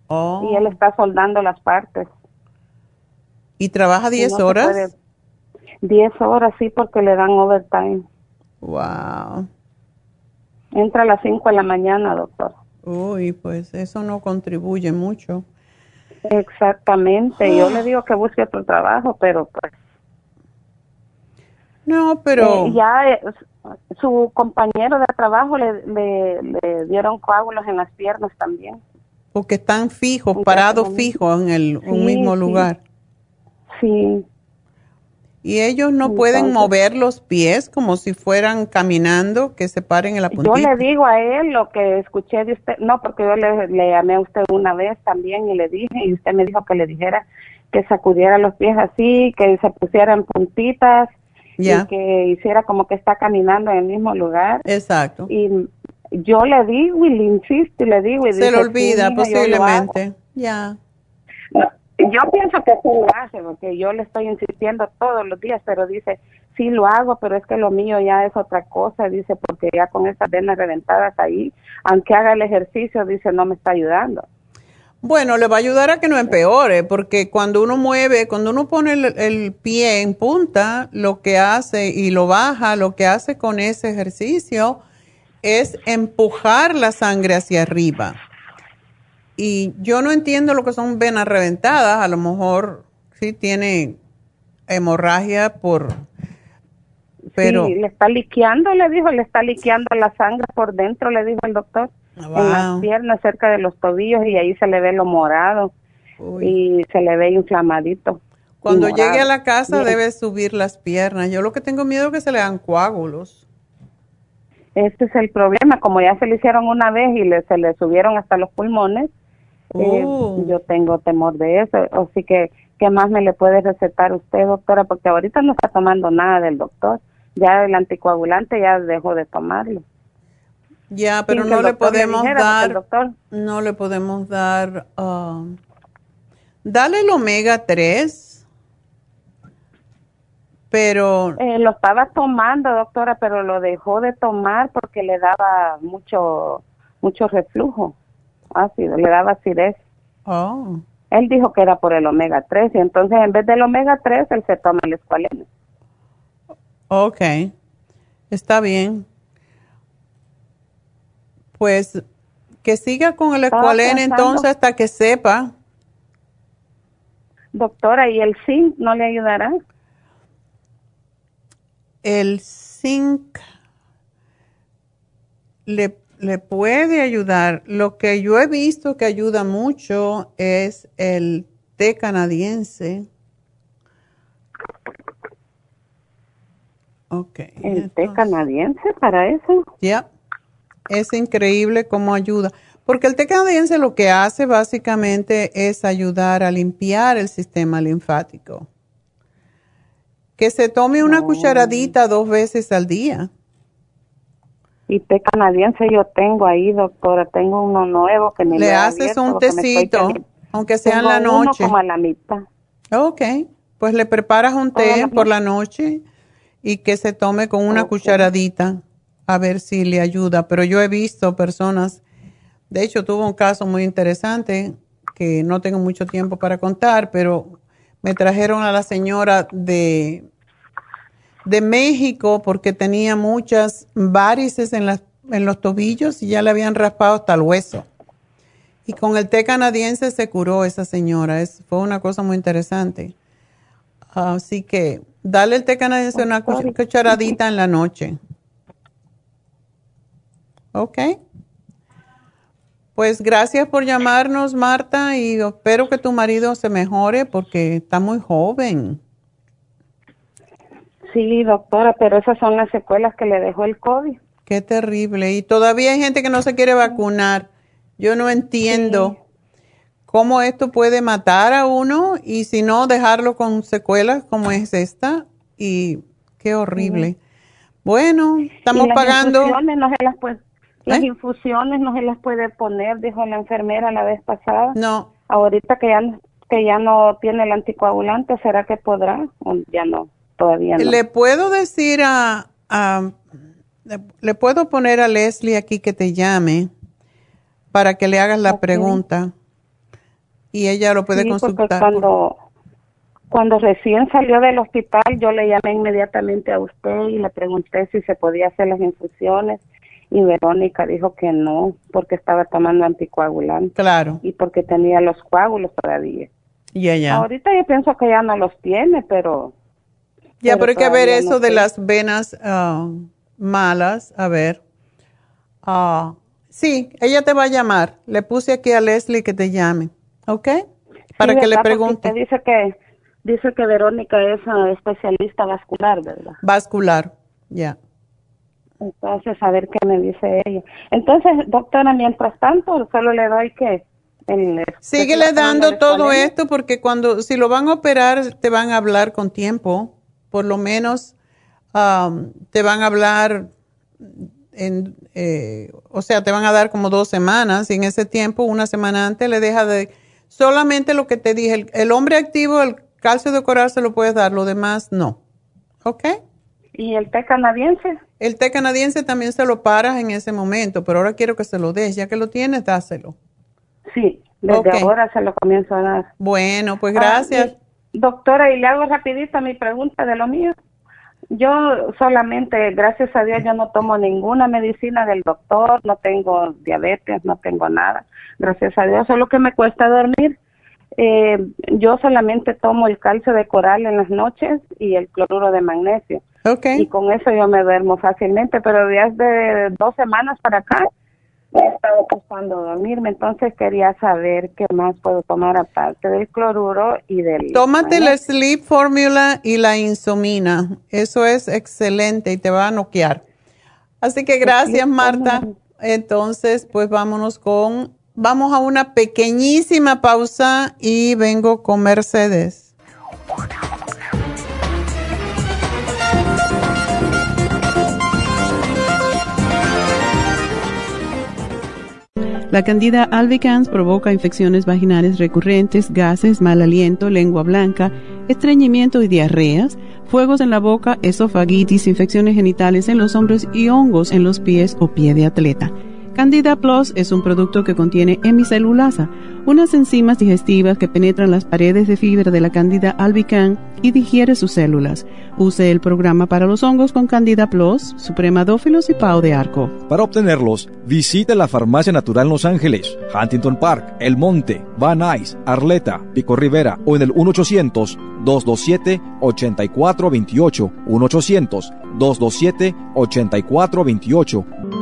Speaker 5: Oh.
Speaker 16: y él está soldando las partes.
Speaker 5: ¿Y trabaja 10
Speaker 16: no se
Speaker 5: horas?
Speaker 16: Puede- 10 horas, sí, porque le dan overtime.
Speaker 5: Wow.
Speaker 16: Entra a las 5 de la mañana, doctor.
Speaker 5: Uy, pues eso no contribuye mucho.
Speaker 16: Exactamente. Yo
Speaker 5: Ah.
Speaker 16: le digo que busque otro trabajo, pero pues
Speaker 5: No, pero...
Speaker 16: Eh, ya eh, su compañero de trabajo le, le, le dieron coágulos en las piernas también.
Speaker 5: Porque están fijos, parados fijos en el un
Speaker 16: Sí,
Speaker 5: mismo
Speaker 16: sí.
Speaker 5: lugar.
Speaker 16: Sí.
Speaker 5: Y ellos no pueden mover los pies como si fueran caminando, que se paren en la
Speaker 16: Yo
Speaker 5: puntita.
Speaker 16: le digo a él lo que escuché de usted, no, porque yo le, le llamé a usted una vez también y le dije, y usted me dijo que le dijera que sacudiera los pies así, que se pusieran puntitas y que hiciera como que está caminando en el mismo lugar.
Speaker 5: Exacto.
Speaker 16: Y yo le digo y le insisto y le digo y
Speaker 5: Se
Speaker 16: dice,
Speaker 5: le olvida
Speaker 16: "Sí, mija, yo lo hago".
Speaker 5: posiblemente. Ya.
Speaker 16: Yo pienso que sí lo hace, porque yo le estoy insistiendo todos los días, pero dice, sí lo hago, pero es que lo mío ya es otra cosa, dice, porque ya con esas venas reventadas ahí, aunque haga el ejercicio, dice, no me está ayudando.
Speaker 5: Bueno, le va a ayudar a que no empeore, porque cuando uno mueve, cuando uno pone el, el pie en punta, lo que hace y lo baja, lo que hace con ese ejercicio es empujar la sangre hacia arriba. Y yo no entiendo lo que son venas reventadas, a lo mejor sí tiene hemorragia por... Pero,
Speaker 16: Sí, le está liqueando, le dijo, le está liqueando la sangre por dentro, le dijo el doctor. En las
Speaker 5: Wow.
Speaker 16: piernas, cerca de los tobillos, y ahí se le ve lo morado. Y se le ve inflamadito.
Speaker 5: cuando
Speaker 16: morado.
Speaker 5: llegue a la casa
Speaker 16: Bien.
Speaker 5: debe subir las piernas. Yo lo que tengo miedo es que se le hagan coágulos.
Speaker 16: Este es el problema, como ya se le hicieron una vez y le, se le subieron hasta los pulmones, eh,
Speaker 5: Oh.
Speaker 16: yo tengo temor de eso. Así que, ¿qué más me le puede recetar usted, doctora? Porque ahorita no está tomando nada del doctor. Ya el anticoagulante ya dejó de tomarlo.
Speaker 5: Ya, pero no le
Speaker 16: doctor le
Speaker 5: podemos dar,
Speaker 16: doctor-
Speaker 5: no le podemos dar, ah, dale el omega 3, pero
Speaker 16: Eh, lo estaba tomando, doctora, pero lo dejó de tomar porque le daba mucho, mucho reflujo ácido, le daba acidez.
Speaker 5: oh,
Speaker 16: Él dijo que era por el omega 3 y entonces en vez del omega 3 él se toma el escualeno.
Speaker 5: ok, está bien. Pues que siga con el
Speaker 16: pensando-
Speaker 5: entonces hasta que sepa.
Speaker 16: Doctora, ¿y el zinc no le ayudará?
Speaker 5: El zinc le, le puede ayudar. Lo que yo he visto que ayuda mucho es el té canadiense. Ok.
Speaker 16: ¿El té canadiense para eso?
Speaker 5: Ya. Es increíble cómo ayuda. Porque el té canadiense lo que hace básicamente es ayudar a limpiar el sistema linfático. Que se tome una cucharadita dos veces al día.
Speaker 16: Y té canadiense yo tengo ahí, doctora. Tengo uno nuevo que me
Speaker 5: Le haces
Speaker 16: abierto
Speaker 5: un tecito, aunque sea en la
Speaker 16: uno
Speaker 5: noche.
Speaker 16: como a la mitad.
Speaker 5: Ok, pues le preparas un té por la noche y que se tome con una cucharadita a ver si le ayuda. Pero yo he visto personas, de hecho tuve un caso muy interesante que no tengo mucho tiempo para contar, pero me trajeron a la señora de, de México porque tenía muchas varices en, las, en los tobillos y ya le habían raspado hasta el hueso. Y con el té canadiense se curó esa señora. Es, fue una cosa muy interesante. Así que dale el té canadiense una cuch- cucharadita en la noche. ¿Ok? Pues gracias por llamarnos, Marta, y espero que tu marido se mejore porque está muy joven.
Speaker 16: Sí, doctora, pero esas son las secuelas que le dejó el COVID.
Speaker 5: Qué terrible. Y todavía hay gente que no se quiere vacunar. Yo no entiendo cómo esto puede matar a uno y si no, dejarlo con secuelas como es esta. Y qué horrible. Bueno, estamos
Speaker 16: Y las
Speaker 5: pagando.
Speaker 16: Infusiones no se las puede, las
Speaker 5: ¿Eh?
Speaker 16: infusiones no se las puede poner, dijo la enfermera la vez pasada.
Speaker 5: No.
Speaker 16: Ahorita que ya, no- que ya no tiene el anticoagulante, ¿será que podrá? O ya no, todavía no.
Speaker 5: Le puedo decir a, a- le, le puedo poner a Leslie aquí que te llame para que le hagas la pregunta y ella lo puede
Speaker 16: Sí, porque
Speaker 5: consultar.
Speaker 16: cuando, cuando recién salió del hospital, yo le llamé inmediatamente a usted y le pregunté si se podía hacer las infusiones y Verónica dijo que no, porque estaba tomando anticoagulante.
Speaker 5: Claro.
Speaker 16: Y porque tenía los coágulos todavía.
Speaker 5: Ya, ya.
Speaker 16: Ahorita yo pienso que ya no los tiene, pero...
Speaker 5: Ya, pero hay que ver eso
Speaker 16: no
Speaker 5: de
Speaker 16: sé.
Speaker 5: las venas ah, malas. A ver. Ah, sí, ella te va a llamar. Le puse aquí a Leslie que te llame. ¿Ok? Para
Speaker 16: Sí,
Speaker 5: que le pregunte.
Speaker 16: usted dice que, dice que Verónica es ah, especialista vascular, ¿verdad?
Speaker 5: Vascular. Ya.
Speaker 16: Entonces, a ver qué me dice ella. Entonces, doctora, mientras tanto, solo le doy que... El,
Speaker 5: Síguele dando todo esto porque cuando, si lo van a operar, te van a hablar con tiempo. Por lo menos am, te van a hablar en, eh, o sea, te van a dar como dos semanas y en ese tiempo, una semana antes, le deja de, solamente lo que te dije, el, el hombre activo, el calcio de coral se lo puedes dar, lo demás no. ¿Ok?
Speaker 16: ¿Y el té canadiense?
Speaker 5: El té canadiense también se lo paras en ese momento, pero ahora quiero que se lo des, ya que lo tienes, dáselo.
Speaker 16: Sí, desde ahora se lo comienzo a dar.
Speaker 5: Bueno, pues
Speaker 16: Ah,
Speaker 5: gracias.
Speaker 16: Doctora, y le hago rapidita mi pregunta de lo mío. yo solamente, gracias a Dios, yo no tomo ninguna medicina del doctor, no tengo diabetes, no tengo nada. Gracias a Dios, solo que me cuesta dormir. Eh, yo solamente tomo el calcio de coral en las noches y el cloruro de magnesio.
Speaker 5: Okay.
Speaker 16: Y con eso yo me duermo fácilmente, pero días de dos semanas para acá me he estado costando dormirme, entonces quería saber qué más puedo tomar aparte del cloruro y del...
Speaker 5: Tómate la. Sleep Formula y la insomina. Eso es excelente y te va a noquear. Así que gracias, Marta. Entonces, pues vámonos con, vamos a una pequeñísima pausa y vengo con Mercedes.
Speaker 1: La candida albicans provoca infecciones vaginales recurrentes, gases, mal aliento, lengua blanca, estreñimiento y diarreas, fuegos en la boca, esofagitis, infecciones genitales en los hombros y hongos en los pies o pie de atleta. Candida Plus es un producto que contiene hemicelulasa, unas enzimas digestivas que penetran las paredes de fibra de la Candida albicans y digiere sus células. Use el programa para los hongos con Candida Plus, Supremadófilos y Pau de Arco.
Speaker 17: Para obtenerlos, visite la Farmacia Natural Los Ángeles, Huntington Park, El Monte, Van Nuys, Arleta, Pico Rivera o en el 1-800-227-8428. 1-800-227-8428.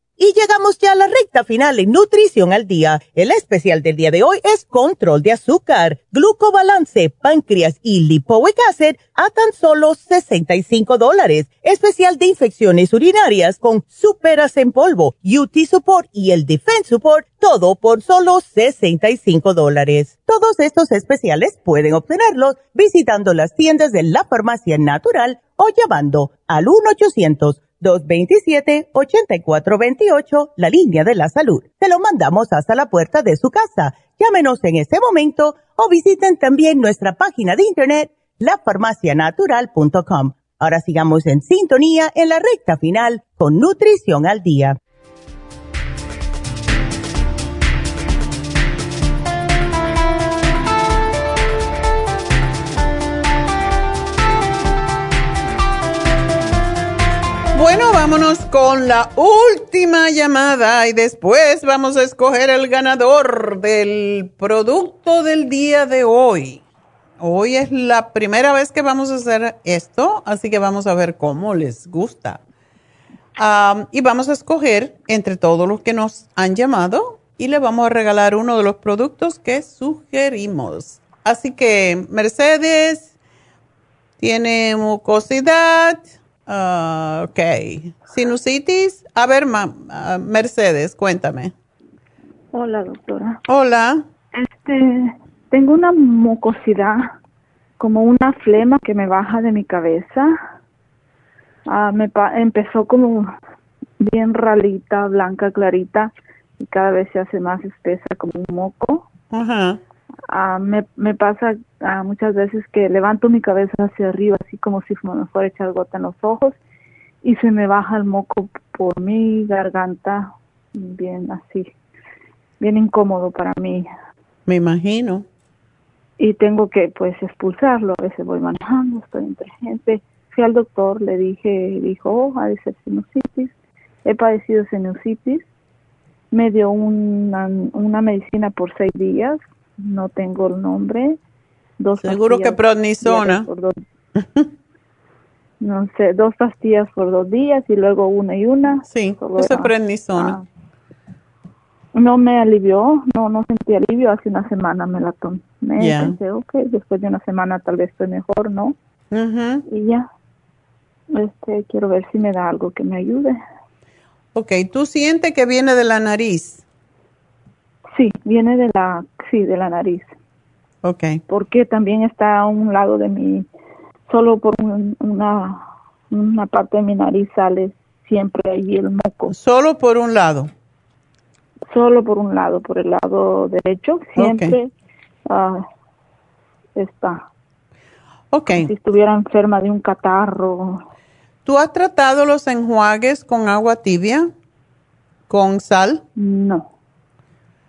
Speaker 7: Y llegamos ya a la recta final en Nutrición al Día. El especial del día de hoy es Control de Azúcar, Glucobalance, Páncreas y Lipoic Acid a tan solo 65 dólares. Especial de infecciones urinarias con Superas en polvo, UT Support y el Defense Support, todo por solo 65 dólares. Todos estos especiales pueden obtenerlos visitando las tiendas de la Farmacia Natural o llamando al 1 800 227-8428, la línea de la salud. Se lo mandamos hasta la puerta de su casa. Llámenos en este momento o visiten también nuestra página de internet, lafarmacianatural.com. Ahora sigamos en sintonía en la recta final con Nutrición al Día.
Speaker 5: Bueno, vámonos con la última llamada y después vamos a escoger el ganador del producto del día de hoy. Hoy es la primera vez que vamos a hacer esto, así que vamos a ver cómo les gusta. Y vamos a escoger entre todos los que nos han llamado y le vamos a regalar uno de los productos que sugerimos. Así que Mercedes tiene mucosidad. Ah, ok. Sinusitis. A ver, ma- ah, Mercedes, cuéntame.
Speaker 18: Hola, doctora.
Speaker 5: Hola.
Speaker 18: Este, tengo una mucosidad, como una flema que me baja de mi cabeza. Ah, me pa- empezó como bien ralita, blanca, clarita, y cada vez se hace más espesa como un moco.
Speaker 5: Ajá.
Speaker 18: Ah, me, me pasa ah, muchas veces que levanto mi cabeza hacia arriba, así como si me fuera a echar gota en los ojos, y se me baja el moco por mi garganta, bien así, bien incómodo para mí.
Speaker 5: Me imagino.
Speaker 18: Y tengo que, pues, expulsarlo. A veces voy manejando, estoy entre gente. Fui al doctor, le dije, dijo, oh, ha de ser sinusitis. He padecido sinusitis. Me dio una, una medicina por seis días. No tengo el nombre. Dos
Speaker 5: Seguro que
Speaker 18: por dos- no sé, dos pastillas por dos días y luego una y una.
Speaker 5: Sí, eso es prednisona.
Speaker 18: no me alivió, no no sentí alivio, hace una semana me la tomé,
Speaker 5: Ya.
Speaker 18: pensé, ok, después de una semana tal vez estoy mejor, ¿no? Y ya, este, quiero ver si me da algo que me ayude.
Speaker 5: Ok, ¿tú sientes que viene de la nariz?
Speaker 18: Sí, viene de la, sí, de la nariz,
Speaker 5: Ok.
Speaker 18: porque también está a un lado de mi, solo por un- una, una parte de mi nariz sale siempre ahí el moco.
Speaker 5: Solo por un lado.
Speaker 18: Solo por un lado, por el lado derecho, siempre ah, está.
Speaker 5: Ok.
Speaker 18: Si estuviera enferma de un catarro.
Speaker 5: ¿Tú has tratado los enjuagues con agua tibia? ¿Con sal?
Speaker 18: No,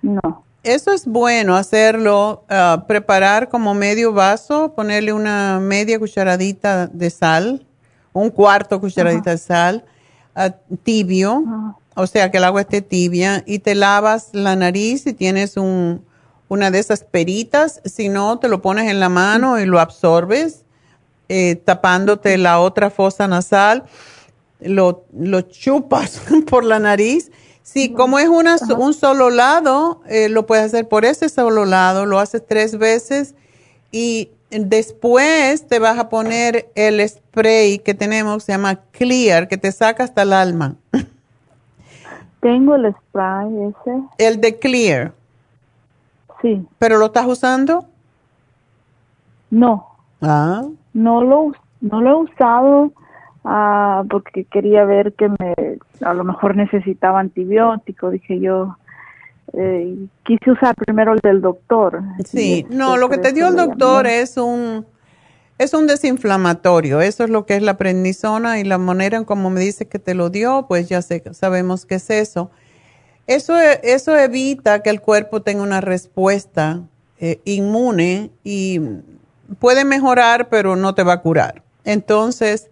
Speaker 18: no.
Speaker 5: Eso es bueno hacerlo, ah, preparar como medio vaso, ponerle una media cucharadita de sal, un cuarto cucharadita de sal, ah, tibio, o sea que el agua esté tibia, y te lavas la nariz si tienes un, una de esas peritas, si no, te lo pones en la mano y lo absorbes, eh, tapándote la otra fosa nasal, lo, lo chupas por la nariz Sí, como es una, un solo lado, eh, lo puedes hacer por ese solo lado, lo haces tres veces y después te vas a poner el spray que tenemos, se llama Clear, que te saca hasta el alma.
Speaker 18: Tengo el spray ese.
Speaker 5: El de Clear.
Speaker 18: Sí.
Speaker 5: ¿Pero lo estás usando?
Speaker 18: No.
Speaker 5: Ah.
Speaker 18: No lo, no lo he usado ah, porque quería ver que me, a lo mejor necesitaba antibiótico, dije yo. Eh, quise usar primero el del doctor.
Speaker 5: Sí, no, lo que te dio el doctor es un es un desinflamatorio, eso es lo que es la prednisona y la manera en como me dice que te lo dio, pues ya sé, sabemos que es eso. Eso, eso evita que el cuerpo tenga una respuesta eh, inmune y puede mejorar, pero no te va a curar. Entonces,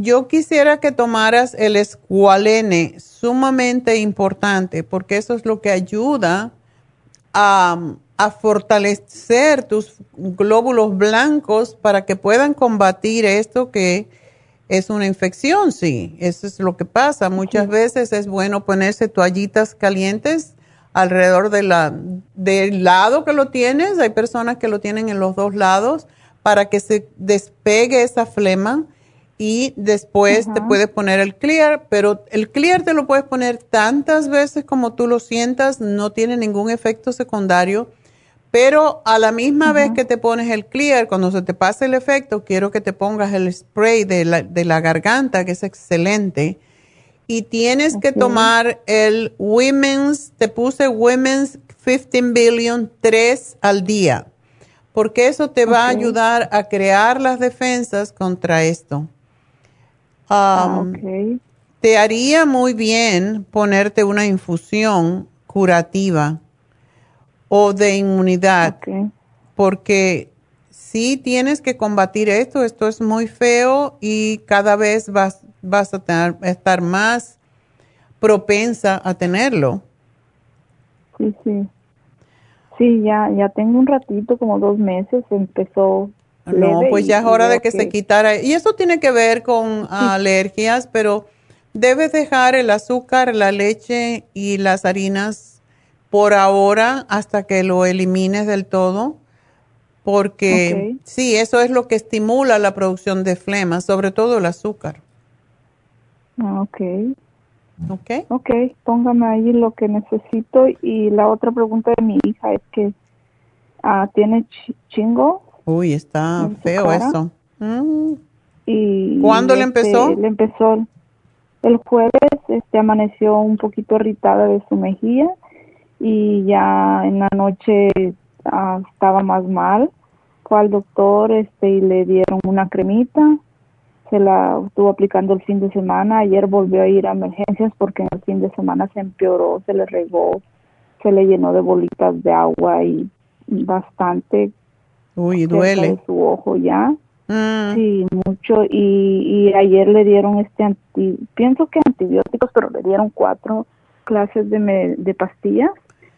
Speaker 5: yo quisiera que tomaras el escualene, sumamente importante, porque eso es lo que ayuda a, fortalecer tus glóbulos blancos para que puedan combatir esto que es una infección, sí. Eso es lo que pasa. Muchas veces es bueno ponerse toallitas calientes alrededor de la, del lado que lo tienes. Hay personas que lo tienen en los dos lados para que se despegue esa flema y después te puedes poner el clear, pero el clear te lo puedes poner tantas veces como tú lo sientas, no tiene ningún efecto secundario, pero a la misma vez que te pones el clear, cuando se te pase el efecto, quiero que te pongas el spray de la, de la garganta, que es excelente, y tienes que tomar el Women's, te puse Women's 15 Billion 3 al día, porque eso te va a ayudar a crear las defensas contra esto.
Speaker 18: Ah,
Speaker 5: te haría muy bien ponerte una infusión curativa o de inmunidad, porque si tienes que combatir esto, esto es muy feo y cada vez vas, vas a, estar más propensa a tenerlo.
Speaker 18: Sí, sí. Sí, ya, ya tengo un ratito, como dos meses, empezó
Speaker 5: no, pues ya es hora de que, se quitara. Y eso tiene que ver con alergias, pero debes dejar el azúcar, la leche y las harinas por ahora hasta que lo elimines del todo, porque sí, eso es lo que estimula la producción de flema, sobre todo el azúcar.
Speaker 18: Ah, ok.
Speaker 5: Ok.
Speaker 18: Ok, póngame ahí lo que necesito. Y la otra pregunta de mi hija es que ah, tiene chingo
Speaker 5: Uy, está feo eso.
Speaker 18: Mm. Y
Speaker 5: ¿Cuándo le empezó?
Speaker 18: Le empezó el jueves, este amaneció un poquito irritada de su mejilla y ya en la noche ah, estaba más mal. Fue al doctor este y le dieron una cremita. Se la estuvo aplicando el fin de semana. Ayer volvió a ir a emergencias porque en el fin de semana se empeoró, se le regó, se le llenó de bolitas de agua y bastante
Speaker 5: Uy, duele.
Speaker 18: su ojo ya.
Speaker 5: Mm.
Speaker 18: Sí, mucho. Y, y ayer le dieron este anti, pienso que antibióticos, pero le dieron cuatro clases de, de pastillas.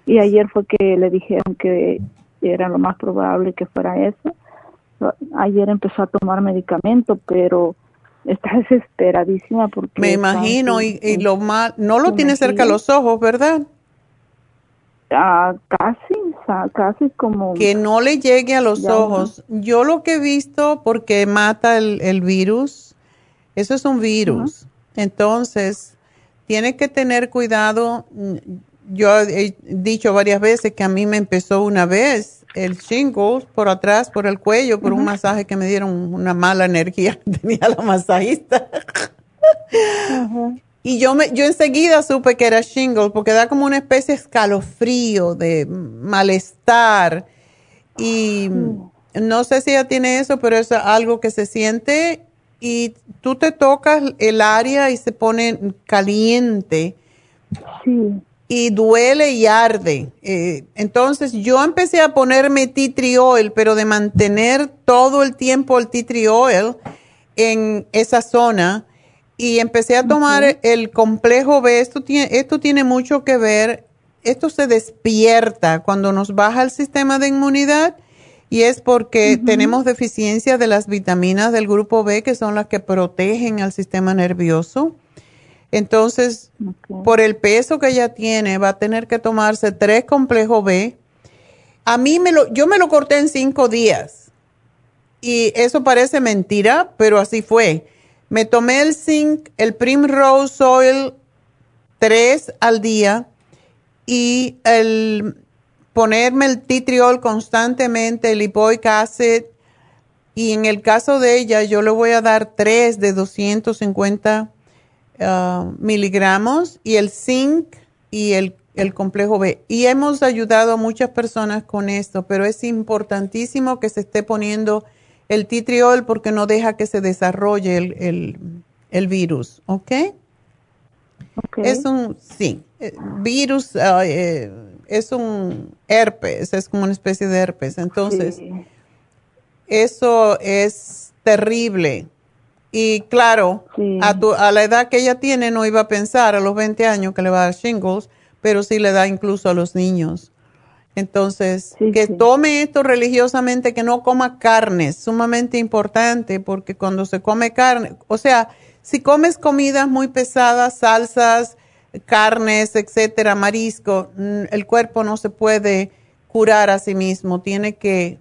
Speaker 18: Y ayer fue que le dijeron que era lo más probable que fuera eso. Ayer empezó a tomar medicamento, pero está desesperadísima porque...
Speaker 5: Me imagino, y, y, lo mal, no lo tiene cerca los ojos, ¿verdad?
Speaker 18: Ah, casi, casi como...
Speaker 5: Que no le llegue a los ojos. Yo lo que he visto, porque mata el, virus, eso es un virus. Entonces, tiene que tener cuidado. Yo he dicho varias veces que a mí me empezó una vez el shingles por atrás, por el cuello, por un masaje que me dieron una mala energía. Tenía la masajista. Y yo, me, yo enseguida supe que era shingle porque da como una especie de escalofrío, de malestar. Y no sé si ella tiene eso, pero es algo que se siente y tú te tocas el área y se pone caliente.
Speaker 15: Sí.
Speaker 5: Y duele y arde. Eh, entonces yo empecé a ponerme tea tree oil, pero de mantener todo el tiempo el tea tree oil en esa zona. Y empecé a tomar el complejo B. Esto tiene, esto tiene mucho que ver. Esto se despierta cuando nos baja el sistema de inmunidad y es porque tenemos deficiencia de las vitaminas del grupo B, que son las que protegen al sistema nervioso. Entonces, por el peso que ella tiene, va a tener que tomarse tres complejos B. A mí me lo, yo me lo corté en cinco días. Y eso parece mentira, pero así fue. Me tomé el zinc, el Primrose Oil, tres al día y el ponerme el titriol constantemente, el lipoic acid, y en el caso de ella yo le voy a dar tres de 250 ah, miligramos y el zinc y el, el, complejo B. Y hemos ayudado a muchas personas con esto, pero es importantísimo que se esté poniendo el titriol porque no deja que se desarrolle el, el, virus, ¿ok? Es un, sí, eh, virus, eh, es un herpes, es como una especie de herpes. Entonces, eso es terrible. Y claro, a, a, la edad que ella tiene no iba a pensar a los 20 años que le va a dar shingles, pero sí le da incluso a los niños. Entonces, que tome esto religiosamente, que no coma carne, es sumamente importante porque cuando se come carne, o sea, si comes comidas muy pesadas, salsas, carnes, etcétera, marisco, mm, el cuerpo no se puede curar a sí mismo, tiene que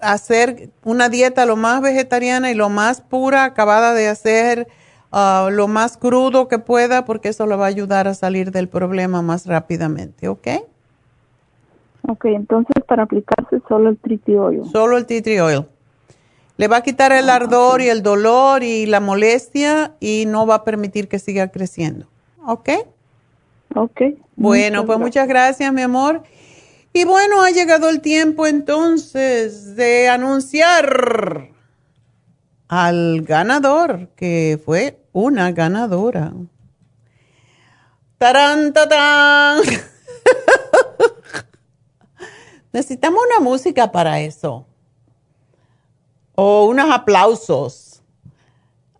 Speaker 5: hacer una dieta lo más vegetariana y lo más pura, acabada de hacer, ah, lo más crudo que pueda, porque eso le va a ayudar a salir del problema más rápidamente, ¿ok?
Speaker 15: Ok, entonces para aplicarse solo el tea
Speaker 5: Solo el tea oil. Le va a quitar el ah, ardor y el dolor y la molestia y no va a permitir que siga creciendo. ¿Ok?
Speaker 15: Ok.
Speaker 5: Bueno, pues muchas gracias, mi amor. Y bueno, ha llegado el tiempo entonces de anunciar al ganador, que fue una ganadora. ¡Tarán, Necesitamos una música para eso. O unos aplausos.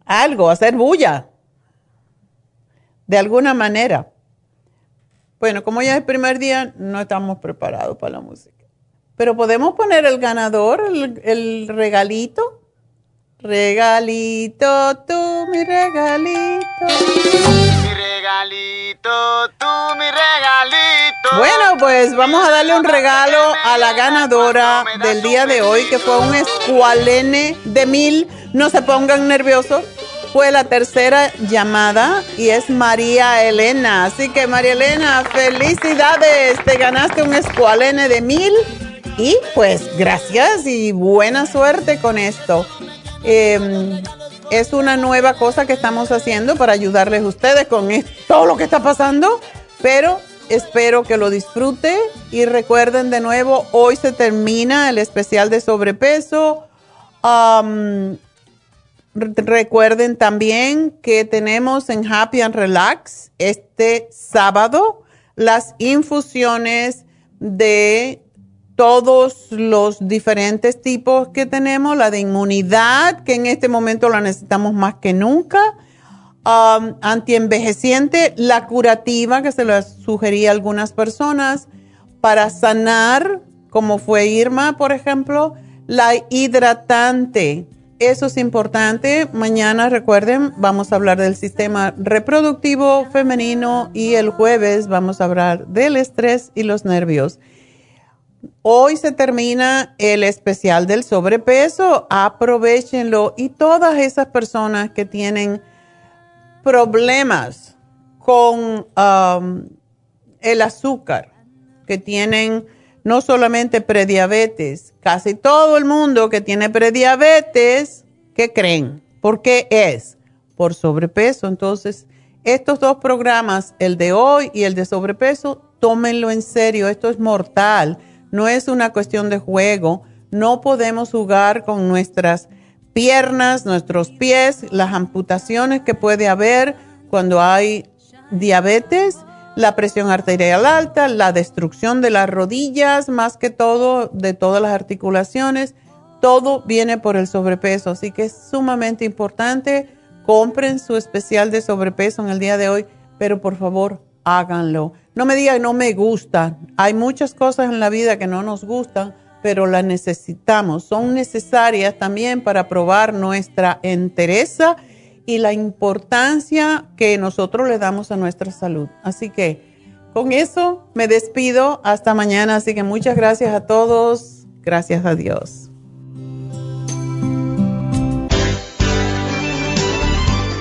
Speaker 5: Algo, hacer bulla. De alguna manera. Bueno, como ya es el primer día, no estamos preparados para la música. Pero podemos poner el ganador, el, regalito. Regalito, tú, mi regalito. Mi regalito, tú, mi regalito. Bueno, pues vamos a darle un regalo a la ganadora del día de hoy, que fue un escualene de mil. No se pongan nerviosos fue la tercera llamada y es María Elena. Así que María Elena, felicidades, te ganaste un escualene de mil y pues gracias y buena suerte con esto. Em, es una nueva cosa que estamos haciendo para ayudarles a ustedes con todo lo que está pasando, pero espero que lo disfrute y recuerden de nuevo, hoy se termina el especial de sobrepeso. Recuerden también que tenemos en Happy and Relax este sábado las infusiones de todos los diferentes tipos que tenemos, la de inmunidad, que en este momento la necesitamos más que nunca, um, antienvejeciente, la curativa, que se la sugería a algunas personas, para sanar, como fue Irma, por ejemplo, la hidratante eso es importante. Mañana, recuerden, vamos a hablar del sistema reproductivo femenino y el jueves vamos a hablar del estrés y los nervios. Hoy se termina el especial del sobrepeso. Aprovechenlo. Y todas esas personas que tienen problemas con um, el azúcar, que tienen no solamente prediabetes, casi todo el mundo que tiene prediabetes, ¿qué creen? ¿Por qué es? Por sobrepeso. Entonces, estos dos programas, el de hoy y el de sobrepeso, tómenlo en serio. Esto es mortal. No es una cuestión de juego. No podemos jugar con nuestras piernas, nuestros pies, las amputaciones que puede haber cuando hay diabetes, la presión arterial alta, la destrucción de las rodillas, más que todo, de todas las articulaciones, todo viene por el sobrepeso. Así que es sumamente importante. Compren su especial de sobrepeso en el día de hoy, pero por favor háganlo. No me digan no me gusta. Hay muchas cosas en la vida que no nos gustan, pero las necesitamos. Son necesarias también para probar nuestra entereza y la importancia que nosotros le damos a nuestra salud. Así que con eso me despido hasta mañana. Así que muchas gracias a todos. Gracias a Dios.